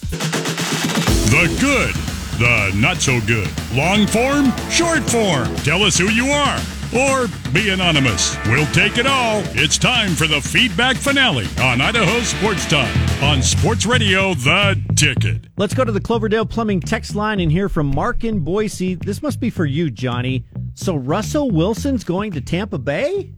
The good, the not so good. Long form, short form. Tell us who you are. Or be anonymous. We'll take it all. It's time for the feedback finale on Idaho Sports Talk on Sports Radio The Ticket. Let's go to the Cloverdale Plumbing text line and hear from Mark in Boise. This must be for you, Johnny. So Russell Wilson's going to Tampa Bay?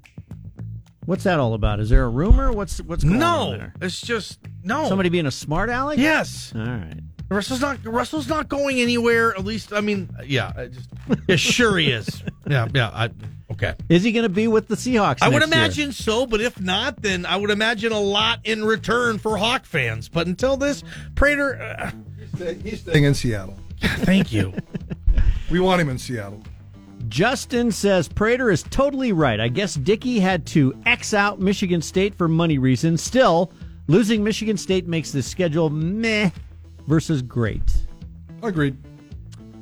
What's that all about? Is there a rumor? What's what's going on No, there? it's just no. Somebody being a smart aleck? Yes. All right. Russell's not Russell's not going anywhere. At least, I mean, yeah, I just yeah, sure he is. <laughs> Yeah, yeah. I, okay. Is he going to be with the Seahawks? I would next year? imagine so, but if not, then I would imagine a lot in return for Hawk fans. But until this, Prater, uh, He's staying in Seattle. thank you. <laughs> We want him in Seattle. Justin says Prater is totally right. I guess Dickey had to X out Michigan State for money reasons. Still, losing Michigan State makes the schedule meh versus great. Agreed.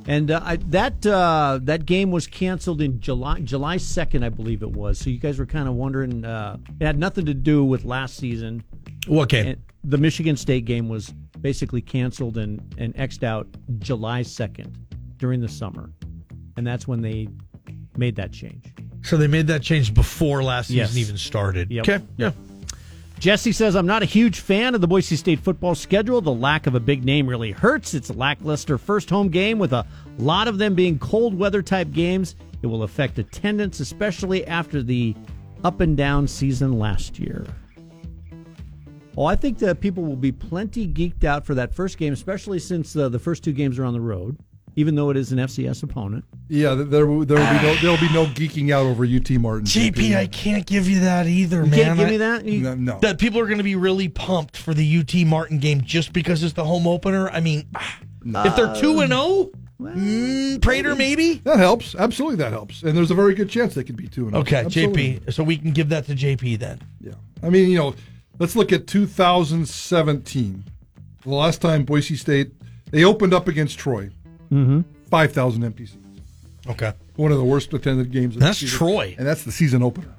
And uh, I, that uh, that game was canceled in July July second, I believe it was. So you guys were kind of wondering. Uh, it had nothing to do with last season. What game? And the Michigan State game was basically canceled and and xed out July second during the summer, and that's when they made that change. So they made that change before last season Yes. even started. Yep. Okay. Yeah. Jesse says, I'm not a huge fan of the Boise State football schedule. The lack of a big name really hurts. It's a lackluster first home game with a lot of them being cold weather type games. It will affect attendance, especially after the up and down season last year. Oh, I think that people will be plenty geeked out for that first game, especially since uh, the first two games are on the road, even though it is an FCS opponent. Yeah, there there will there will be no <sighs> there will be no geeking out over UT Martin. JP, I can't give you that either, You man. can't give I- me that? You- no, no. That people are going to be really pumped for the UT Martin game just because it's the home opener. I mean, if they're two and zero, mm, Prater maybe. That helps. Absolutely, that helps. And there's a very good chance they could be two and oh. Okay, Absolutely. JP. So we can give that to JP then. Yeah. I mean, you know, let's look at 2017. The last time Boise State they opened up against Troy. Mm-hmm. 5,000 empty seats. Okay. One of the worst attended games. Of That's season. Troy. and that's the season opener.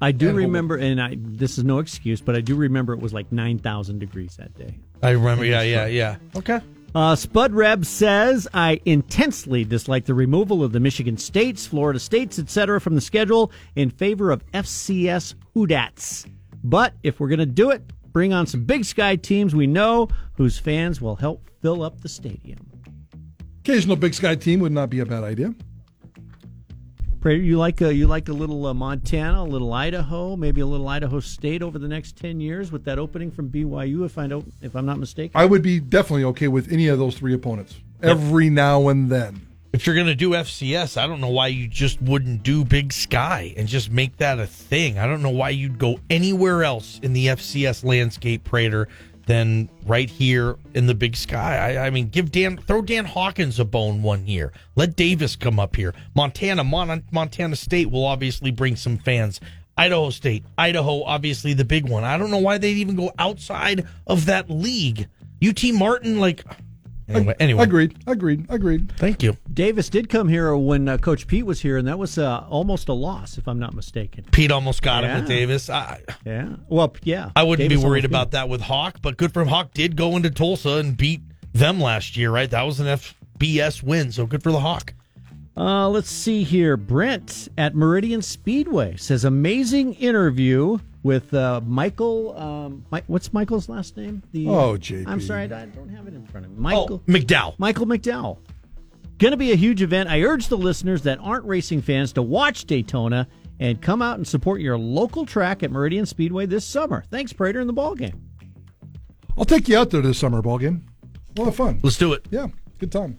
I do And remember, and I, this is no excuse, but I do remember it was like 9,000 degrees that day. I remember. Yeah, yeah, yeah. Okay. Uh, Spud Reb says, I intensely dislike the removal of the Michigan States, Florida States, etc. from the schedule in favor of FCS Hoodats. But if we're going to do it, bring on some Big Sky teams we know whose fans will help fill up the stadium. Occasional Big Sky team would not be a bad idea. Prater, you like a, you like a little uh, Montana, a little Idaho, maybe a little Idaho State over the next ten years with that opening from BYU. If I don't, if I'm not mistaken, I would be definitely okay with any of those three opponents every now and then. If you're going to do FCS, I don't know why you just wouldn't do Big Sky and just make that a thing. I don't know why you'd go anywhere else in the FCS landscape, Prater, than right here in the Big Sky. I, I mean, give Dan, throw Dan Hawkins a bone one year. Let Davis come up here. Montana, Mon- Montana State will obviously bring some fans. Idaho State, Idaho, obviously the big one. I don't know why they'd even go outside of that league. UT Martin, like, Anyway, anyway. Agreed. Agreed. Agreed. Thank you. Davis did come here when uh, Coach Pete was here, and that was uh, almost a loss, if I'm not mistaken. Pete almost got him with Davis. I, Yeah. Well, yeah. I wouldn't Davis be worried almost about that with Hawk, but good for him. Hawk did go into Tulsa and beat them last year, right? That was an FBS win, so good for the Hawk. Uh, let's see here. Brent at Meridian Speedway says amazing interview with uh, Michael. Um, Mi- what's Michael's last name? The Oh, JP. I'm sorry, I don't have it in front of me. Michael Oh, McDowell. Michael McDowell. Going to be a huge event. I urge the listeners that aren't racing fans to watch Daytona and come out and support your local track at Meridian Speedway this summer. Thanks, Prater, in the ball game. I'll take you out there this summer ball game. A lot of fun. Let's do it. Yeah, good time.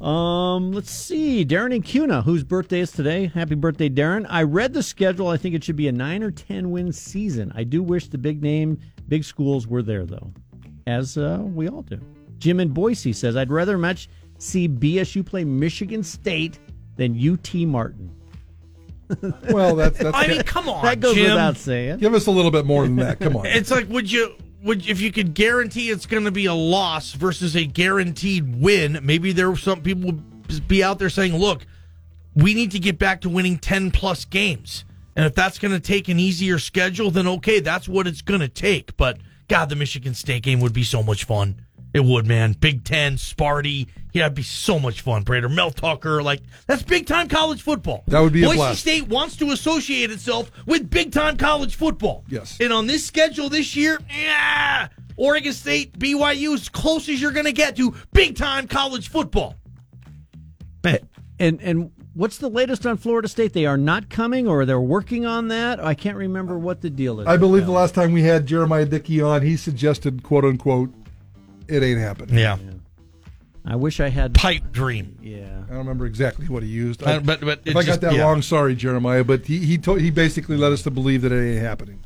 Um, let's see. Darren and Kuna, whose birthday is today. Happy birthday, Darren. I read the schedule. I think it should be a nine or ten win season. I do wish the big name, big schools were there though, as uh, we all do. Jim in Boise says, I'd rather much see BSU play Michigan State than UT Martin. Well, that's that's. I mean, come on, that goes Jim. without saying. Give us a little bit more than that. Come on. It's like, would you, would if you could guarantee it's going to be a loss versus a guaranteed win? Maybe there were some people would be out there saying, "Look, we need to get back to winning ten plus games, and if that's going to take an easier schedule, then okay, that's what it's going to take." But God, the Michigan State game would be so much fun. It would, man. Big Ten, Sparty. Yeah, it'd be so much fun. Prater. Mel Tucker, like that's big time college football. That would be a Boise blast. State wants to associate itself with big time college football. Yes. And on this schedule this year, yeah, Oregon State, BYU, as close as you're going to get to big time college football. And and what's the latest on Florida State? They are not coming, or they're working on that. I can't remember what the deal is. I believe the last time we had Jeramiah Dickey on, he suggested, quote unquote, it ain't happening. Yeah. I wish I had pipe dream. Yeah. I don't remember exactly what he used. Uh, but- but if I just- got that yeah. wrong, sorry, Jeramiah. But he he, told, he basically led us to believe that it ain't happening.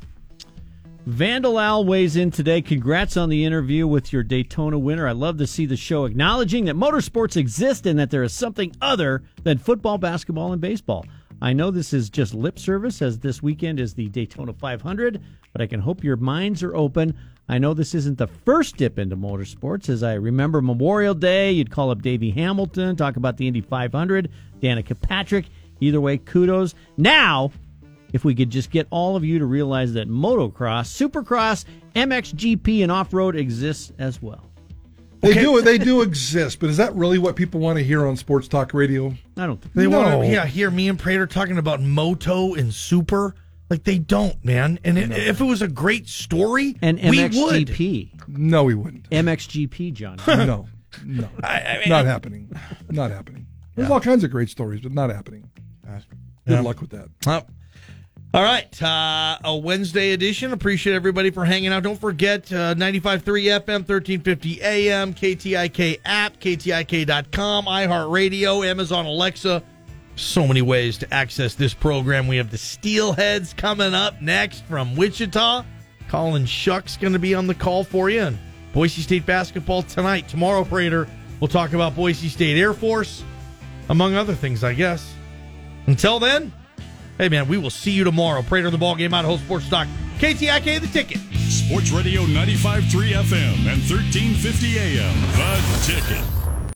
Vandal Al weighs in today. Congrats on the interview with your Daytona winner. I love to see the show acknowledging that motorsports exist and that there is something other than football, basketball, and baseball. I know this is just lip service as this weekend is the Daytona 500, but I can hope your minds are open. I know this isn't the first dip into motorsports. As I remember Memorial Day, you'd call up Davey Hamilton, talk about the Indy 500, Danica Patrick. Either way, kudos. Now, if we could just get all of you to realize that motocross, supercross, MXGP, and off road exists as well. They do they do exist, but is that really what people want to hear on sports talk radio? I don't think They No. want to yeah, hear me and Prater talking about moto and super. Like they don't, man. And it, if it was a great story, And we would. MXGP. No, we wouldn't. MXGP, John. <laughs> no, no, <laughs> I mean- not happening. Not happening. There's all kinds of great stories, but not happening. Good Yeah. luck with that. Uh, all right, uh, a Wednesday edition. Appreciate everybody for hanging out. Don't forget uh, 95.3 FM, 1350 AM, KTIK app, KTIK.com, iHeartRadio, Amazon Alexa. So many ways to access this program. We have the Steelheads coming up next from Wichita. Colin Shuck's going to be on the call for you. And Boise State basketball tonight. Tomorrow, Prater, we'll talk about Boise State Air Force, among other things, I guess. Until then, hey man, we will see you tomorrow. Prater the ball game, Idaho Sports Talk, KTIK the ticket. Sports Radio 95.3 FM and 1350 AM. The Ticket.